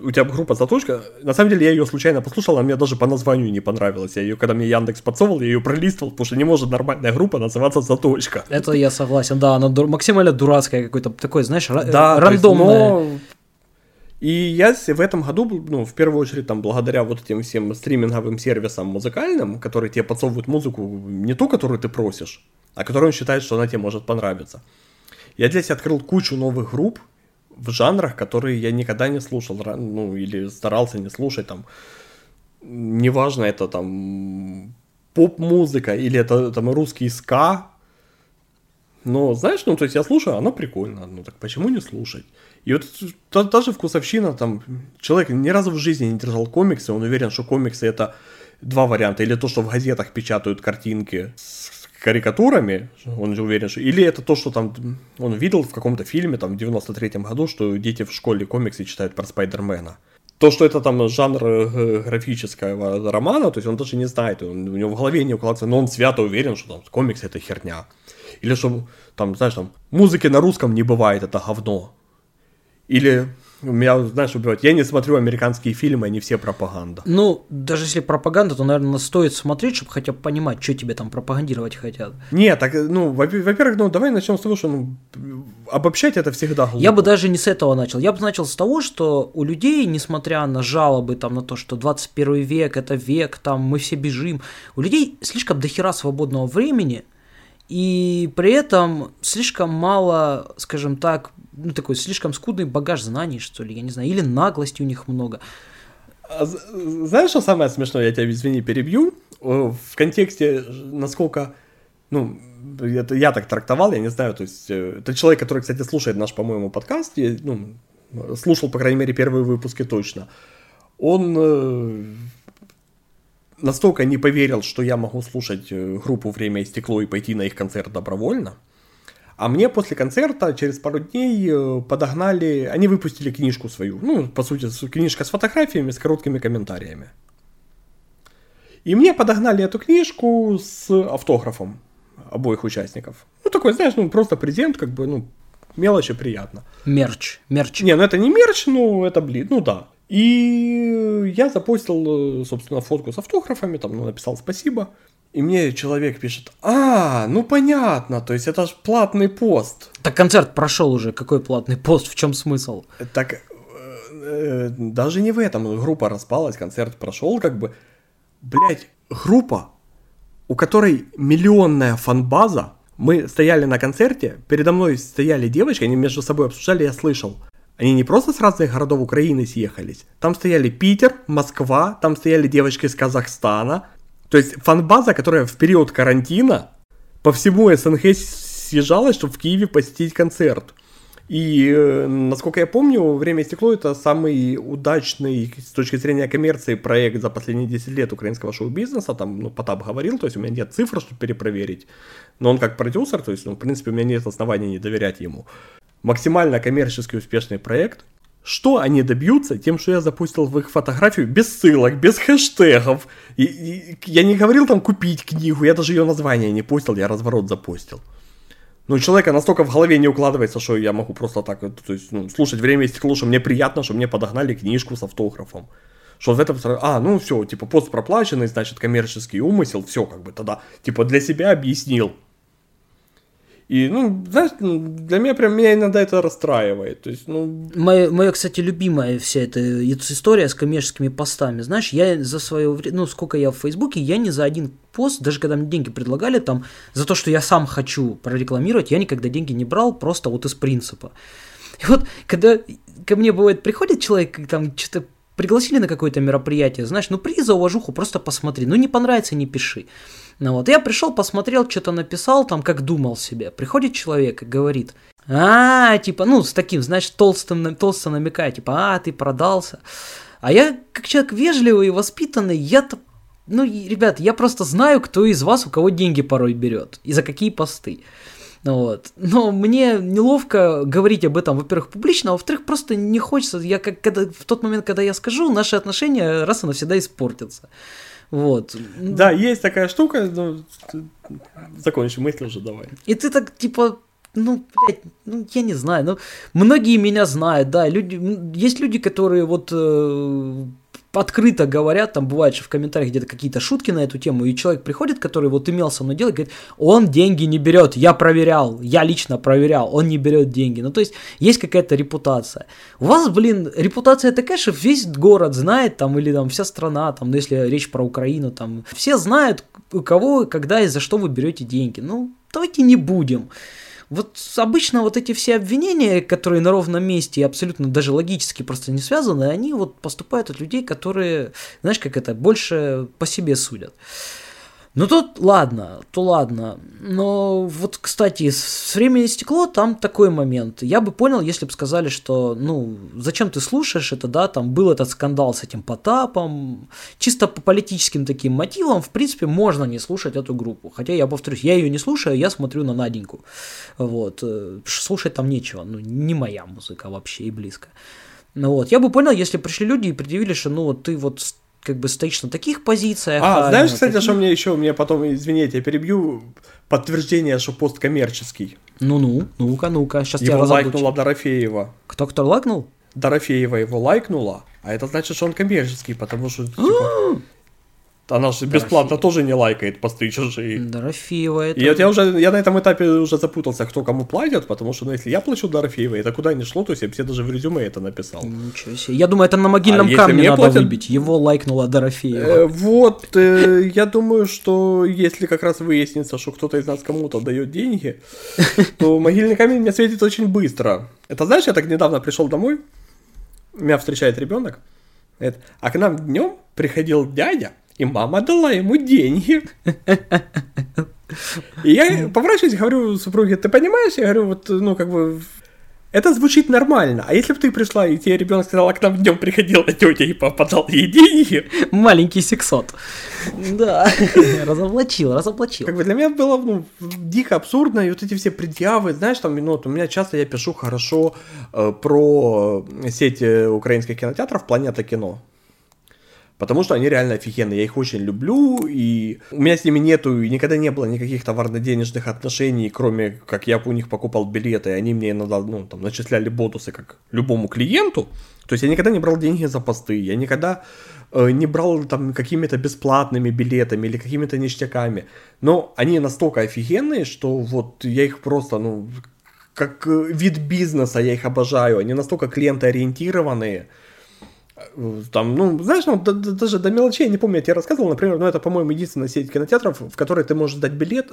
у тебя группа «Заточка». На самом деле я ее случайно послушал, она мне даже по названию не понравилась. Я ее, когда мне Яндекс подсовывал, я ее пролистывал, потому что не может нормальная группа называться «Заточка». Это я согласен, да, она дур... максимально дурацкая какой-то такой, знаешь, Да, то есть, рандомная. но- И я в этом году, ну, в первую очередь, там, благодаря вот этим всем стриминговым сервисам музыкальным, которые тебе подсовывают музыку, не ту, которую ты просишь, а которую он считает, что она тебе может понравиться. Я себя открыл кучу новых групп в жанрах, которые я никогда не слушал, ну, или старался не слушать, там, неважно, это там поп-музыка, или это там русский ска, но, знаешь, ну, то есть я слушаю, оно прикольно, ну, так почему не слушать? И вот та, та же вкусовщина, там, человек ни разу в жизни не держал комиксы, он уверен, что комиксы это два варианта, или то, что в газетах печатают картинки с карикатурами, он же уверен, что... Или это то, что там он видел в каком-то фильме, там, в 93-м году, что дети в школе комиксы читают про Спайдермена. То, что это там жанр э, графического романа, то есть он даже не знает, он, у него в голове не укладывается, но он свято уверен, что там комиксы это херня. Или что там, знаешь, там, музыки на русском не бывает, это говно. Или меня, знаешь, убивают. Я не смотрю американские фильмы, они все пропаганда. Ну, даже если пропаганда, то, наверное, стоит смотреть, чтобы хотя бы понимать, что тебе там пропагандировать хотят. Нет, так, ну, во- во-первых, ну, давай начнем с того, что ну, обобщать это всегда глупо. Я бы даже не с этого начал. Я бы начал с того, что у людей, несмотря на жалобы там на то, что 21 век это век, там мы все бежим, у людей слишком дохера свободного времени, и при этом слишком мало, скажем так, ну такой слишком скудный багаж знаний, что ли, я не знаю, или наглости у них много. А Знаешь, что самое смешное? Я тебя, извини, перебью. В контексте, насколько, ну, это я так трактовал, я не знаю, то есть, это человек, который, кстати, слушает наш, по-моему, подкаст, и, ну, слушал, по крайней мере, первые выпуски точно. Он э, настолько не поверил, что я могу слушать э, группу «Время и стекло» и пойти на их концерт добровольно, а мне после концерта через пару дней э, подогнали, они выпустили книжку свою, ну, по сути, книжка с фотографиями, с короткими комментариями. И мне подогнали эту книжку с автографом обоих участников. Ну, такой, знаешь, ну, просто презент, как бы, ну, мелочи приятно. Мерч, мерч. Не, ну это не мерч, ну это, блин, ну да. И я запостил, э, собственно, фотку с автографами, там, ну, написал спасибо. И мне человек пишет, а, ну понятно, то есть это ж платный пост. Так концерт прошел уже, какой платный пост, в чем смысл? Так, э, э, даже не в этом, группа распалась, концерт прошел, как бы, блять, группа, у которой миллионная фанбаза, мы стояли на концерте, передо мной стояли девочки, они между собой обсуждали, я слышал. Они не просто с разных городов Украины съехались. Там стояли Питер, Москва, там стояли девочки из Казахстана. То есть фанбаза, которая в период карантина по всему СНГ съезжалась, чтобы в Киеве посетить концерт. И, э, насколько я помню, «Время и стекло» — это самый удачный с точки зрения коммерции проект за последние 10 лет украинского шоу-бизнеса. Там, ну, Потап говорил, то есть у меня нет цифр, чтобы перепроверить. Но он как продюсер, то есть, ну, в принципе, у меня нет оснований не доверять ему. Максимально коммерчески успешный проект. Что они добьются тем, что я запустил в их фотографию без ссылок, без хэштегов. И, и я не говорил там купить книгу, я даже ее название не постил, я разворот запостил. Ну, у человека настолько в голове не укладывается, что я могу просто так, то есть, ну, слушать время и стекло, что мне приятно, что мне подогнали книжку с автографом. Что в этом, а, ну все, типа, пост проплаченный, значит, коммерческий умысел, все, как бы, тогда, типа, для себя объяснил. И, ну, знаешь, ну, для меня прям, меня иногда это расстраивает, то есть, ну, Моя, моя, кстати, любимая вся эта история с коммерческими постами. Знаешь, я за свое время, ну, сколько я в Фейсбуке, я ни за один пост, даже когда мне деньги предлагали там, за то, что я сам хочу прорекламировать, я никогда деньги не брал, просто вот из принципа. И вот, когда ко мне бывает, приходит человек, там что-то пригласили на какое-то мероприятие, знаешь, ну, приди за уважуху, просто посмотри, ну, не понравится, не пиши. Ну вот, я пришел, посмотрел, что-то написал, там, как думал себе. Приходит человек и говорит, а, типа, ну, с таким, значит, толстым, толсто намекая, типа, а, ты продался. А я, как человек вежливый и воспитанный, я-то, ну, ребят, я просто знаю, кто из вас у кого деньги порой берет и за какие посты. Ну Вот. Но мне неловко говорить об этом, во-первых, публично, а во-вторых, просто не хочется. Я как когда, в тот момент, когда я скажу, наши отношения раз и навсегда испортятся. Вот. да, есть такая штука, ну, закончим мысль уже, давай. И ты так, типа, ну, блядь, ну, я не знаю, ну, многие меня знают, да, люди, есть люди, которые вот э, открыто говорят, там бывает, что в комментариях где-то какие-то шутки на эту тему, и человек приходит, который вот имел со мной дело, говорит, он деньги не берет, я проверял, я лично проверял, он не берет деньги. Ну, то есть, есть какая-то репутация. У вас, блин, репутация такая, что весь город знает, там, или там вся страна, там, ну, если речь про Украину, там, все знают, у кого, когда и за что вы берете деньги. Ну, давайте не будем. Вот обычно вот эти все обвинения, которые на ровном месте и абсолютно даже логически просто не связаны, они вот поступают от людей, которые, знаешь, как это, больше по себе судят. Ну тут ладно, то ладно. Но вот, кстати, с времени стекло, там такой момент. Я бы понял, если бы сказали, что, ну, зачем ты слушаешь это, да, там был этот скандал с этим Потапом. Чисто по политическим таким мотивам, в принципе, можно не слушать эту группу. Хотя, я повторюсь, я ее не слушаю, я смотрю на Наденьку. Вот. Э, слушать там нечего. Ну, не моя музыка вообще и близко. Ну вот, я бы понял, если пришли люди и предъявили, что ну вот ты вот как бы стоишь на таких позициях. А, а знаешь, кстати, таких... что мне еще, мне потом, извините, я перебью, подтверждение, что пост коммерческий. Ну-ну, ну-ка, ну-ка, сейчас его я лайкнула Дорофеева. Кто кто лайкнул? Дорофеева его лайкнула, а это значит, что он коммерческий, потому что типа, Она же бесплатно Дорофеева. тоже не лайкает посты чужие. Дорофеева это... И вот я уже, я на этом этапе уже запутался, кто кому платит, потому что, ну, если я плачу Дорофеевой, это куда ни шло, то есть я все даже в резюме это написал. Ничего себе. Я думаю, это на могильном а камне надо платят... выбить. Его лайкнула Дорофеева. Э, вот, э, я думаю, что если как раз выяснится, что кто-то из нас кому-то дает деньги, то могильный камень мне светит очень быстро. Это знаешь, я так недавно пришел домой, меня встречает ребенок, а к нам днем приходил дядя, и мама дала ему деньги. И я поворачиваюсь и говорю супруге, ты понимаешь? Я говорю, вот, ну, как бы, это звучит нормально. А если бы ты пришла, и тебе ребенок сказал, а к нам днем приходила тетя и папа дал ей деньги. Маленький сексот. Да, разоблачил, разоблачил. Как бы для меня было ну, дико абсурдно, и вот эти все предъявы, знаешь, там, ну, вот у меня часто я пишу хорошо э, про сеть э, украинских кинотеатров «Планета кино». Потому что они реально офигенные, я их очень люблю, и у меня с ними нету, и никогда не было никаких товарно-денежных отношений, кроме как я у них покупал билеты, и они мне иногда, ну, там, начисляли бонусы как любому клиенту. То есть я никогда не брал деньги за посты, я никогда э, не брал там какими-то бесплатными билетами или какими-то ништяками. Но они настолько офигенные, что вот я их просто, ну, как э, вид бизнеса я их обожаю. Они настолько клиентоориентированные, там, ну, знаешь, ну, даже до мелочей, я не помню, я тебе рассказывал, например, ну, это, по-моему, единственная сеть кинотеатров, в которой ты можешь сдать билет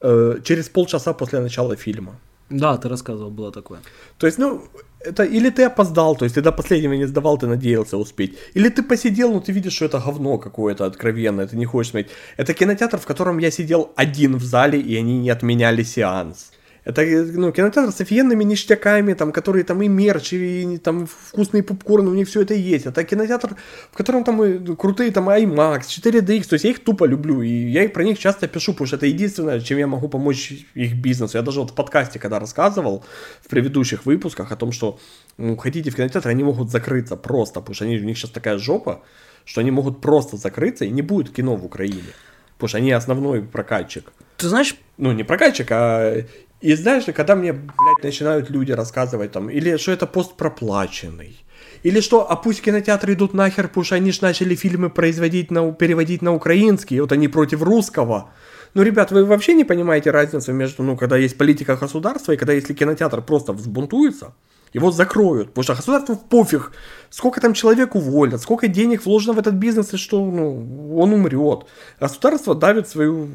э, через полчаса после начала фильма. Да, ты рассказывал, было такое. То есть, ну, это или ты опоздал, то есть ты до последнего не сдавал, ты надеялся успеть. Или ты посидел, но ты видишь, что это говно какое-то откровенное, ты не хочешь смотреть. Это кинотеатр, в котором я сидел один в зале, и они не отменяли сеанс. Это ну, кинотеатр с офигенными ништяками, там, которые там и мерч, и там вкусные попкорны, у них все это есть. Это кинотеатр, в котором там и крутые там IMAX, 4DX, то есть я их тупо люблю, и я их про них часто пишу, потому что это единственное, чем я могу помочь их бизнесу. Я даже вот в подкасте, когда рассказывал в предыдущих выпусках о том, что ну, хотите в кинотеатр, они могут закрыться просто, потому что они, у них сейчас такая жопа, что они могут просто закрыться, и не будет кино в Украине. Потому что они основной прокатчик. Ты знаешь... Ну, не прокатчик, а и знаешь, когда мне, блядь, начинают люди рассказывать там, или что это пост проплаченный, или что, а пусть кинотеатры идут нахер, потому что они же начали фильмы производить, на, переводить на украинский, вот они против русского. Ну, ребят, вы вообще не понимаете разницу между, ну, когда есть политика государства и когда если кинотеатр просто взбунтуется, его закроют, потому что государству пофиг, сколько там человек уволят, сколько денег вложено в этот бизнес, и что ну, он умрет. Государство давит свою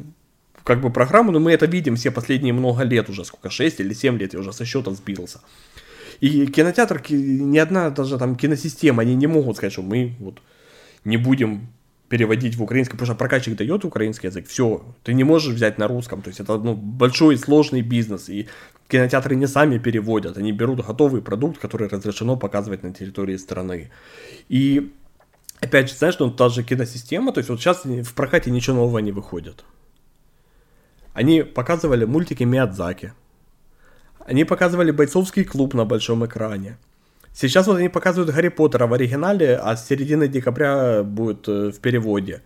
как бы программу, но мы это видим все последние много лет уже, сколько, 6 или 7 лет, я уже со счета сбился. И кинотеатр, ни одна даже там киносистема, они не могут сказать, что мы вот не будем переводить в украинский, потому что прокатчик дает украинский язык, все, ты не можешь взять на русском, то есть это ну, большой сложный бизнес, и кинотеатры не сами переводят, они берут готовый продукт, который разрешено показывать на территории страны. И опять же, знаешь, ну, та же киносистема, то есть вот сейчас в прокате ничего нового не выходит. Они показывали мультики Миядзаки. Они показывали бойцовский клуб на большом экране. Сейчас вот они показывают Гарри Поттера в оригинале, а с середины декабря будет э, в переводе.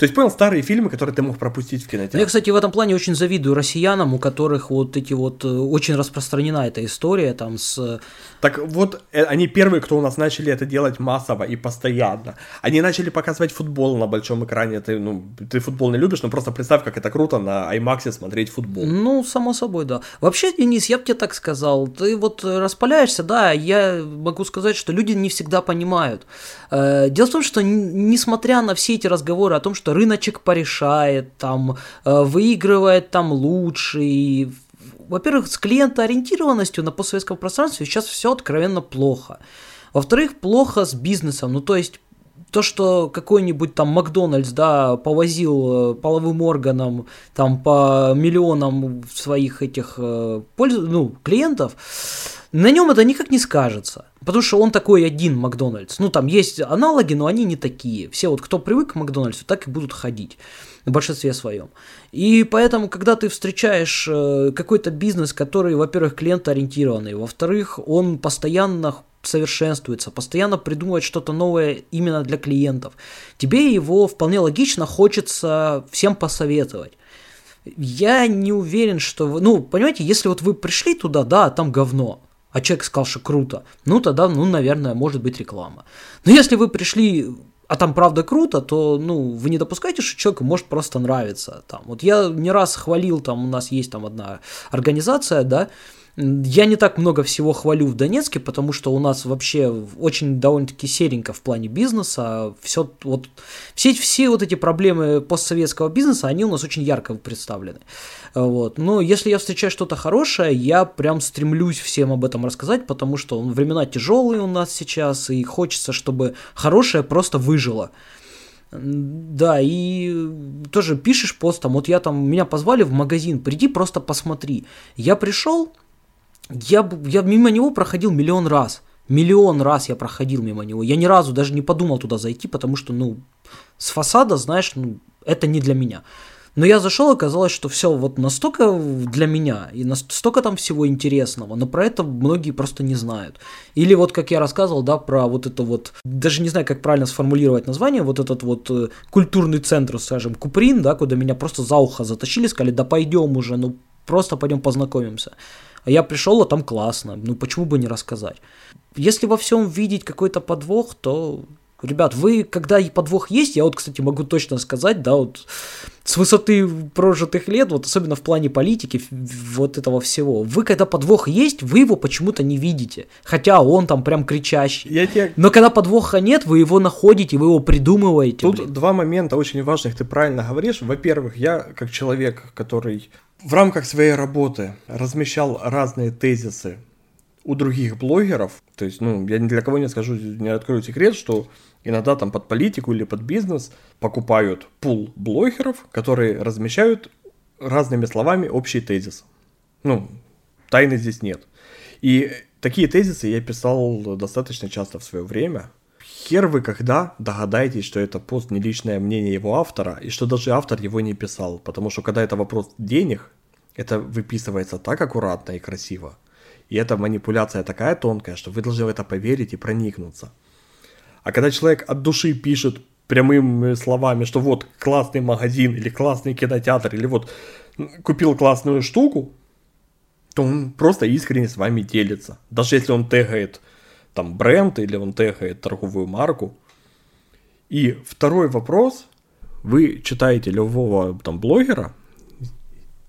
То есть, понял, старые фильмы, которые ты мог пропустить в кинотеатре. Ну, я, кстати, в этом плане очень завидую россиянам, у которых вот эти вот, э, очень распространена эта история там с... Так вот, э, они первые, кто у нас начали это делать массово и постоянно. Они начали показывать футбол на большом экране. Ты, ну, ты футбол не любишь, но просто представь, как это круто на IMAX смотреть футбол. Ну, само собой, да. Вообще, Денис, я бы тебе так сказал, ты вот распаляешься, да, я могу сказать, что люди не всегда понимают. Э, дело в том, что несмотря на все эти разговоры о том, что рыночек порешает, там, э, выигрывает там лучше, и во-первых, с клиентоориентированностью на постсоветском пространстве сейчас все откровенно плохо. Во-вторых, плохо с бизнесом. Ну, то есть, то, что какой-нибудь там Макдональдс, да, повозил э, половым органам там по миллионам своих этих э, польз... ну, клиентов, на нем это никак не скажется. Потому что он такой один Макдональдс. Ну, там есть аналоги, но они не такие. Все вот, кто привык к Макдональдсу, так и будут ходить в большинстве своем. И поэтому, когда ты встречаешь э, какой-то бизнес, который, во-первых, клиентоориентированный, во-вторых, он постоянно совершенствуется, постоянно придумывает что-то новое именно для клиентов, тебе его вполне логично хочется всем посоветовать. Я не уверен, что... Вы, ну, понимаете, если вот вы пришли туда, да, там говно, а человек сказал, что круто, ну тогда, ну, наверное, может быть реклама. Но если вы пришли, а там правда круто, то, ну, вы не допускаете, что человеку может просто нравиться. Там. Вот я не раз хвалил, там у нас есть там одна организация, да, я не так много всего хвалю в Донецке, потому что у нас вообще очень довольно-таки серенько в плане бизнеса. Все, вот, все, все вот эти проблемы постсоветского бизнеса, они у нас очень ярко представлены. Вот. Но если я встречаю что-то хорошее, я прям стремлюсь всем об этом рассказать, потому что времена тяжелые у нас сейчас, и хочется, чтобы хорошее просто выжило. Да, и тоже пишешь пост, там, вот я там, меня позвали в магазин, приди просто посмотри. Я пришел, я, я мимо него проходил миллион раз. Миллион раз я проходил мимо него. Я ни разу даже не подумал туда зайти, потому что, ну, с фасада, знаешь, ну, это не для меня. Но я зашел, оказалось, что все вот настолько для меня, и настолько там всего интересного, но про это многие просто не знают. Или вот, как я рассказывал, да, про вот это вот, даже не знаю, как правильно сформулировать название, вот этот вот э, культурный центр, скажем, Куприн, да, куда меня просто за ухо затащили, сказали, да пойдем уже, ну просто пойдем познакомимся. А я пришел, а там классно. Ну почему бы не рассказать? Если во всем видеть какой-то подвох, то Ребят, вы, когда и подвох есть, я вот, кстати, могу точно сказать, да, вот с высоты прожитых лет, вот особенно в плане политики, вот этого всего, вы, когда подвох есть, вы его почему-то не видите, хотя он там прям кричащий. Я тебе... Но когда подвоха нет, вы его находите, вы его придумываете. Тут блин. два момента очень важных, ты правильно говоришь. Во-первых, я, как человек, который в рамках своей работы размещал разные тезисы у других блогеров, то есть, ну, я ни для кого не скажу, не открою секрет, что иногда там под политику или под бизнес покупают пул блогеров, которые размещают разными словами общий тезис. Ну, тайны здесь нет. И такие тезисы я писал достаточно часто в свое время. Хер вы когда догадаетесь, что это пост не личное мнение его автора, и что даже автор его не писал. Потому что когда это вопрос денег, это выписывается так аккуратно и красиво. И эта манипуляция такая тонкая, что вы должны в это поверить и проникнуться. А когда человек от души пишет прямыми словами, что вот классный магазин или классный кинотеатр, или вот купил классную штуку, то он просто искренне с вами делится. Даже если он тегает там бренд или он тегает торговую марку. И второй вопрос. Вы читаете любого там блогера,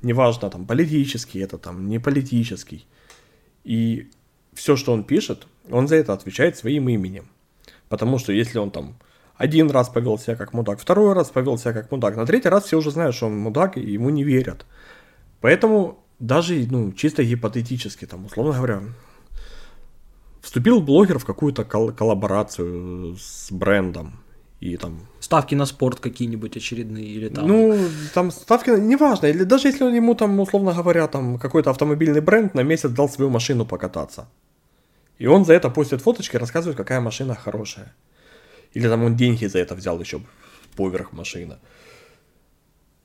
неважно там политический это там, не политический, и все, что он пишет, он за это отвечает своим именем. Потому что если он там один раз повел себя как мудак, второй раз повел себя как мудак, на третий раз все уже знают, что он мудак, и ему не верят. Поэтому даже, ну, чисто гипотетически, там, условно говоря, вступил блогер в какую-то кол- коллаборацию с брендом, и там... Ставки на спорт какие-нибудь очередные или там... Ну, там ставки, неважно, или даже если он ему там, условно говоря, там какой-то автомобильный бренд на месяц дал свою машину покататься. И он за это постит фоточки, рассказывает, какая машина хорошая. Или там он деньги за это взял еще поверх машины.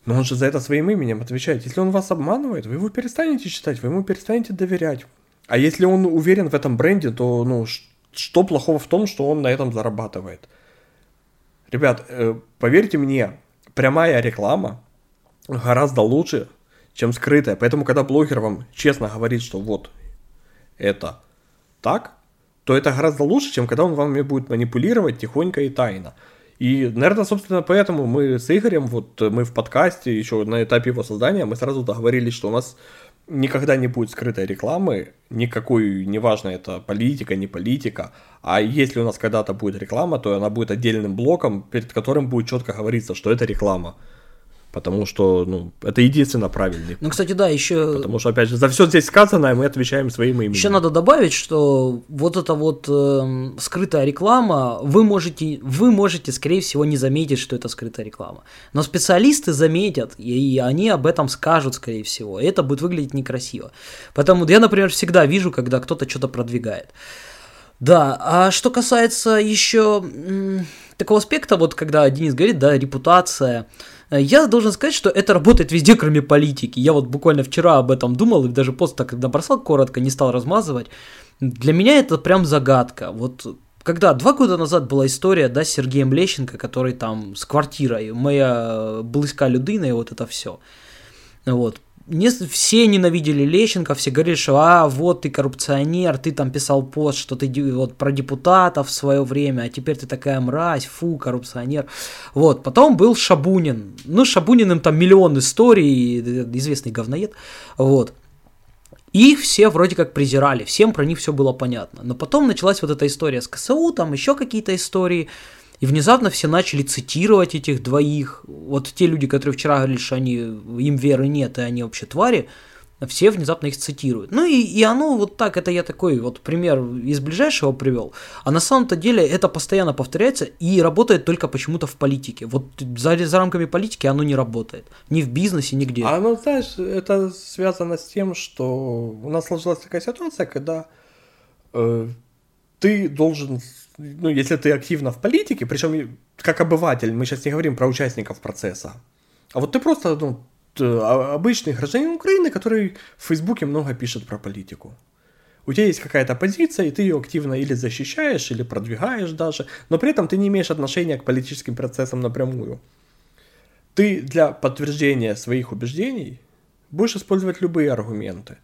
Но он же за это своим именем отвечает. Если он вас обманывает, вы его перестанете читать, вы ему перестанете доверять. А если он уверен в этом бренде, то ну, что плохого в том, что он на этом зарабатывает? Ребят, э, поверьте мне, прямая реклама гораздо лучше, чем скрытая. Поэтому, когда блогер вам честно говорит, что вот это так, то это гораздо лучше, чем когда он вами будет манипулировать тихонько и тайно. И, наверное, собственно, поэтому мы с Игорем, вот мы в подкасте, еще на этапе его создания, мы сразу договорились, что у нас никогда не будет скрытой рекламы, никакой, неважно, это политика, не политика, а если у нас когда-то будет реклама, то она будет отдельным блоком, перед которым будет четко говориться, что это реклама. Потому что, ну, это единственно правильный. Ну, кстати, да, еще... Потому что, опять же, за все здесь сказанное мы отвечаем своим именем. Еще надо добавить, что вот эта вот э, скрытая реклама, вы можете, вы можете, скорее всего, не заметить, что это скрытая реклама. Но специалисты заметят, и они об этом скажут, скорее всего. И это будет выглядеть некрасиво. Поэтому я, например, всегда вижу, когда кто-то что-то продвигает. Да, а что касается еще такого аспекта, вот когда Денис говорит, да, репутация, Э, я должен сказать, что это работает везде, кроме политики. Я вот буквально вчера об этом думал и даже пост так набросал коротко, не стал размазывать. Для меня это прям загадка. Вот когда два года назад была история, да, с Сергеем Лещенко, который там с квартирой, моя близкая людина и вот это все. Вот не, все ненавидели Лещенко, все говорили, что а, вот ты коррупционер, ты там писал пост, что ты вот про депутатов в свое время, а теперь ты такая мразь, фу, коррупционер. Вот, потом был Шабунин. Ну, с Шабуниным там миллион историй, известный говноед. Вот. И все вроде как презирали, всем про них все было понятно. Но потом началась вот эта история с КСУ, там еще какие-то истории. И внезапно все начали цитировать этих двоих. Вот те люди, которые вчера говорили, что они, им веры нет, и они вообще твари, все внезапно их цитируют. Ну и, и оно вот так, это я такой вот пример из ближайшего привел. А на самом-то деле это постоянно повторяется и работает только почему-то в политике. Вот за, за рамками политики оно не работает. Ни в бизнесе, нигде. А ну знаешь, это связано с тем, что у нас сложилась такая ситуация, когда э, ты должен ну, если ты активно в политике, причем как обыватель, мы сейчас не говорим про участников процесса, а вот ты просто ну, а, обычный гражданин Украины, который в Фейсбуке много пишет про политику. У тебя есть какая-то позиция, и ты ее активно или защищаешь, или продвигаешь даже, но при этом ты не имеешь отношения к политическим процессам напрямую. Ты для подтверждения своих убеждений будешь использовать любые аргументы.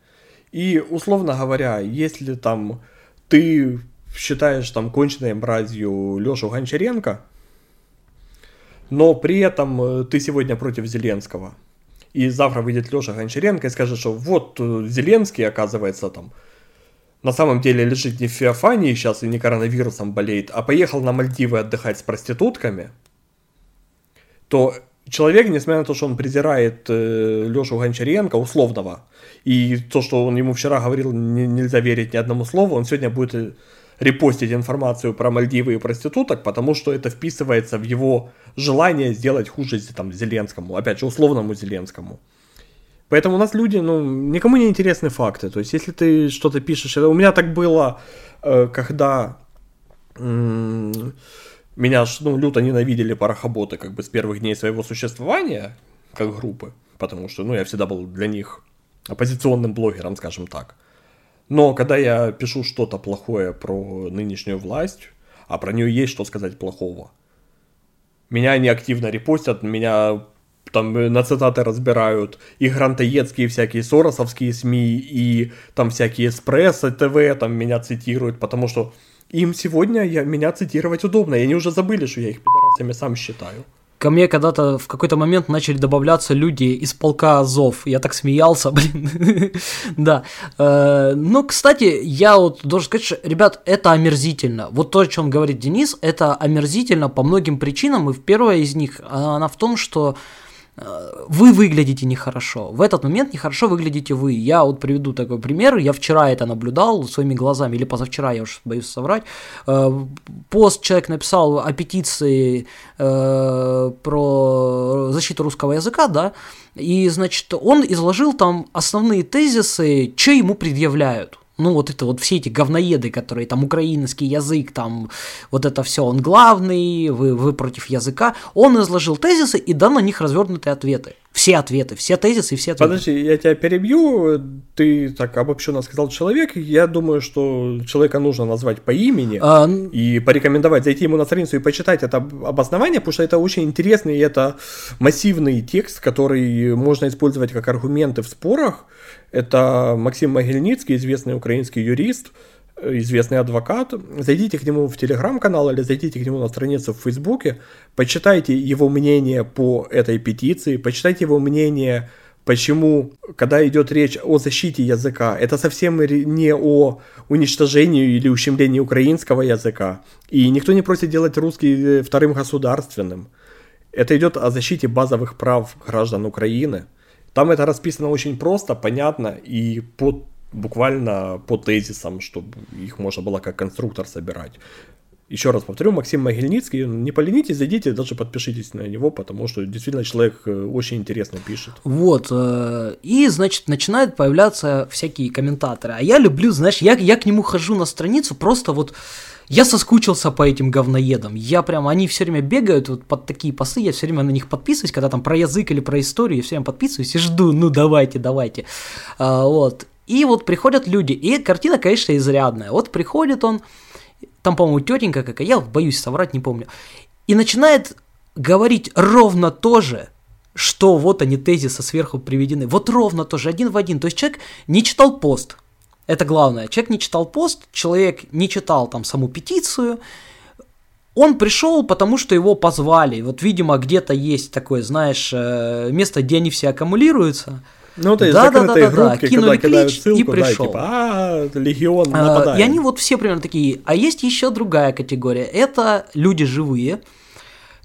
И, условно говоря, если там ты считаешь там конченной мразью Лешу Гончаренко, но при этом э, ты сегодня против Зеленского. И завтра выйдет Леша Гончаренко и скажет, что вот э, Зеленский, оказывается, там на самом деле лежит не в Феофании сейчас и не коронавирусом болеет, а поехал на Мальдивы отдыхать с проститутками, то человек, несмотря на то, что он презирает э, Лешу Гончаренко, условного, и то, что он ему вчера говорил, не, нельзя верить ни одному слову, он сегодня будет э, репостить информацию про Мальдивы и проституток, потому что это вписывается в его желание сделать хуже там, Зеленскому, опять же, условному Зеленскому. Поэтому у нас люди, ну, никому не интересны факты. То есть, если ты что-то пишешь... У меня так было, э, когда меня ну, люто ненавидели парохоботы как бы с первых дней своего существования, как группы, потому что, ну, я всегда был для них оппозиционным блогером, скажем так. Но когда я пишу что-то плохое про нынешнюю власть, а про нее есть что сказать плохого, меня они активно репостят, меня там на цитаты разбирают и грантоедские всякие соросовские СМИ, и там всякие эспрессо ТВ там меня цитируют, потому что им сегодня я, меня цитировать удобно, и они уже забыли, что я их пидорасами сам считаю ко мне когда-то в какой-то момент начали добавляться люди из полка Азов. Я так смеялся, блин. да. Э, но, кстати, я вот должен сказать, что, ребят, это омерзительно. Вот то, о чем говорит Денис, это омерзительно по многим причинам. И первая из них, она в том, что вы выглядите нехорошо. В этот момент нехорошо выглядите вы. Я вот приведу такой пример. Я вчера это наблюдал своими глазами, или позавчера, я уж боюсь соврать. Э, пост человек написал о петиции э, про защиту русского языка, да, и, значит, он изложил там основные тезисы, что ему предъявляют ну вот это вот все эти говноеды, которые там украинский язык, там вот это все, он главный, вы, вы против языка, он изложил тезисы и дал на них развернутые ответы. все ответы, все тезисы и все ответы. Подожди, я тебя перебью. Ты так обобщенно сказал человек. Я думаю, что человека нужно назвать по имени а... и порекомендовать зайти ему на страницу и почитать это обоснование, потому что это очень интересный и это массивный текст, который можно использовать как аргументы в спорах. Это Максим Могильницкий, известный украинский юрист, известный адвокат, зайдите к нему в телеграм-канал или зайдите к нему на страницу в Фейсбуке, почитайте его мнение по этой петиции, почитайте его мнение, почему, когда идет речь о защите языка, это совсем не о уничтожении или ущемлении украинского языка. И никто не просит делать русский э, вторым государственным. Это идет о защите базовых прав граждан Украины. Там это расписано очень просто, понятно и по буквально по тезисам, чтобы их можно было как конструктор собирать. Еще раз повторю, Максим Могильницкий, не поленитесь, зайдите, даже подпишитесь на него, потому что действительно человек э, очень интересно пишет. Вот, э, и, значит, начинают появляться всякие комментаторы. А я люблю, знаешь, я, я к нему хожу на страницу просто вот... Я соскучился по этим говноедам. Я прям, они все время бегают вот под такие посты, я все время на них подписываюсь, когда там про язык или про историю, я все время подписываюсь и жду, ну давайте, давайте. А, вот. И вот приходят люди, и картина, конечно, изрядная. Вот приходит он, там, по-моему, тетенька какая, я боюсь соврать, не помню, и начинает говорить ровно то же, что вот они тезисы сверху приведены. Вот ровно то же, один в один. То есть человек не читал пост. Это главное. Человек не читал пост, человек не читал там саму петицию. Он пришел, потому что его позвали. Вот, видимо, где-то есть такое, знаешь, э, место, где они все аккумулируются. Ну, то есть да, да, да, группки, да, Кинули когда клич ссылку, и пришел. Да, типа, а, легион нападает. А, и они вот все примерно такие. А есть еще другая категория. Это люди живые,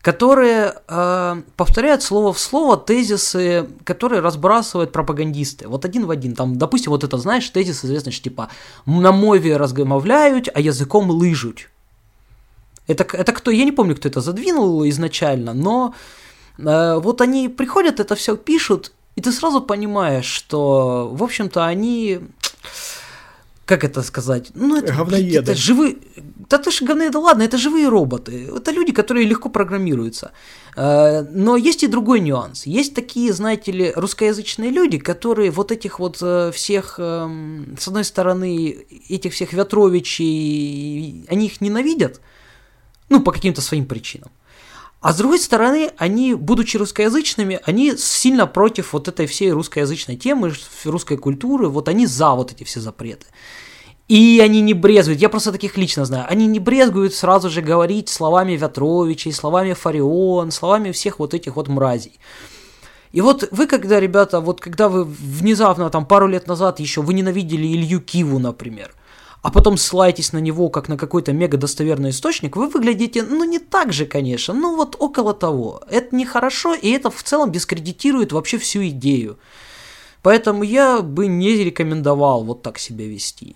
которые э, повторяют слово в слово тезисы, которые разбрасывают пропагандисты. Вот один в один. Там, допустим, вот это, знаешь, тезис известный, что типа «на мове разгомовляют, а языком лыжуть». Это, это кто, я не помню, кто это задвинул изначально, но э, вот они приходят, это все пишут, и ты сразу понимаешь, что, в общем-то, они как это сказать? Ну, это, говноеды. это живые... Да ты же говноеды, ладно, это живые роботы. Это люди, которые легко программируются. Э, но есть и другой нюанс. Есть такие, знаете ли, русскоязычные люди, которые вот этих вот э, всех, эм, с одной стороны, этих всех Ветровичей, они их ненавидят, ну, по каким-то своим причинам. А с другой стороны, они, будучи русскоязычными, они сильно против вот этой всей русскоязычной темы, русской культуры, вот они за вот эти все запреты. И они не брезгуют, я просто таких лично знаю, они не брезгуют сразу же говорить словами Ветровичей, словами Фарион, словами всех вот этих вот мразей. И вот вы, когда, ребята, вот когда вы внезапно, там, пару лет назад еще, вы ненавидели Илью Киву, например, а потом ссылаетесь на него как на какой-то мега достоверный источник, вы выглядите, ну, не так же, конечно, ну, вот около того. Это нехорошо, и это в целом дискредитирует вообще всю идею. Поэтому я бы не рекомендовал вот так себя вести.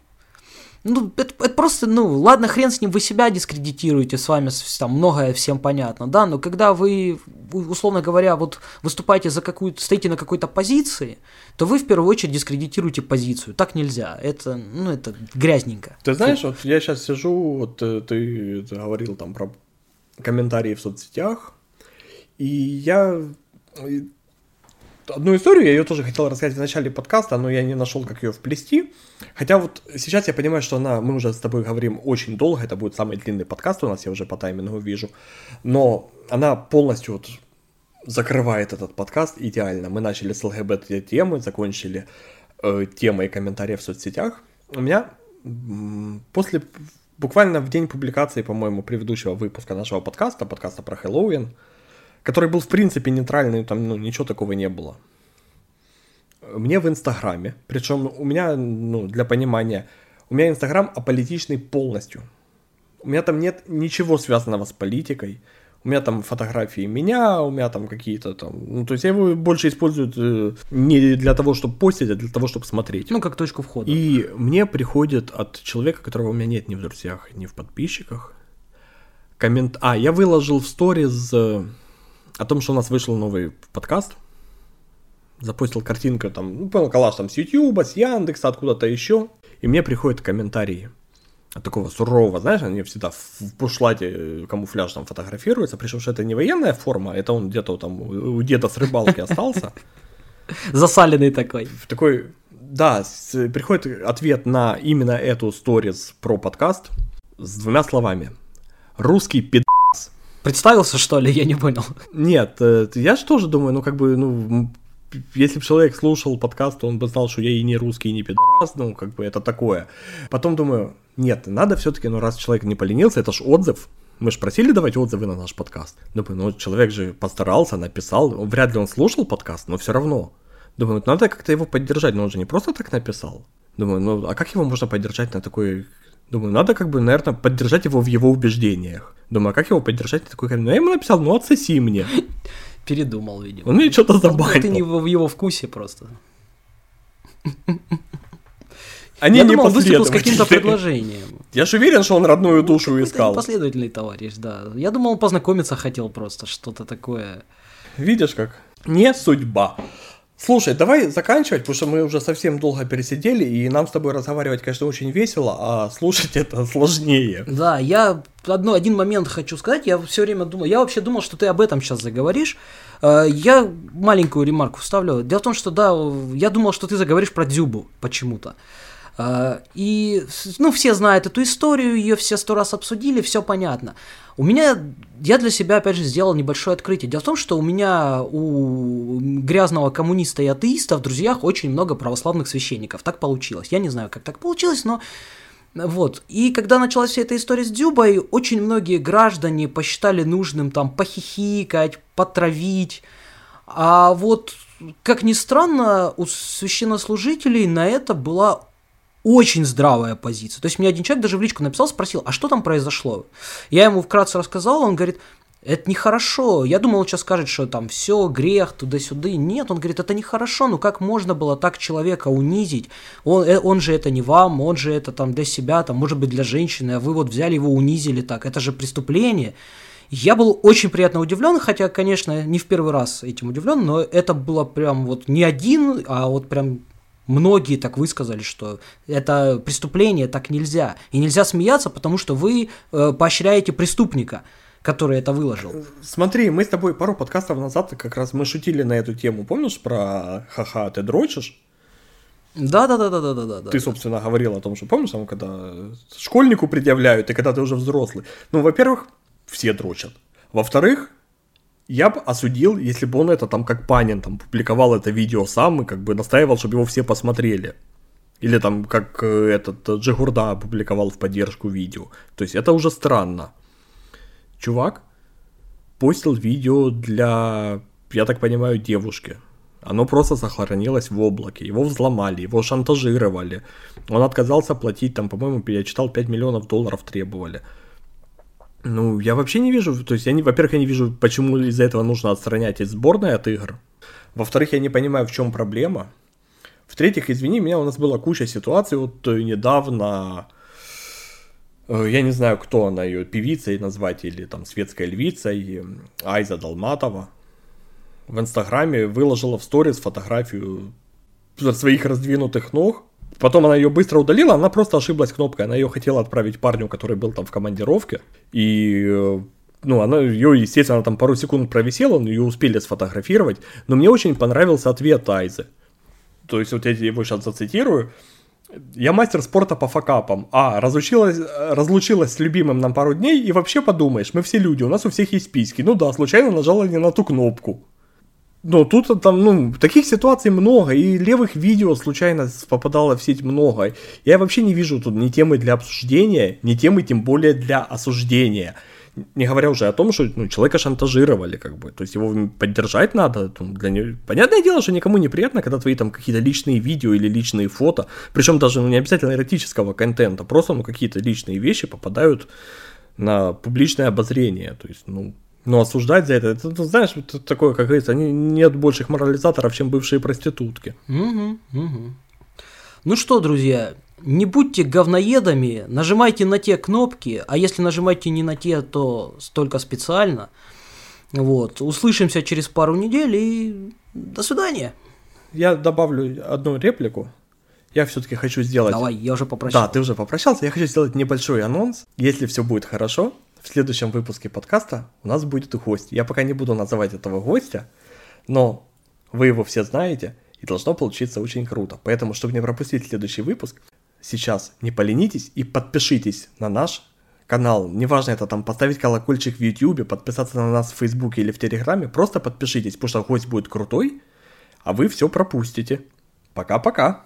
Ну, это, это просто, ну, ладно, хрен с ним, вы себя дискредитируете, с вами там многое всем понятно, да, но когда вы, условно говоря, вот выступаете за какую-то, стоите на какой-то позиции, то вы в первую очередь дискредитируете позицию. Так нельзя, это, ну, это грязненько. Ты знаешь, вот я сейчас сижу, вот э, ты, ты говорил там про комментарии в соцсетях, и я одну историю, я ее тоже хотел рассказать в начале подкаста, но я не нашел, как ее вплести. Хотя вот сейчас я понимаю, что она, мы уже с тобой говорим очень долго, это будет самый длинный подкаст у нас, я уже по таймингу вижу. Но она полностью вот закрывает этот подкаст идеально. Мы начали с ЛГБТ-темы, закончили э, темой комментариев в соцсетях. У меня после, буквально в день публикации, по-моему, предыдущего выпуска нашего подкаста, подкаста про Хэллоуин, который был в принципе нейтральный, там ну, ничего такого не было. Мне в Инстаграме, причем у меня, ну, для понимания, у меня Инстаграм аполитичный полностью. У меня там нет ничего связанного с политикой. У меня там фотографии меня, у меня там какие-то там... Ну, то есть я его больше использую э, не для того, чтобы постить, а для того, чтобы смотреть. Ну, как точку входа. И мне приходит от человека, которого у меня нет ни в друзьях, ни в подписчиках, коммент... А, я выложил в сторис о том, что у нас вышел новый подкаст. Запустил картинку там, ну, понял, коллаж там с YouTube, с Яндекса, откуда-то еще. И мне приходят комментарии. такого сурового, знаешь, они всегда в бушлате э, камуфляжном фотографируются, причем что это не военная форма, это он где-то там у деда с рыбалки остался. Засаленный такой. Такой, да, приходит ответ на именно эту сторис про подкаст с двумя словами. Русский пид Представился, что ли? Я не понял. Нет, э, я же тоже думаю, ну, как бы, ну, если бы человек слушал подкаст, то он бы знал, что я и не русский, и не пидорас, ну, как бы это такое. Потом думаю, нет, надо все-таки, ну, раз человек не поленился, это ж отзыв. Мы же просили давать отзывы на наш подкаст. Думаю, ну, человек же постарался, написал. Вряд ли он слушал подкаст, но все равно. Думаю, надо как-то его поддержать, но он же не просто так написал. Думаю, ну, а как его можно поддержать на такой... Думаю, надо как бы, наверное, поддержать его в его убеждениях. Думаю, а как его поддержать? Такой, ну, я ему написал, ну, отсоси мне. Передумал, видимо. Он мне что-то забанил. Ты не в его вкусе просто. Они я не думал, выступил с каким-то предложением. Я же уверен, что он родную душу Это искал. Последовательный товарищ, да. Я думал, он познакомиться хотел просто, что-то такое. Видишь как? Не судьба. Слушай, давай заканчивать, потому что мы уже совсем долго пересидели, и нам с тобой разговаривать, конечно, очень весело, а слушать это сложнее. Да, я одно, один момент хочу сказать. Я все время думал, я вообще думал, что ты об этом сейчас заговоришь. Э, Я маленькую ремарку вставлю. Дело в том, что да, я думал, что ты заговоришь про Дзюбу почему-то. Э, И, ну, все знают эту историю, ее все сто раз обсудили, все понятно. У меня, я для себя, опять же, сделал небольшое открытие. Дело в том, что у меня, у грязного коммуниста и атеиста в друзьях очень много православных священников. Так получилось. Я не знаю, как так получилось, но вот. И когда началась вся эта история с Дюбой, очень многие граждане посчитали нужным там похихикать, потравить. А вот, как ни странно, у священнослужителей на это была очень здравая позиция. То есть мне один человек даже в личку написал, спросил, а что там произошло? Я ему вкратце рассказал, он говорит, это нехорошо. Я думал, он сейчас скажет, что там все, грех, туда-сюда. Нет, он говорит, это нехорошо. Ну как можно было так человека унизить? Он, э, он же это не вам, он же это там для себя, там, может быть, для женщины, а вы вот взяли его, унизили так. Это же преступление. Я был очень приятно удивлен, хотя, конечно, не в первый раз этим удивлен, но это было прям вот не один, а вот прям многие так высказали, что это преступление, так нельзя. И нельзя смеяться, потому что вы э, поощряете преступника, который это выложил. Смотри, мы с тобой пару подкастов назад как раз мы шутили на эту тему. Помнишь про ха-ха, ты дрочишь? Да, да, да, да, да, да, да. Ты, собственно, говорил о том, что помнишь, там, когда школьнику предъявляют, и когда ты уже взрослый. Ну, во-первых, все дрочат. Во-вторых, я бы осудил, если бы он это там как Панин там публиковал это видео сам и как бы настаивал, чтобы его все посмотрели. Или там как э, этот э, Джигурда опубликовал в поддержку видео. То есть это уже странно. Чувак постил видео для, я так понимаю, девушки. Оно просто сохранилось в облаке. Его взломали, его шантажировали. Он отказался платить, там, по-моему, я читал, 5 миллионов долларов требовали. Ну, я вообще не вижу, то есть, я не, во-первых, я не вижу, почему из-за этого нужно отстранять из сборной от игр. Во-вторых, я не понимаю, в чем проблема. В-третьих, извини меня, у нас была куча ситуаций, вот э, недавно, э, я не знаю, кто она ее, певицей назвать или там светской львицей, э, Айза Долматова, в Инстаграме выложила в сторис фотографию своих раздвинутых ног, Потом она ее быстро удалила, она просто ошиблась кнопкой. Она ее хотела отправить парню, который был там в командировке. И э, ну, она ее, естественно, там пару секунд провисела, ее успели сфотографировать. Но мне очень понравился ответ Айзы. То есть, вот я его сейчас зацитирую. Я мастер спорта по факапам. А, разучилась, разлучилась с любимым на пару дней, и вообще подумаешь, мы все люди, у нас у всех есть списки. Ну да, случайно нажала не на ту кнопку. Но тут там, ну, таких ситуаций много, и левых видео случайно попадало в сеть много. Я вообще не вижу тут ни темы для обсуждения, ни темы тем более для осуждения. Не говоря уже о том, что ну, человека шантажировали, как бы. То есть его поддержать надо. Для него... Понятное дело, что никому не приятно, когда твои там какие-то личные видео или личные фото, причем даже ну, не обязательно эротического контента, просто ну, какие-то личные вещи попадают на публичное обозрение. То есть, ну, но осуждать за это, это, ты знаешь, это такое, как говорится, не- нет больших морализаторов, чем бывшие проститутки. Мгм, мгм. Ну что, друзья, не будьте говноедами, нажимайте на те кнопки, а если нажимаете не на те, то только специально. Вот, услышимся через пару недель и до свидания. Я добавлю одну реплику. я все-таки хочу сделать... Давай, я уже попрощался. Да, ты уже попрощался. Я хочу сделать небольшой анонс. Если все будет хорошо, в следующем выпуске подкаста у нас будет гость. Я пока не буду называть этого гостя, но вы его все знаете, и должно получиться очень круто. Поэтому, чтобы не пропустить следующий выпуск, сейчас не поленитесь и подпишитесь на наш канал. Неважно это там поставить колокольчик в YouTube, подписаться на нас в Фейсбуке или в Телеграме, просто подпишитесь, потому что гость будет крутой, а вы все пропустите. Пока-пока.